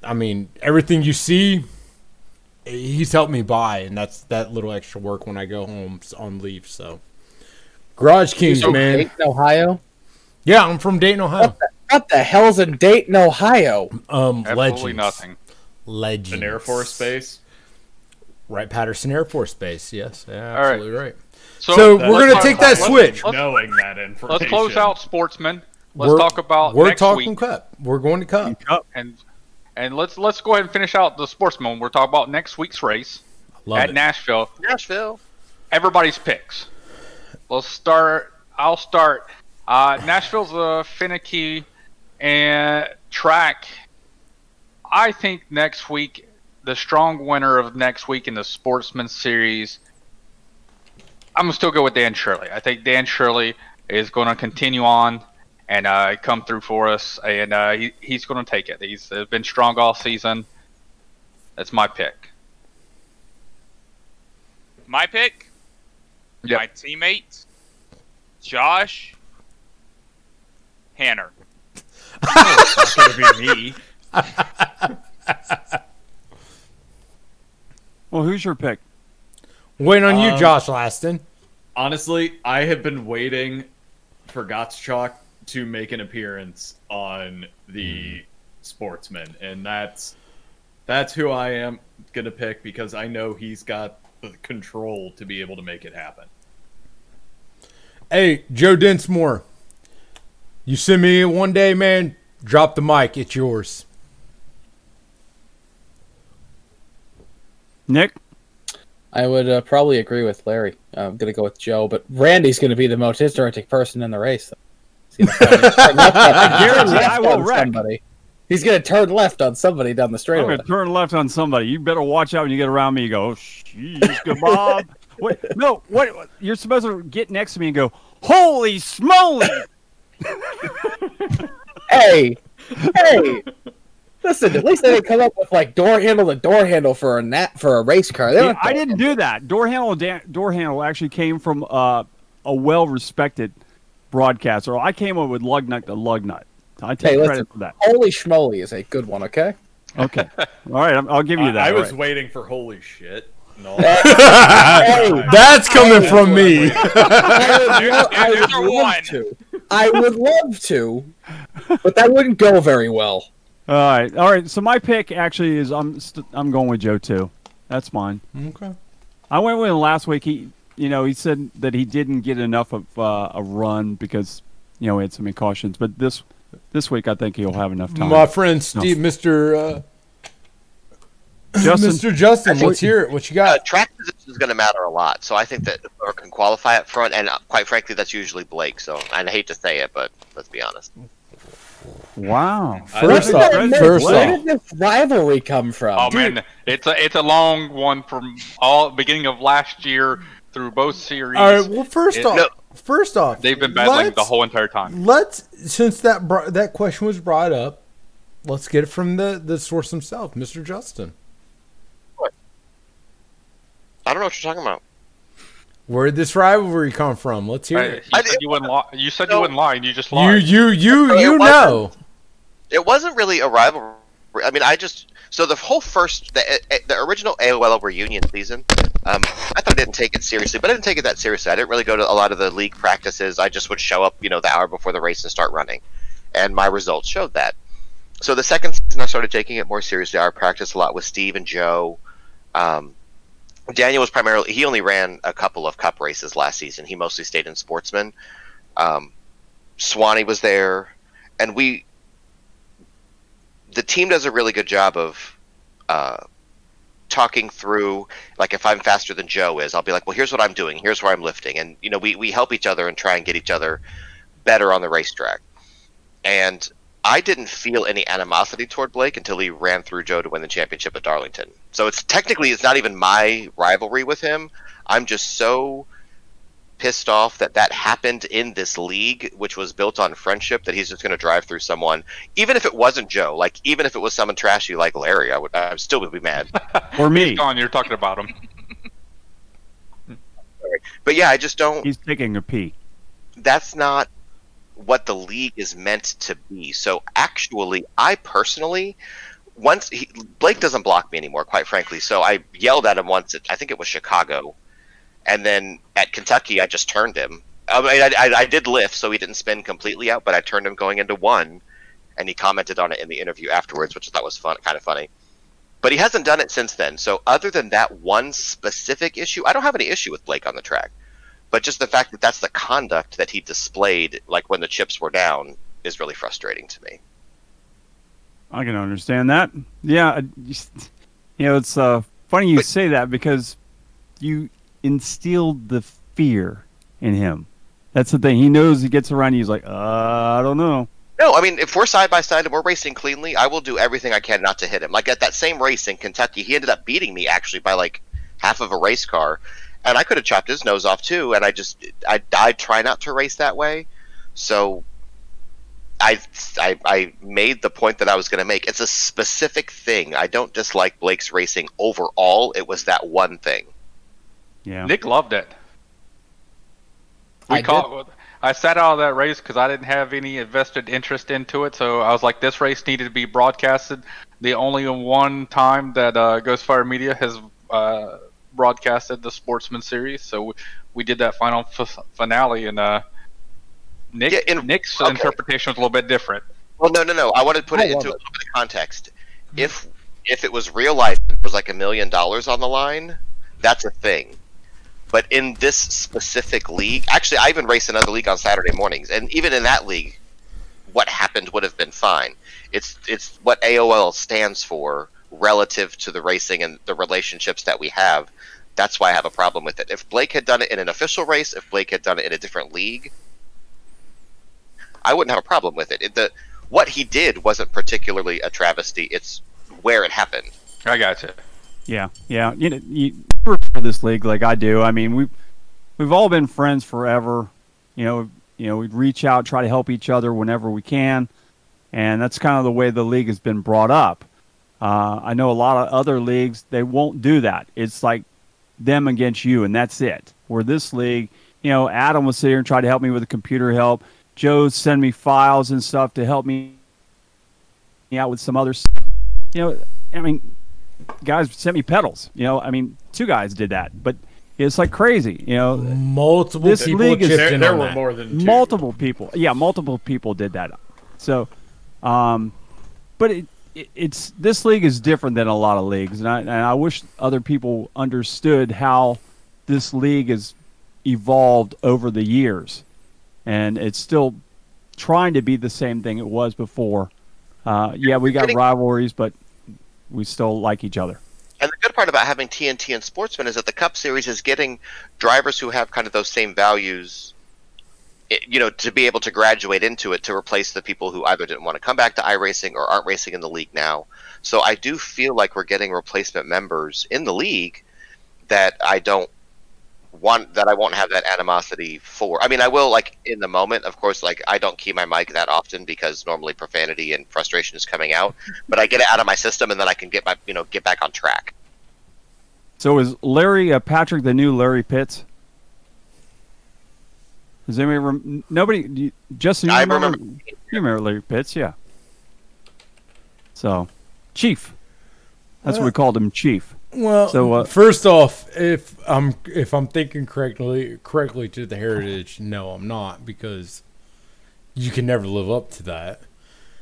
I mean everything you see, he's helped me buy, and that's that little extra work when I go home on leave. So, Garage Kings, So man. Dayton, Ohio. Yeah, I'm from Dayton, Ohio. What the hell's in Dayton, Ohio? Um, Absolutely legends, nothing. Legends. An Air Force base. right? Patterson Air Force Base. Yes, yeah, absolutely right. So, So we're gonna take that fun. switch. Let's- Knowing that information. let's close out sportsmen. Let's We're- talk about We're next talking week, cup. We're going to cup. and and let's let's go ahead and finish out the sportsman. We're talking about next week's race Love at it. Nashville. Nashville. Everybody's picks. Let's start. I'll start. Uh, Nashville's a finicky and track. I think next week, the strong winner of next week in the Sportsman Series, I'm gonna still go with Dan Shirley. I think Dan Shirley is going to continue on and uh, come through for us, and uh, he, he's going to take it. He's uh, been strong all season. That's my pick. My pick, Yep. my teammate, Josh Hanner. It's not gonna be me. Well, who's your pick? Wait on you, Um, Josh Laston. Honestly, I have been waiting for Gottschalk to make an appearance on the Sportsman, and that's that's who I am gonna pick because I know he's got the control to be able to make it happen. Hey, Joe Densmore. You send me in one day, man. Drop the mic. It's yours. Nick? I would uh, probably agree with Larry. I'm going to go with Joe, but Randy's going to be the most interesting person in the race. though. He's gonna turn left on- I guarantee I will wreck. Somebody. He's going to turn left on somebody down the I'm straightaway. going to turn left on somebody. You better watch out when you get around me. You go, oh, jeez, good Bob. Wait, no, what? what- You're supposed to get next to me and go, holy smoly! Hey, hey. Listen, at least they didn't come up with like door handle to door handle for a nat for a race car. Yeah, I didn't do that. Door handle, da- door handle actually came from uh, a well-respected broadcaster. I came up with lug nut to lug nut. I take Hey, credit listen. for that. Holy schmoly is a good one. Okay. Okay, all right, I'm- I'll give you that. I all was right. waiting for holy shit. No. That's coming from me. I would, lo- I There's would our love to. I would love to, but that wouldn't go very well. All right, all right. So my pick actually is I'm st- I'm going with Joe too. That's mine. okay. I went with him last week. He, you know, he said that he didn't get enough of uh, a run because, you know, he had some cautions. But this this week, I think he'll have enough time. My friend Steve, Mr. Uh, Justin, Mr. Justin, let's hear it. What you Uh, got? track position is going to matter a lot, so I think that whoever can qualify up front, and uh, quite frankly, that's usually Blake. So I hate to say it, but let's be honest. Wow. First Where off, did this- first where off, did this rivalry come from? Oh man, it's a it's a long one from all beginning of last year through both series. all right. Well, first It- off, no. first off, They've been battling the whole entire time. Let's since that br- that question was brought up, let's get it from the the source himself, Mr. Justin. What? I don't know what you're talking about. Where did this rivalry come from? Let's hear Right, it. You said you wouldn't lie. You said No. you wouldn't lie, and you just You lied. you you So it you wasn't- know. It wasn't really a rivalry. I mean, I just so the whole first the eh, the original AOL reunion season. Um, I thought I didn't take it seriously, but I didn't take it that seriously. I didn't really go to a lot of the league practices. I just would show up, you know, the hour before the race and start running, and my results showed that. So the second season, I started taking it more seriously. I practiced a lot with Steve and Joe. Um, Daniel was primarily he only ran a couple of cup races last season. He mostly stayed in sportsman. Um, Swanee was there, and we the team does a really good job of uh, talking through like if I'm faster than Joe is, I'll be like, well, here's what I'm doing, here's where I'm lifting, and you know we we help each other and try and get each other better on the racetrack. And I didn't feel any animosity toward Blake until he ran through Joe to win the championship at Darlington. So it's technically it's not even my rivalry with him. I'm just so pissed off that that happened in this league, which was built on friendship, that he's just going to drive through someone, even if it wasn't Joe. Like even if it was someone trashy like Larry, I would I still would be mad. Or me. Gone. You're talking about him. but yeah, I just don't. He's taking a pee. that's not what the league is meant to be. So actually, I personally, once he, Blake doesn't block me anymore, quite frankly. So I yelled at him once. At, I think it was Chicago, and then at Kentucky, I just turned him. I, mean, I, I, I did lift, so he didn't spin completely out, but I turned him going into one, and he commented on it in the interview afterwards, which I thought was fun, kind of funny. But he hasn't done it since then. So other than that one specific issue, I don't have any issue with Blake on the track but just the fact that that's the conduct that he displayed like when the chips were down is really frustrating to me I can understand that. Yeah, you know, it's uh, funny you But- say that because you instilled the fear in him. That's the thing. He knows he gets around you. He's like, uh, I don't know. no i mean if we're side by side and we're racing cleanly i will do everything i can not to hit him like at that same race in kentucky he ended up beating me actually by like half of a race car and i could have chopped his nose off too and i just i i try not to race that way so I, I, I made the point that I was going to make. It's a specific thing. I don't dislike Blake's racing overall. It was that one thing. Yeah. Nick loved it. We I caught. I sat out of that race because I didn't have any invested interest into it. So I was like, this race needed to be broadcasted. The only one time that uh, Ghostfire Media has uh, broadcasted the Sportsman series. So we, we did that final f- finale, and uh, Nick Yeah, in- Nick's okay. interpretation was a little bit different. Well, no, no, no. I want to put I it love into a little bit of context. Mm-hmm. If if it was real life, it was like a million dollars on the line. That's a thing. But in this specific league, actually, I even race another league on Saturday mornings, and even in that league, what happened would have been fine. It's it's what AOL stands for relative to the racing and the relationships that we have. That's why I have a problem with it. If Blake had done it in an official race, if Blake had done it in a different league, I wouldn't have a problem with it. it the what he did wasn't particularly a travesty. It's where it happened. I got you. Yeah, yeah. You know, you root for this league like I do. I mean, we we've all been friends forever. You know, you know, we reach out, try to help each other whenever we can, and that's kind of the way the league has been brought up. Uh, I know a lot of other leagues they won't do that. It's like them against you, and that's it. Where this league, you know, Adam was sit here and tried to help me with the computer help. Joe send me files and stuff to help me out with some other stuff. You know, I mean, guys sent me pedals. You know, I mean, two guys did that, but it's like crazy. You know, Multiple This people league is- There, there were that. more than two. multiple people. Yeah, multiple people did that. So, um, but it, it, it's this league is different than a lot of leagues, and I and I wish other people understood how this league has evolved over the years, and it's still trying to be the same thing it was before. Uh, yeah, we got rivalries, but we still like each other. And the good part about having TNT and Sportsman is that the Cup Series is getting drivers who have kind of those same values, you know, to be able to graduate into it to replace the people who either didn't want to come back to iRacing or aren't racing in the league now. So I do feel like we're getting replacement members in the league that I don't want that I won't have that animosity for. I mean, I will like in the moment, of course. Like I don't key my mic that often because normally profanity and frustration is coming out, but I get it out of my system and then I can get my you know get back on track. So is Larry uh, Patrick the new Larry Pitts? Does anybody rem- nobody? you- Justin, you I remember? remember- You remember Larry Pitts? Yeah. So, Chief. That's what we called him, Chief. Well, So, uh, first off, if I'm if I'm thinking correctly correctly to the heritage, no, I'm not because you can never live up to that.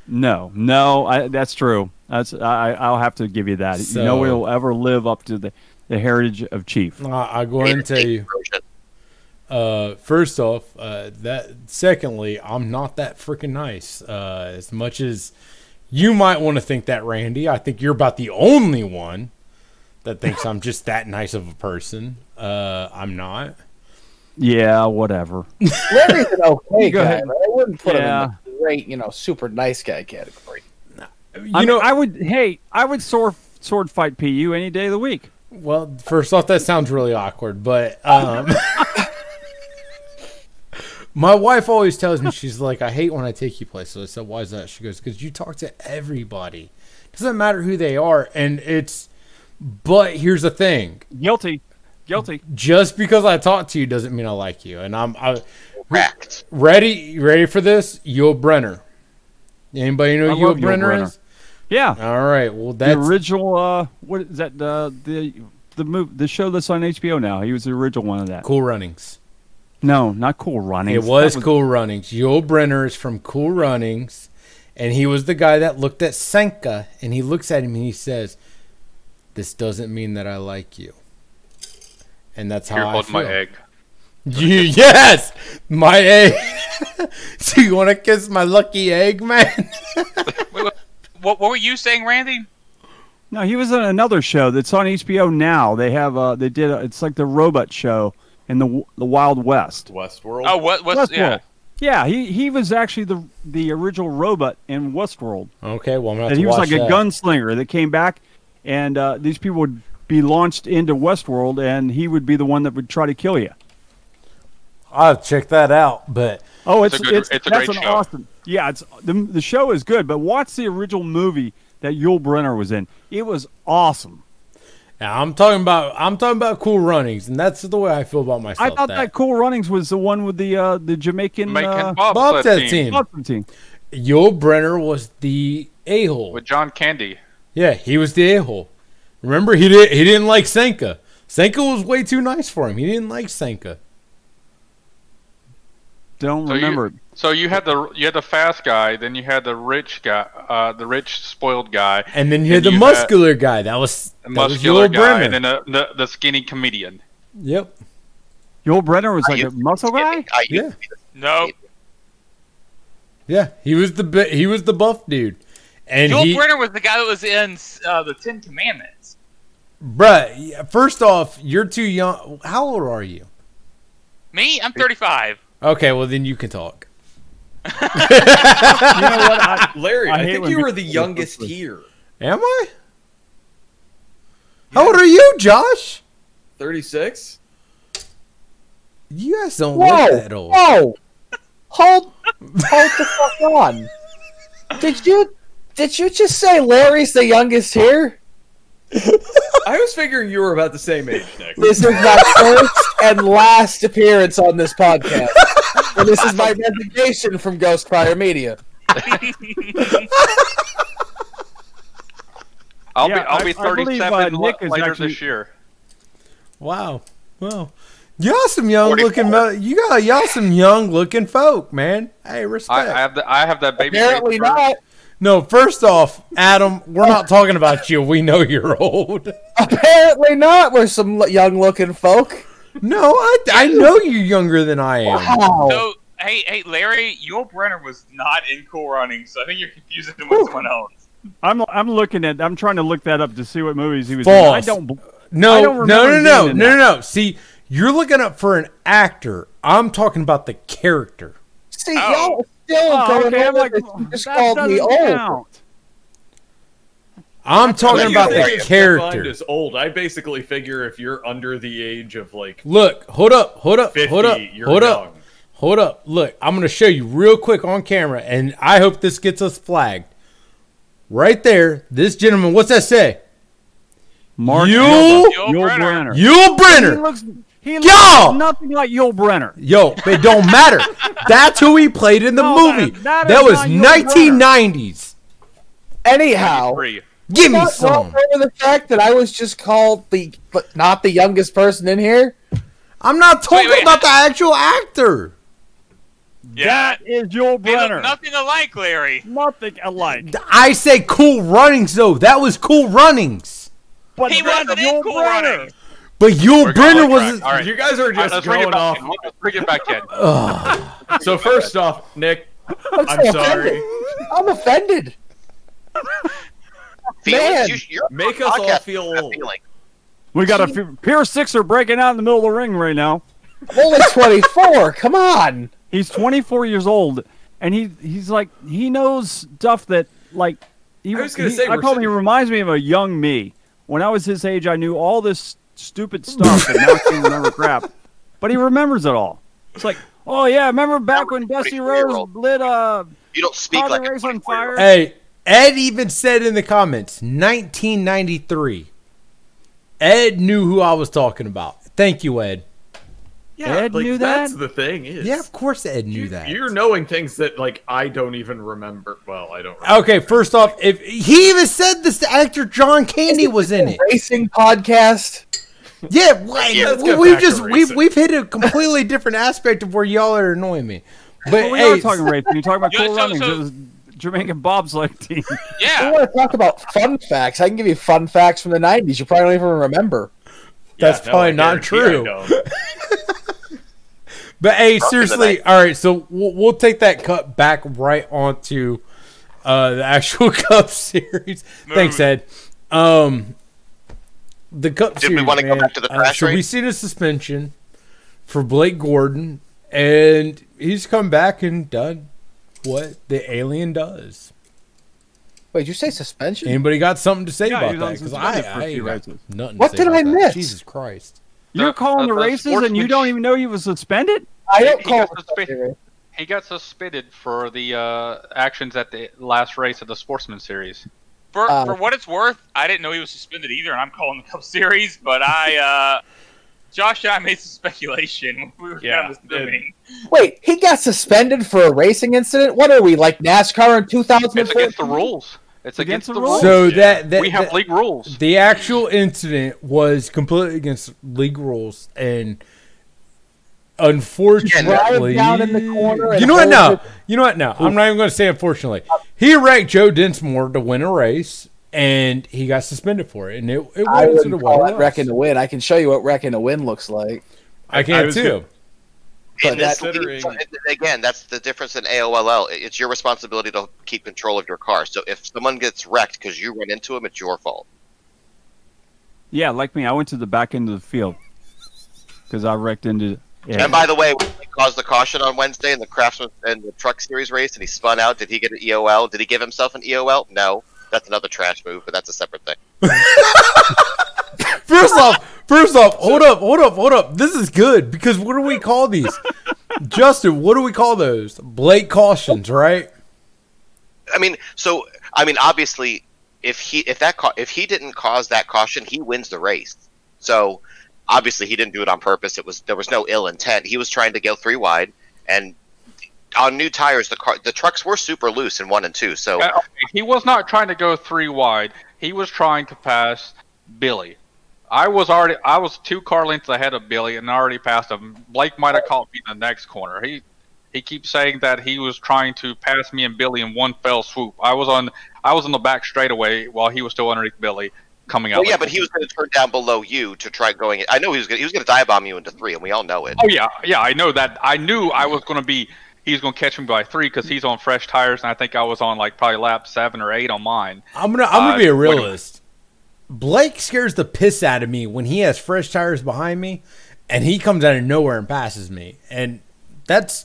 No, no, I, that's true. That's I. I'll have to give you that. So- no one will ever live up to the the heritage of Chief. I- I'll go ahead and tell you. Uh, first off, uh, that. Secondly, I'm not that freaking nice. Uh, as much as you might want to think that, Randy, I think you're about the only one that thinks I'm just that nice of a person. Uh, I'm not. Yeah, whatever. Larry's an okay Go guy. ahead. but I wouldn't put Yeah. him in the great, you know, super nice guy category. You I know, mean, I would. Hey, I would sword sword fight PU any day of the week. Well, first off, that sounds really awkward, but um, my wife always tells me she's like, "I hate when I take you places." I said, "Why is that?" She goes, "Because you talk to everybody. Doesn't matter who they are, and it's." But here's the thing: Guilty. Guilty. just because I talk to you doesn't mean I like you. And I'm I, Correct. ready. Ready for this? Yul Brynner. Anybody know I who love Yul Yul Brynner Brynner. is? Yeah. All right. Well, the original. Uh, what is that? Uh, the the move the show that's on HBO now. He was the original one of that. Cool Runnings. No, not Cool Runnings. It was, That Cool Runnings. Yul Brynner is from Cool Runnings, and he was the guy that looked at Senka, and he looks at him and he says, "This doesn't mean that I like you." And that's how Here, I hold feel. my egg. You, yes, my egg. so you want to kiss my lucky egg, man? What, what were you saying, Randy? No, he was in another show that's on HBO now. They have uh, they did a, it's like the robot show in the the Wild West. Westworld. Oh, what? What's yeah? Westworld. Yeah, he he was actually the the original robot in Westworld. Okay, well I'm gonna and to he was watch like a that. gunslinger that came back, and uh, these people would be launched into Westworld, and he would be the one that would try to kill you. I'll check that out, but Oh, It's it's a good- it's, it's a that's great an show. awesome. Yeah, it's the the show is good, but watch the original movie that Yul Brynner was in. It was awesome. now I'm talking about I'm talking about Cool Runnings, and that's the way I feel about myself. I thought that. Cool Runnings was the one with the uh, the Jamaican Making uh, bobsled Bobsled team. team. bobsled team. Yul Brynner was the a hole. with John Candy. Yeah, he was the a hole. Remember, he did he didn't like Senka. Senka was way too nice for him. He didn't like Senka. Don't So remember. you, so you had the you had the fast guy, then you had the rich guy, uh, the rich spoiled guy, And then you had the you had muscular guy. That was the that was muscular Yul guy, Brynner. and then the, the the skinny comedian. yep. Yul Brynner was like a used to be muscle guy. skinny. I Yeah. to be the- No, Yeah, he was the he was the buff dude. And Joel he, Brynner was the guy that was in uh, the Ten Commandments. bruh, first off, you're too young. How old are you? Me, I'm 35. Okay, well then you can talk. You know what? I, Larry, I I, think you were the youngest this. here. Am I? How old are you, Josh? 36? You guys don't Whoa! look that old. Whoa! Hold, hold the fuck on. Did you did you just say Larry's the youngest here? I was figuring you were about the same age, Nick. This is my first and last appearance on this podcast. And this is my resignation from Ghostfire Media. I'll Yeah, be I'll I- be I believe, 37 uh, Nick is later actually- this year. Wow. Well, y'all some young looking. mo- You got y'all some young looking folk, man. Hey, respect. I, I have the I have that baby. Apparently face first. not. No, first off, Adam, we're not talking about you. We know you're old. Apparently not. We're some young looking folk. No, I, I know you're younger than I am. Wow. So, hey, hey, Larry, Yul Brynner was not in Cool Running, so I think you're confusing him with someone else. I'm I'm looking at. I'm trying to look that up to see what movies he was in. I don't. No, I no, don't no, remember no, him no, no, no, no. See, you're looking up for an actor. I'm talking about the character. See, Oh. y'all are still Oh, going okay, I'm like, this. You just that called me old. count. I'm talking do you about think the character. as old. I basically figure if you're under the age of like Look, hold up, hold up, 50, hold up, you're hold young. up, hold up. Look, I'm going to show you real quick on camera, and I hope this gets us flagged. Right there, this gentleman, what's that say? Mark You- Yul Yul Brynner. Brynner. He looks. He looks Yo! nothing like Yul Brynner. Yo, it don't matter. That's who he played in the No, movie. that- that That, is was not Yul 1990s. Anyhow, Give me not some. over the fact that I was just called the, but not the youngest person in here. I'm not talking wait. about the actual actor. Yeah, That is Yul Brynner. nothing alike, Larry. Nothing alike. I say cool runnings though. That was cool runnings. But He wasn't in Cool Brynner. Runnings. But Yul We're Brynner was. All right. You guys are All right, just let's bring it going off. Let's bring it back in. Ugh. So first off, Nick, I'm, I'm so sorry. offended. I'm offended. Man. You, you're Make us all feel old. We got a few, Pierce Sixer breaking out in the middle of the ring right now. I'm only 24. Come on. He's 24 years old, and he he's like he knows stuff that like. He, I was gonna he- say, I we're call him. Sitting- reminds me of a young me. When I was his age, I knew all this stupid stuff, and now I can't remember crap. But he remembers it all. It's like, oh yeah, remember back when Dusty Rhodes lit uh You don't speak Harley like a Race on fire? Hey, Ed even said in the comments, 1993. Ed knew who I was talking about. Thank you, Ed. Yeah, Ed like, knew that? That's the thing. Is Yeah, of course Ed knew you, that. You're knowing things that like I don't even remember. Well, I don't. Remember. Okay, first off, if he even said this actor John Candy was in it. Racing podcast. Yeah, like, Yeah, we- get we've just we've we've hit a completely different aspect of where y'all are annoying me. But Well, we hey, are talking racing. You're talking about Yeah, cool so- runnings? so- it was Jamaican bobsled team. I Yeah. want to talk about fun facts. I can give you fun facts from the 90s. You probably don't even remember. That's no, probably I not true. don't. But hey, Rough in the seriously, all right. So we'll, we'll take that cut back right onto uh, the actual Cup Series. Thanks, Ed. Um, the Cup series. Did we Series. wanna go back to the uh, so rate? we seen a suspension for Blake Gordon, and he's come back and done what the alien does. Wait, you say suspension? Anybody got something to say Yeah, about that? Because suspended I, for a I few ain't got nothing. What to say did I about that. miss? Jesus Christ! You're calling the the- the races and you don't even know he was suspended? I don't He call got it suspe- He got suspended for the uh, actions at the last race of the Sportsman Series. For, Uh, for what it's worth, I didn't know he was suspended either, and I'm calling the Cup Series. But I, uh, Josh and I made some speculation we were Yeah, kind of assuming. Wait, he got suspended for a racing incident? What are we, like NASCAR in 2004? It's against the rules. It's against, the rules. So yeah. that, that we have that- league rules. The actual incident was completely against league rules, and unfortunately, Drive down in the corner you know what? hold No, you know what? No, I'm not even going to say unfortunately. He ranked Joe Dinsmore to win a race, and he got suspended for it, and it, it I wasn't wouldn't what call it wrecking to win. I can show you what wrecking to win looks like. I I can was too. gonna- In But this considering- again, that's the difference in AOLL. It's your responsibility to keep control of your car. So if someone gets wrecked because you run into them, it's your fault. Yeah, like me. I went to the back end of the field because I wrecked into. Yeah. And by the way, when he caused the caution on Wednesday in the Craftsman and the Truck Series race, and he spun out. Did he get an EOL? Did he give himself an EOL? No, that's another trash move, but that's a separate thing. First off, first off, hold up, hold up, hold up. This is good because what do we call these? Justin, what do we call those? Blake cautions, right? I mean, so I mean, obviously, if he if that ca- if he didn't cause that caution, he wins the race. So obviously, he didn't do it on purpose. It was there was no ill intent. He was trying to go three wide, and on new tires, the car the trucks were super loose in one and two. So Uh, he was not trying to go three wide. He was trying to pass Billy. I was already I was two car lengths ahead of Billy and I already passed him. Blake might have caught me in the next corner. He he keeps saying that he was trying to pass me and Billy in one fell swoop. I was on I was in the back straightaway while he was still underneath Billy coming out. well, yeah, like- but he was going to turn down below you to try going. I know he was gonna, he was going to dive bomb you into three, and we all know it. Oh yeah, yeah, I know that. I knew I was going to be. He's going to catch me by three because he's on fresh tires, and I think I was on like probably lap seven or eight on mine. I'm gonna I'm gonna Uh, be a realist. Blake scares the piss out of me when he has fresh tires behind me, and he comes out of nowhere and passes me. And that's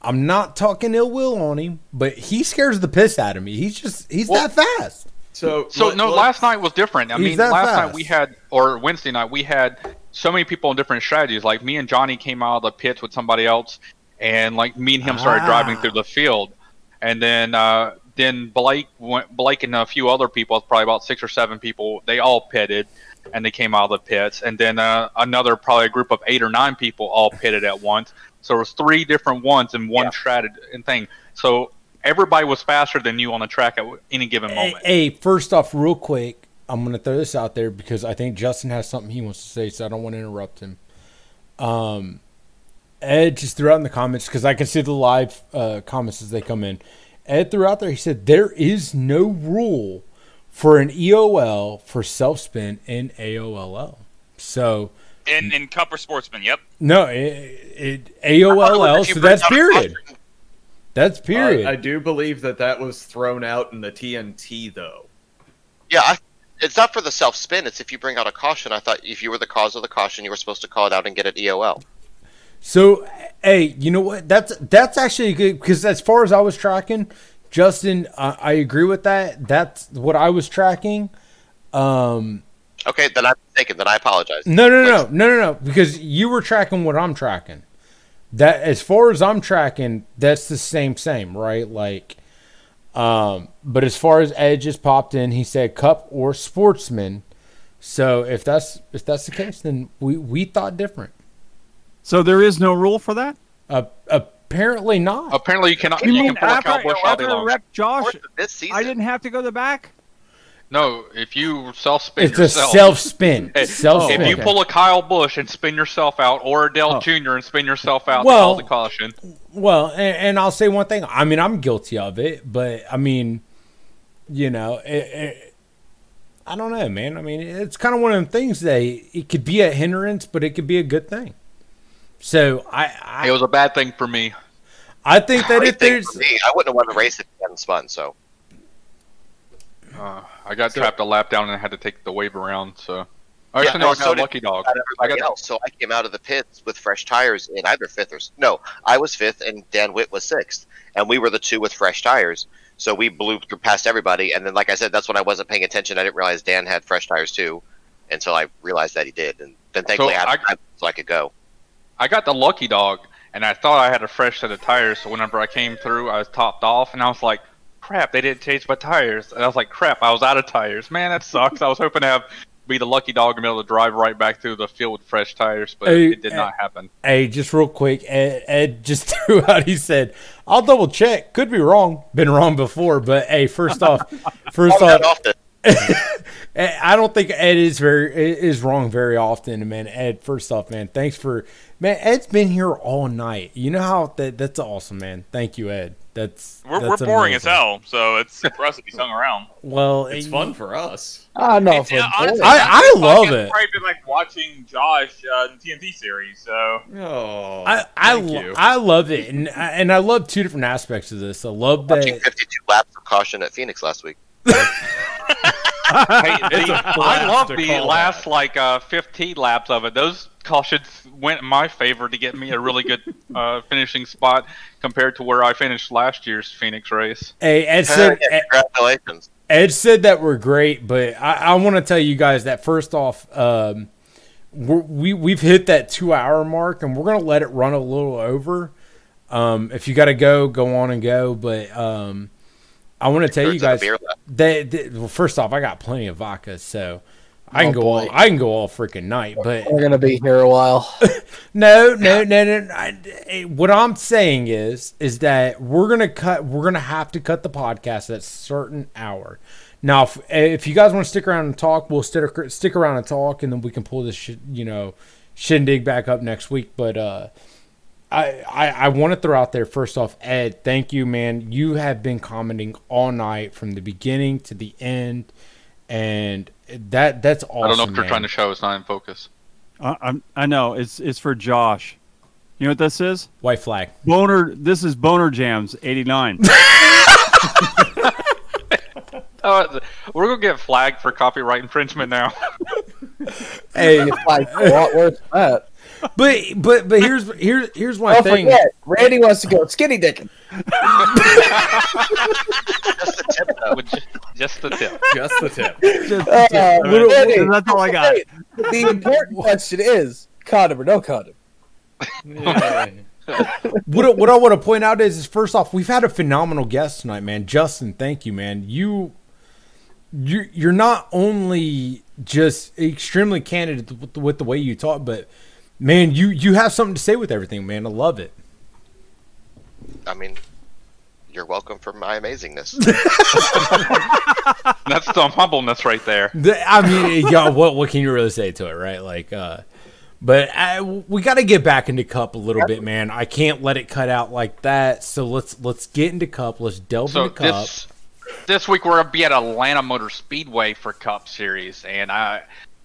I'm not talking ill will on him, but he scares the piss out of me. He's just he's Well- that fast. So, So let- no, let's- last night was different. I mean, last fast. night we had, or Wednesday night we had so many people on different strategies. Like me and Johnny came out of the pits with somebody else, and like me and him started Ah. driving through the field, and then uh, then Blake went, Blake and a few other people, probably about six or seven people, they all pitted, and they came out of the pits, and then uh, another probably a group of eight or nine people all pitted at once. So it was three different ones in one strategy and thing. So everybody was faster than you on the track at any given Hey, moment. hey, first off, real quick, I'm gonna throw this out there because I think Justin has something he wants to say, so I don't want to interrupt him. Um, Ed just threw out in the comments because I can see the live uh, comments as they come in. Ed threw out there. He said there is no rule for an EOL for self spin in AOLL. So In in Cup or Sportsman, yep. no, it, it AOLL. So that's period. That's period. Uh, I do believe that that was thrown out in the TNT though. Yeah, I, it's not for the self spin. It's if you bring out a caution. I thought if you were the cause of the caution, you were supposed to call it out and get it E EOL. So, hey, you know what? That's that's actually good because as far as I was tracking, Justin, I, I agree with that. That's what I was tracking. Um, Okay, then I'm mistaken. Then I apologize. no, no, no, no, no, no, because you were tracking what I'm tracking. That as far as I'm tracking, that's the same, same, right? Like, um, but as far as Edge just popped in, he said Cup or Sportsman. So if that's if that's the case, then we we thought different. So there is no rule for that. Uh, apparently not. Apparently, you cannot. You You, mean can pull a after, Kyle all day after I long. wrecked Josh, This season. I didn't have to go to the back? No, if you self spin It's a self spin. If- Self if you pull a Kyle Busch and spin yourself out, or a Dale Oh. Jr. and spin yourself out, Well- well, the caution. Well, and, and I'll say one thing. I mean, I'm guilty of it, but I mean, you know, it, it, I don't know, man. I mean, it's kind of one of them things that it could be a hindrance, but it could be a good thing. So I, I, It was a bad thing for me. I think that Great if there's, for me. I wouldn't have won the race if he hadn't spun. So Uh, I got trapped a lap down and I had to take the wave around. So, Yeah, actually, no, no, I so got a lucky dog. I got else. So I came out of the pits with fresh tires in either fifth or no. I was fifth and Dan Witt was sixth, and we were the two with fresh tires. So we blew through past everybody, and then like I said, that's when I wasn't paying attention. I didn't realize Dan had fresh tires too, until I realized that he did, and then thankfully I had I- so I could go. I got the lucky dog, and I thought I had a fresh set of tires. So whenever I came through, I was topped off, and I was like, "Crap, they didn't change my tires." And I was like, "Crap, I was out of tires. Man, that sucks." I was hoping to have be the lucky dog and be able to drive right back through the field with fresh tires, but Hey, it did not happen. hey, just real quick, Ed, Ed just threw out. He said, "I'll double check. Could be wrong. Been wrong before, but hey, first off, first off, often. Eh, I don't think Ed is very is wrong very often, man. Ed, first off, man, thanks for man. Ed's been here all night. You know how that that's awesome, man. Thank you, Ed. That's We're, we're boring as hell, so it's for us if he's hung around. Well, It's eh, fun for us. I know. It's- for yeah, honestly. I- I love it. I've probably been like watching Josh uh, the TNT series. So Oh, I I, thank lo- I love it, and I- and I love two different aspects of this. I love Watching that. 52 laps of caution at Phoenix last week. Hey, the- a I blast love the last that. like uh, 15 laps of it. Those cautions went in my favor to get me a really good uh, finishing spot compared to where I finished last year's Phoenix race. Hey, Ed said Yeah, Ed, congratulations. Ed said that we're great, but I, I want to tell you guys that first off, um, we're, we we've hit that two hour mark, and we're gonna let it run a little over. Um, if you got to go, go on and go. But um, I want to tell you Thirds of a guys that, that- well, first off, I got plenty of vodka, so I can Oh, go boy. all I can go all freaking night. But We're gonna be here a while. no, no, no, no. no. I, eh, what I'm saying is, is that we're gonna cut. We're gonna have to cut the podcast at a certain hour. Now, if, if you guys want to stick around and talk, we'll stick stick around and talk, and then we can pull this, shit, you know, shindig back up next week. But uh, I, I, I want to throw out there first off, Ed, thank you, man. You have been commenting all night from the beginning to the end, and that that's awesome. I don't know if they're trying to show it's not in focus. I, I'm, I know it's it's for Josh. You know what this is? white flag. Boner. This is Boner Jams '89. Oh, we're gonna get flagged for copyright infringement now. Hey, It's like a lot worse than that. But but but here's here's here's my Don't thing. forget, Randy wants to go skinny dicking. Just a tip, though. With ju- just the tip. Just the tip. Just- Uh, just- Randy, that's all I got. wait, The important question is condom or no condom. Yeah. What, I- what I want to point out is, is first off, we've had a phenomenal guest tonight, man. Justin, thank you, man. You, you you're not only just extremely candid with the way you talk, but man, you you have something to say with everything, man. I love it. I mean, you're welcome for my amazingness. That's some humbleness right there. I mean, yeah, what what can you really say to it, right? Like, uh, but I, we got to get back into cup a little bit, man. I can't let it cut out like that. So let's let's get into cup. Let's delve So into cup. this this week we're gonna be at Atlanta Motor Speedway for Cup Series, and I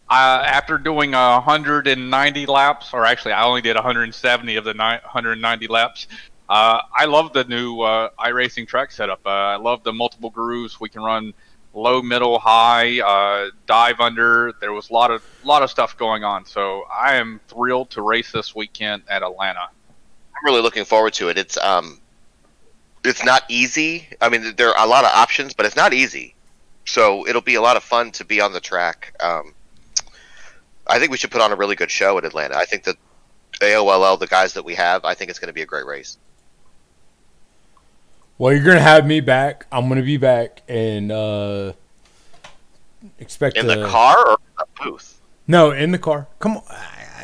uh, after doing 190 laps, or actually, I only did 170 of the ni- 190 laps. Uh, I love the new uh, iRacing track setup. Uh, I love the multiple grooves. We can run low, middle, high, uh, dive under. There was a lot of lot of stuff going on. So I am thrilled to race this weekend at Atlanta. I'm really looking forward to it. It's um, it's not easy. I mean, there are a lot of options, but it's not easy. So it'll be a lot of fun to be on the track. Um, I think we should put on a really good show at Atlanta. I think that AOLL, the guys that we have, I think it's going to be a great race. Well, you're gonna have me back. I'm gonna be back, and uh, expect In to- the car or in the booth? No, in the car. Come on.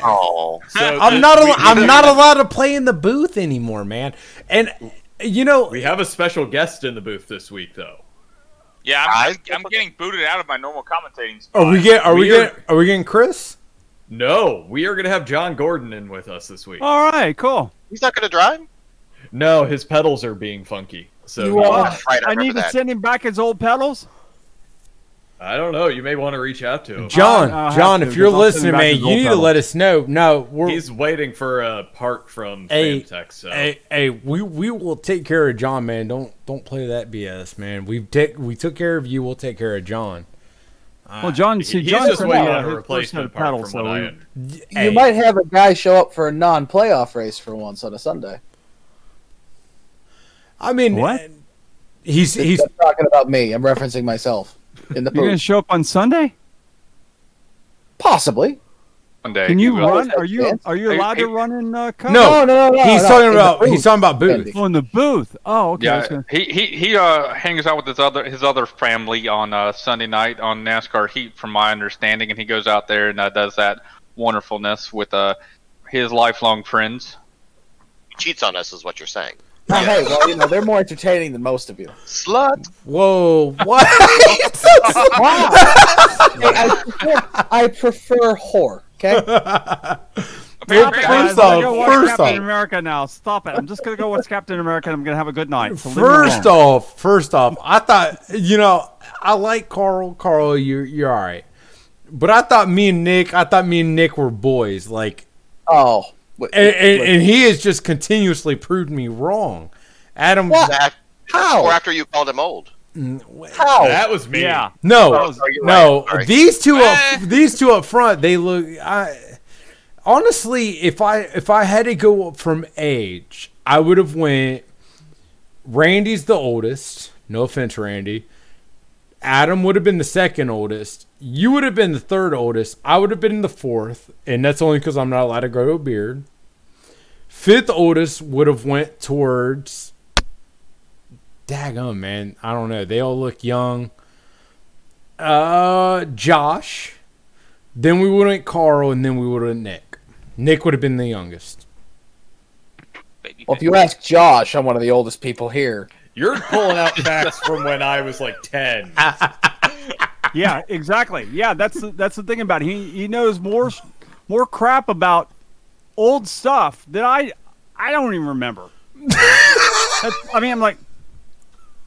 Oh, So I'm not. Al- I'm not allowed to play in the booth anymore, man. And you know, We have a special guest in the booth this week, though. Yeah, I'm, I- I'm, I'm getting booted out of my normal commentating spot. are we get? Are we, We are- getting? Are we getting Chris? No, we are going to have John Gordon in with us this week. All right, cool. he's not going to drive. No, his pedals are being funky. So You are- That's right. I, I remember need to that. send him back his old pedals. I don't know. You may want to reach out to him. John, I'll have John, to, if you're listening, man, you old need to let us know. No, we're He's waiting for a part from Hey, Fanatec. So Hey, hey, we we will take care of John, man. Don't don't play that BS, man. We take we took care of you. We'll take care of John. Well, John, see, he's John just sent waiting me, on uh, a his first set replacement of part pedals, from so we- You Hey. might have a guy show up for a non-playoff race for once on a Sunday. I mean, What? He's he's I'm talking about me. I'm referencing myself in the You're gonna show up on Sunday? Possibly. One day. Can he you run? Are you chance. are you allowed to run in uh, Cup? No. no, no, no. he's no, talking in about booth. he's talking about booth. Oh, in the booth. Oh, okay. Yeah, gonna- he he he uh hangs out with his other his other family on uh, Sunday night on NASCAR Heat, from my understanding, and he goes out there and uh, does that wonderfulness with uh his lifelong friends. He cheats on us, is what you're saying. Oh, hey, well, you know they're more entertaining than most of you. Slut. Whoa, what? Wow. Hey, I, prefer, I prefer whore. Okay. Well, Apparently- first off, go watch first Captain off, America now. Stop it! I'm just gonna go watch Captain America. and I'm gonna have a good night. So first off, first off, I thought you know I like Carl. Carl, you're you're all right, but I thought me and Nick, I thought me and Nick were boys. Like, Oh. Wait, and, and, wait. and he has just continuously proved me wrong. Adam, What? That- How? Or after you called him old. How? That was me. Yeah. no, Oh, no, right. These two up, Eh. these two up front, they look. I honestly, if I if I had to go from age, I would have went. Randy's the oldest. No offense, Randy. Adam would have been the second oldest. You would have been the third oldest. I would have been the fourth, and that's only because I'm not allowed to grow a beard. Fifth oldest would have went towards. Daggum, man. I don't know. They all look young. Uh, Josh. Then we would have went Carl, and then we would have went Nick. Nick would have been the youngest. Baby Well, if you ask Josh, I'm one of the oldest people here. You're pulling out facts from when I was like 10. Yeah, exactly. Yeah, that's the, that's the thing about it. He he knows more more crap about old stuff that I I don't even remember. I mean, I'm like,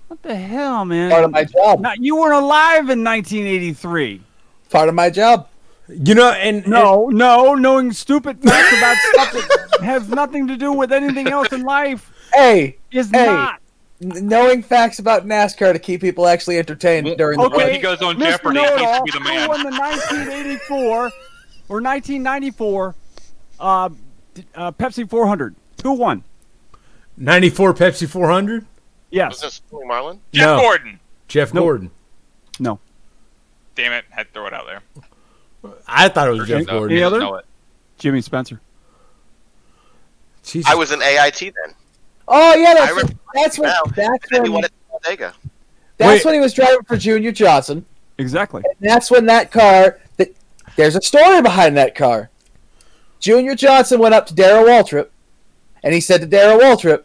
what the hell, man? Part of my job. Not, you weren't alive in 1983. Part of my job. You know, and No, no, knowing stupid facts about stuff that has nothing to do with anything else in life Hey, is Hey. not. N- knowing facts about NASCAR to keep people actually entertained during the Okay, When he goes on Mr. Jeopardy, he needs to Know-it-all, be the Who won the 1984 or 1994 uh, uh, Pepsi 400? Who won? 94 Pepsi 400? Was Yes. this Billy Marlin? Jeff No. Gordon. Jeff Nope. Gordon. No. Damn it, had to throw it out there. I thought it was Jeff Gordon. he Any other? know it. Jimmy Spencer. Jesus. I was in AIT then. Oh yeah, that's remember that's when now. that's And then he when won at Talladega. that's Wait. when he was driving for Junior Johnson. Exactly. And that's when that car. That, there's a story behind that car. Junior Johnson went up to Darrell Waltrip, and he said to Darrell Waltrip,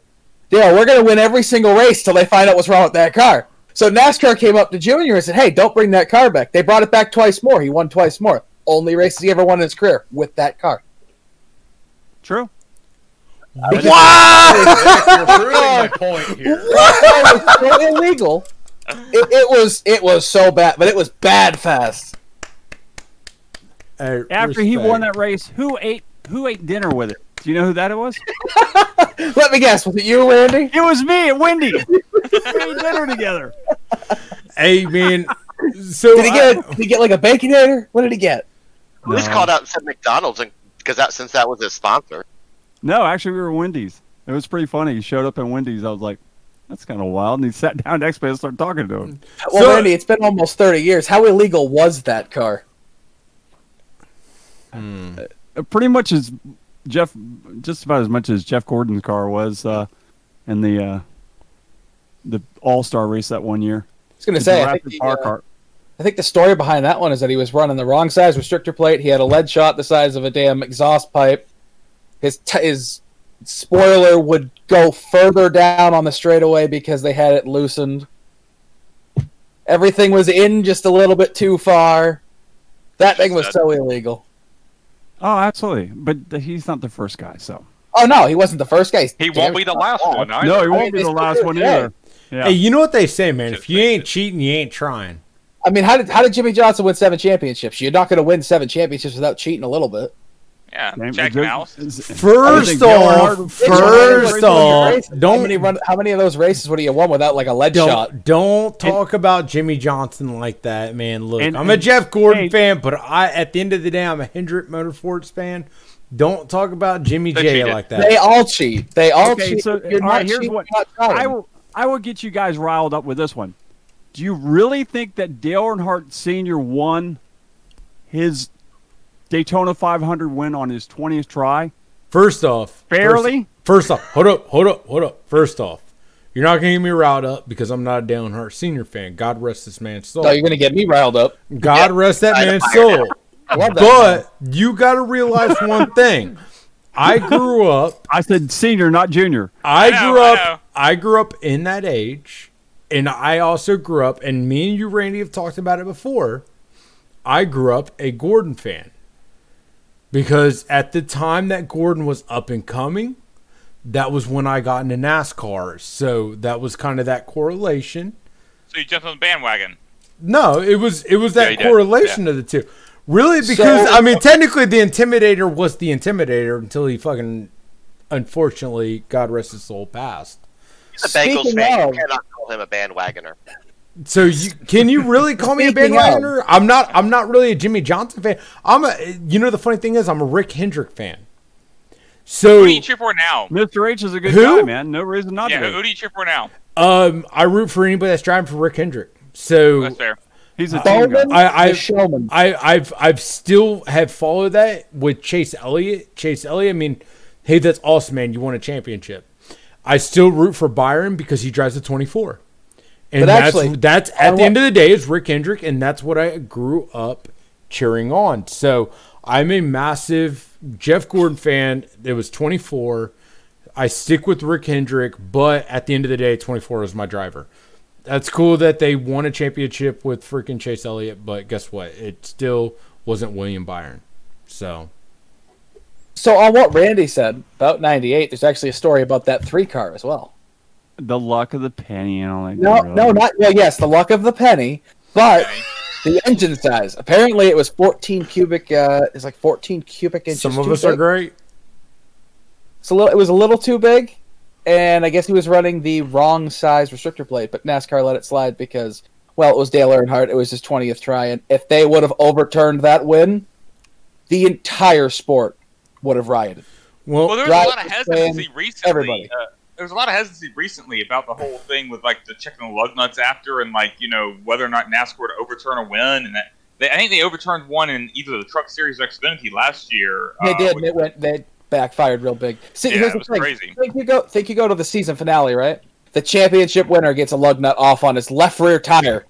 "Darrell, we're going to win every single race till they find out what's wrong with that car." So NASCAR came up to Junior and said, "Hey, don't bring that car back." They brought it back twice more. He won twice more. Only races he ever won in his career with that car. True. Wow! You're proving my point here. That was so illegal. It, it was it was so bad, but it was bad fast. Hey, After he won that race, who ate who ate dinner with it? Do you know who that it was? Let me guess. Was it you, Randy? It was me at Wendy's. we ate dinner together. Hey man, so Did he I- get? Did he get like a baconator? What did he get? We just called out and said McDonald's, and because that since that was his sponsor. No, actually, we were Wendy's. It was pretty funny. He showed up in Wendy's. I was like, "That's kind of wild." And he sat down next to me and started talking to him. Well, So- Randy, it's been almost thirty years. How illegal was that car? Uh, pretty much as Jeff, just about as much as Jeff Gordon's car was uh, in the uh, the All Star race that one year. I was going to say. I think, the, car uh, car. I think the story behind that one is that he was running the wrong size restrictor plate. He had a lead shot the size of a damn exhaust pipe. His t- his spoiler would go further down on the straightaway because they had it loosened. Everything was in just a little bit too far. That thing was so illegal. Oh, absolutely. But he's not the first guy, so Oh no, he wasn't the first guy. He's He won't be the last one. Either. no, he won't mean, be the last one either. Yeah. Hey, you know what they say, man? Just If you ain't it. cheating, you ain't trying. I mean, how did how did Jimmie Johnson win seven championships? You're not going to win seven championships without cheating a little bit. Yeah, Same- Jack good- Mouse. First think off, first How off, how don't many, run, how many of those races would he have won without like a lead shot? don't don't talk about Jimmie Johnson like that, man. Look, And- I'm a Jeff Gordon hey- fan, but I at the end of the day, I'm a Hendrick Motorsports fan. Don't talk about Jimmie They J cheated. like that. They all cheat. They all Okay, cheat. so, You're all not here's what- not. I will, I will get you guys riled up with this one. Do you really think that Dale Earnhardt Sr. won his Daytona 500 win on his 20th try? First off, Fairly? First, first off, hold up, hold up, hold up. First off, you're not gonna get me riled up because I'm not a Dale Earnhardt Senior fan. God rest this man's soul. no, you're going to get me riled up. God rest that man's soul. That. But you got to realize one thing. I grew up. I said senior, not junior. I, I know, grew I up. know. I grew up in that age, and I also grew up. And me and you, Randy, have talked about it before. I grew up a Gordon fan because at the time that Gordon was up and coming, that was when I got into NASCAR. So that was kind of that correlation. So you jumped on the bandwagon. No, it was it was that he did. correlation of the two. Really, because So- I mean, technically, the Intimidator was the Intimidator until he fucking, unfortunately, God rest his soul, passed. He's a Bengals Speaking fan. of- You cannot call him a bandwagoner. So you can you really call me a Speaking bandwagoner? I'm not. I'm not really a Jimmie Johnson fan. I'm a. You know the funny thing is, I'm a Rick Hendrick fan. So Who do you cheer for now? Mr. H is a good Who? guy, man. No reason not Yeah, to. who, who do you cheer for now? um, I root for anybody that's driving for Rick Hendrick. So That's fair. He's a team guy. Bowman, I- the I- showman. I, I've I've still have followed that with Chase Elliott. Chase Elliott. I mean, hey, that's awesome, man. You won a championship. I still root for Byron because he drives a 24, and But that's actually, that's at the end of the day is Rick Hendrick, and that's what I grew up cheering on. So I'm a massive Jeff Gordon fan. It was 24. I stick with Rick Hendrick, but at the end of the day, 24 is my driver. That's cool that they won a championship with freaking Chase Elliott, but guess what? It still wasn't William Byron. So So on what Randy said about '98, there's actually a story about that three car as well. The luck of the penny and all that. No, good no, not well. Yes, the luck of the penny, but the engine size. Apparently, it was 14 cubic. Uh, it's like 14 cubic inches. some of too us are great. It's a little. It was a little too big, and I guess he was running the wrong size restrictor plate. But NASCAR let it slide because, well, it was Dale Earnhardt. It was his 20th try, and if they would have overturned that win, the entire sport would have rioted. Well, Well, there was a lot of hesitancy recently. everybody. Uh, there was a lot of hesitancy recently about the whole thing with like the checking the lug nuts after and like you know whether or not NASCAR would overturn a win and that. They, I think they overturned one in either the Truck Series or Xfinity last year. They uh, did, and which- it went. They backfired real big. See, Yeah, here's the thing. crazy. Think you go. Think you go to the season finale, right? The championship winner gets a lug nut off on his left rear tire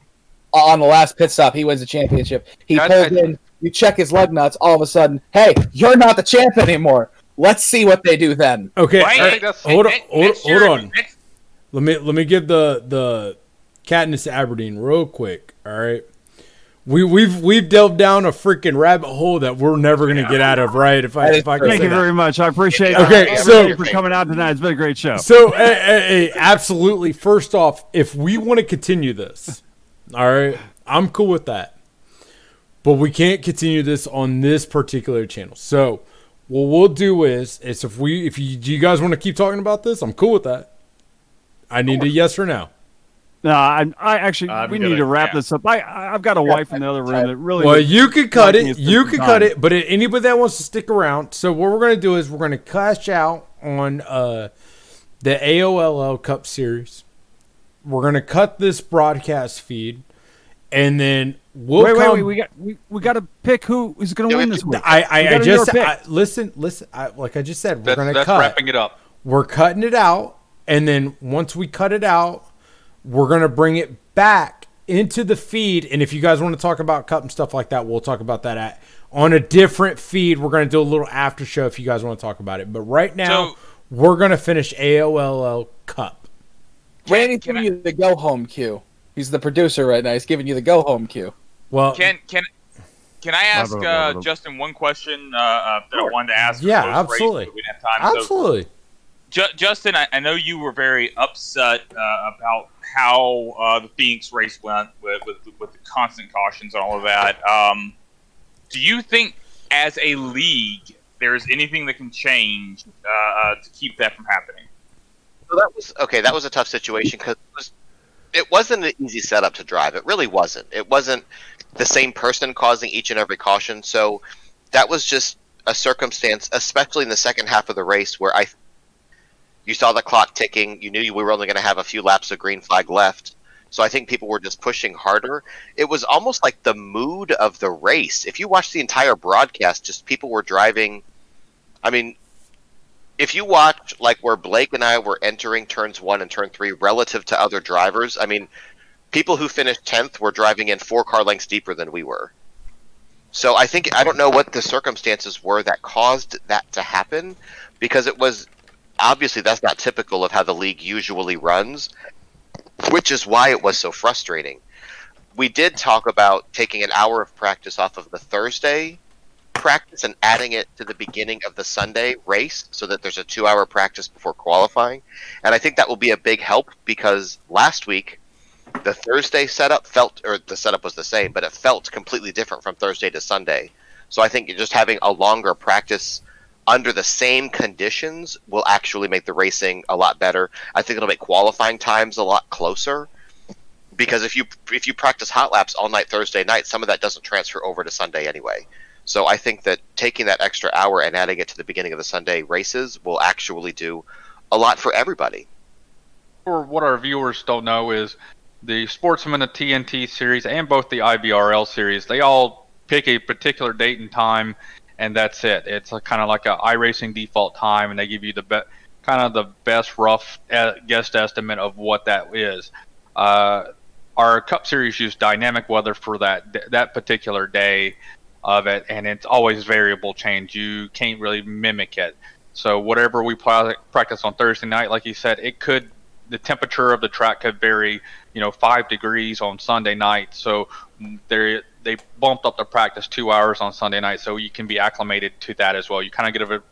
on the last pit stop. He wins the championship. He pulls I- in. You check his lug nuts. All of a sudden, hey, you're not the champ anymore. Let's see what they do then. okay, Right? right, hold on, hold, hold on. Let me let me give the the Katniss Aberdeen real quick. All right, we we've we've delved down a freaking rabbit hole that we're never gonna get out of. Right? If I if I can. Thank say you that. very much. I appreciate Okay, so- everybody for coming out tonight. It's been a great show. So, eh, absolutely. First off, if we want to continue this, all right, I'm cool with that. but we can't continue this on this particular channel. So what we'll do is is if we if you do you guys want to keep talking about this, I'm cool with that. I need a yes or no. No, I, I actually I'm we gonna- need to wrap yeah. this up. I, I I've got a wife in the other room that really. Well, you could cut it. You could time. cut it. But anybody that wants to stick around, so what we're gonna do is we're gonna cash out on uh, the AOLL Cup Series. We're gonna cut this broadcast feed, and then we'll wait, wait, come. wait. We got we, we got to pick who is going to Yeah, win this week. I, We I, I just our. I, listen, listen. I, like I just said, we're That's, gonna that's cut. wrapping it up. We're cutting it out, and then once we cut it out, we're gonna bring it back into the feed. And if you guys want to talk about cut and stuff like that, we'll talk about that at on a different feed. We're gonna do a little after show if you guys want to talk about it. But right now, So- we're gonna finish AOLL Cup. Randy's can giving you the go home cue. He's the producer right now. He's giving you the go home cue. Well, Can can can I ask blah, blah, blah, uh, blah. Justin one question uh, uh, that I wanted to ask? Yeah, post-race, absolutely. We didn't have time. So, absolutely. Ju- Justin, I, I know you were very upset uh, about how uh, the Phoenix race went with, with with the constant cautions and all of that. Um, do you think, as a league, there's anything that can change uh, uh, to keep that from happening? So that was okay. That was a tough situation because it, was, it wasn't an easy setup to drive. It really wasn't. It wasn't the same person causing each and every caution. So that was just a circumstance, especially in the second half of the race, where I you saw the clock ticking. You knew we were only going to have a few laps of green flag left. So I think people were just pushing harder. It was almost like the mood of the race. If you watch the entire broadcast, just people were driving. I mean, if you watch like where Blake and I were entering turns one and turn three relative to other drivers, I mean, people who finished tenth were driving in four car lengths deeper than we were. So I think I don't know what the circumstances were that caused that to happen, because it was obviously that's not typical of how the league usually runs, which is why it was so frustrating. We did talk about taking an hour of practice off of the Thursday practice and adding it to the beginning of the Sunday race so that there's a two hour practice before qualifying. And I think that will be a big help because last week the Thursday setup felt, or the setup was the same, but it felt completely different from Thursday to Sunday. So I think just having a longer practice under the same conditions will actually make the racing a lot better. I think it'll make qualifying times a lot closer because if you if you practice hot laps all night Thursday night, some of that doesn't transfer over to Sunday anyway. So I think that taking that extra hour and adding it to the beginning of the Sunday races will actually do a lot for everybody. For what our viewers don't know is the Sportsman the TNT series and both the IVRL series, they all pick a particular date and time, and that's it. It's kind of like a iRacing default time, and they give you the be- kind of the best rough guest estimate of what that is. Uh, our Cup Series use dynamic weather for that that particular day of it, and it's always variable change. You can't really mimic it. So whatever we practice on Thursday night, like you said, it could the temperature of the track could vary, you know, five degrees on Sunday night. So they they bumped up the practice two hours on Sunday night, so you can be acclimated to that as well. You kind of get a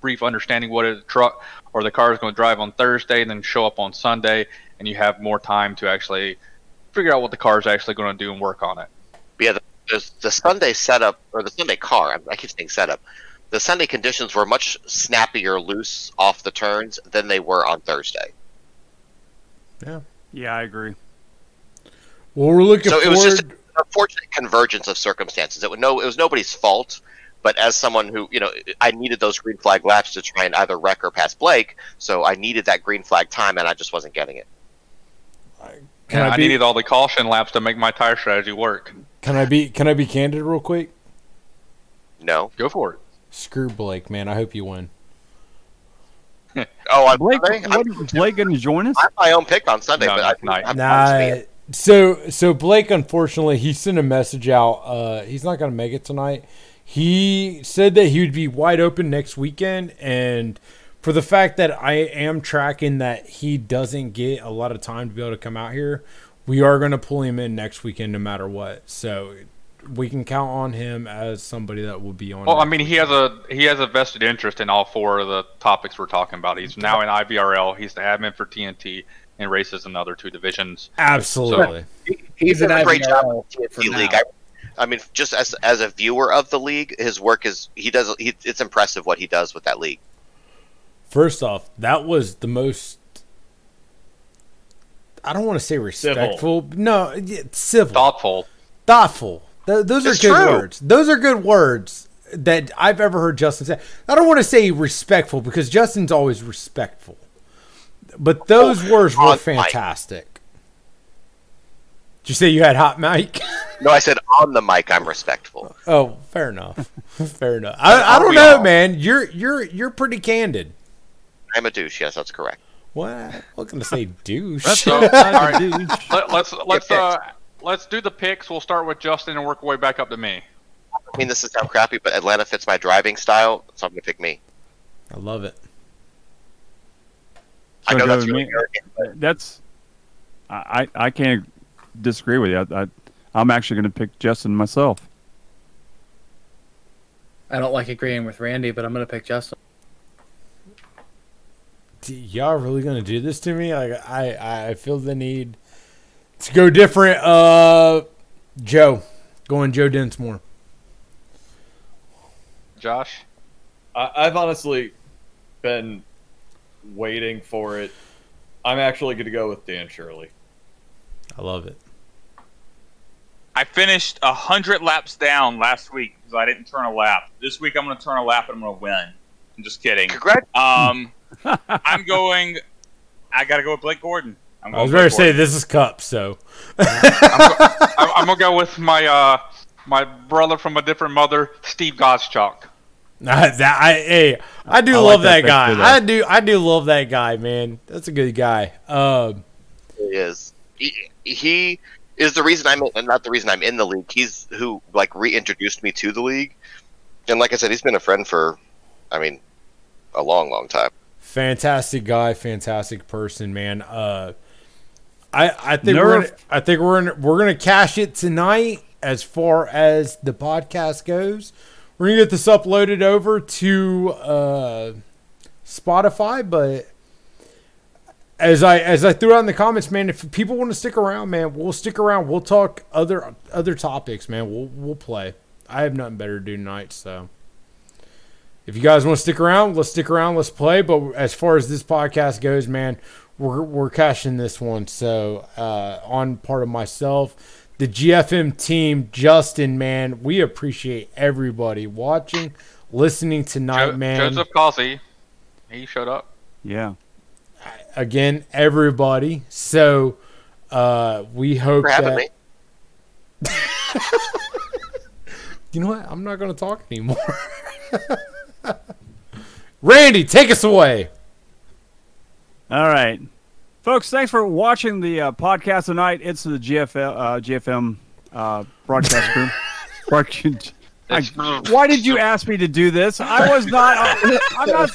brief understanding what a truck or the car is going to drive on Thursday, and then show up on Sunday, and you have more time to actually figure out what the car is actually going to do and work on it. Yeah, the, the, the Sunday setup or the Sunday car. I, I keep saying setup. The Sunday conditions were much snappier, loose off the turns than they were on Thursday. Yeah, I agree. Well, we're looking So it was just an unfortunate convergence of circumstances. It was no, it was nobody's fault. But as someone who, you know, I needed those green flag laps to try and either wreck or pass Blake, so I needed that green flag time, and I just wasn't getting it. Can And I I, needed all the caution laps to make my tire strategy work. Can I be can I be candid real quick? No. Go for it. Screw Blake, man. I hope you win. Oh, I'm, Blake, I'm, I'm, wasn't Blake going to join us? I my own pick on Sunday, No, but not I, tonight. I'm, Nah. So so Blake, unfortunately, he sent a message out. Uh, he's not gonna make it tonight. He said that he would be wide open next weekend, and for the fact that I am tracking that he doesn't get a lot of time to be able to come out here, we are gonna pull him in next weekend no matter what. So we can count on him as somebody that will be on. Well, I mean, he has a he has a vested interest in all four of the topics we're talking about. He's now in IVRL. He's the admin for TNT and races in the other two divisions. Absolutely. He's an a great IVRL with for TNT. League. I, I mean, just as as a viewer of the league, his work is he does he, it's impressive what he does with that league. First off, that was the most. I don't want to say respectful. No, yeah, civil, Thoughtful. thoughtful. Th- those are good true. words. Those are good words that I've ever heard Justin say. I don't want to say respectful because Justin's always respectful, but those words were on mic. fantastic. Did you say you had hot mic? No, I said on the mic, I'm respectful. oh, fair enough. fair enough. I, I don't know, all? man. You're you're you're pretty candid. I'm a douche. Yes, that's correct. What? What can I say, douche? So, all right, let, let's let's uh let's do the picks. We'll start with Justin and work our way back up to me. I mean, this is sound crappy, but Atlanta fits my driving style, so I'm gonna pick me. I love it. I know that's really me. arrogant, but That's I I I can't disagree with you. I, I I'm actually going to pick Justin myself. I don't like agreeing with Randy, but I'm gonna pick Justin. Y'all really gonna do this to me? Like I, I feel the need to go different. Uh, Joe, going Joe Densmore. Josh. I, I've honestly been waiting for it. I'm actually going to go with Dan Shirley. I love it. I finished a hundred laps down last week because I didn't turn a lap. This week I'm going to turn a lap and I'm going to win. I'm just kidding. congrats. Um, I'm going. I got to go with Blake Gordon. I'm I going was Blake ready to say Gordon. this is Cup, so I'm, I'm gonna go with my uh my brother from a different mother, Steve Gottschalk. that I hey I do I love like that that, pick guy. though. I do I do love that guy, man. That's a good guy. Um, He is. He, he is the reason I'm in, not the reason I'm in the league. He's who like reintroduced me to the league, and like I said, he's been a friend for, I mean, a long, long time. fantastic guy, fantastic person, man. Uh, I I think we're gonna, I think we're gonna, we're gonna cash it tonight as far as the podcast goes. We're gonna get this uploaded over to uh, Spotify, but as I as I threw out in the comments, man, if people want to stick around, man, we'll stick around. We'll talk other other topics, man. We'll we'll play. I have nothing better to do tonight, so if you guys want to stick around, let's stick around. Let's play. But as far as this podcast goes, man, we're we're cashing this one. So uh, on part of myself, the GFM team, Justin, man, we appreciate everybody watching, listening tonight, Jo- man. Joseph Causey, he showed up. Yeah. Again, everybody. So uh, we hope For that me. you know what? I'm not going to talk anymore. Randy, take us away. All right, folks. Thanks for watching the uh, podcast tonight. It's the GFL, uh, GFM uh, broadcast crew. I- why did you ask me to do this? I was not. uh, I'm not.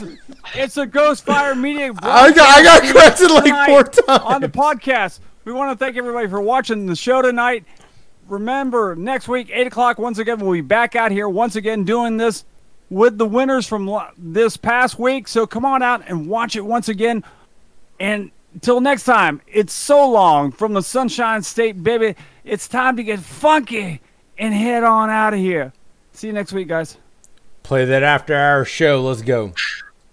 It's a Ghostfire Media. I got, I got corrected like four times. on the podcast. We want to thank everybody for watching the show tonight. Remember, next week, 8 o'clock, once again, we'll be back out here once again doing this with the winners from this past week. So come on out and watch it once again. And until next time, it's so long from the Sunshine State, baby. It's time to get funky and head on out of here. See you next week, guys. Play that after hour show. Let's go.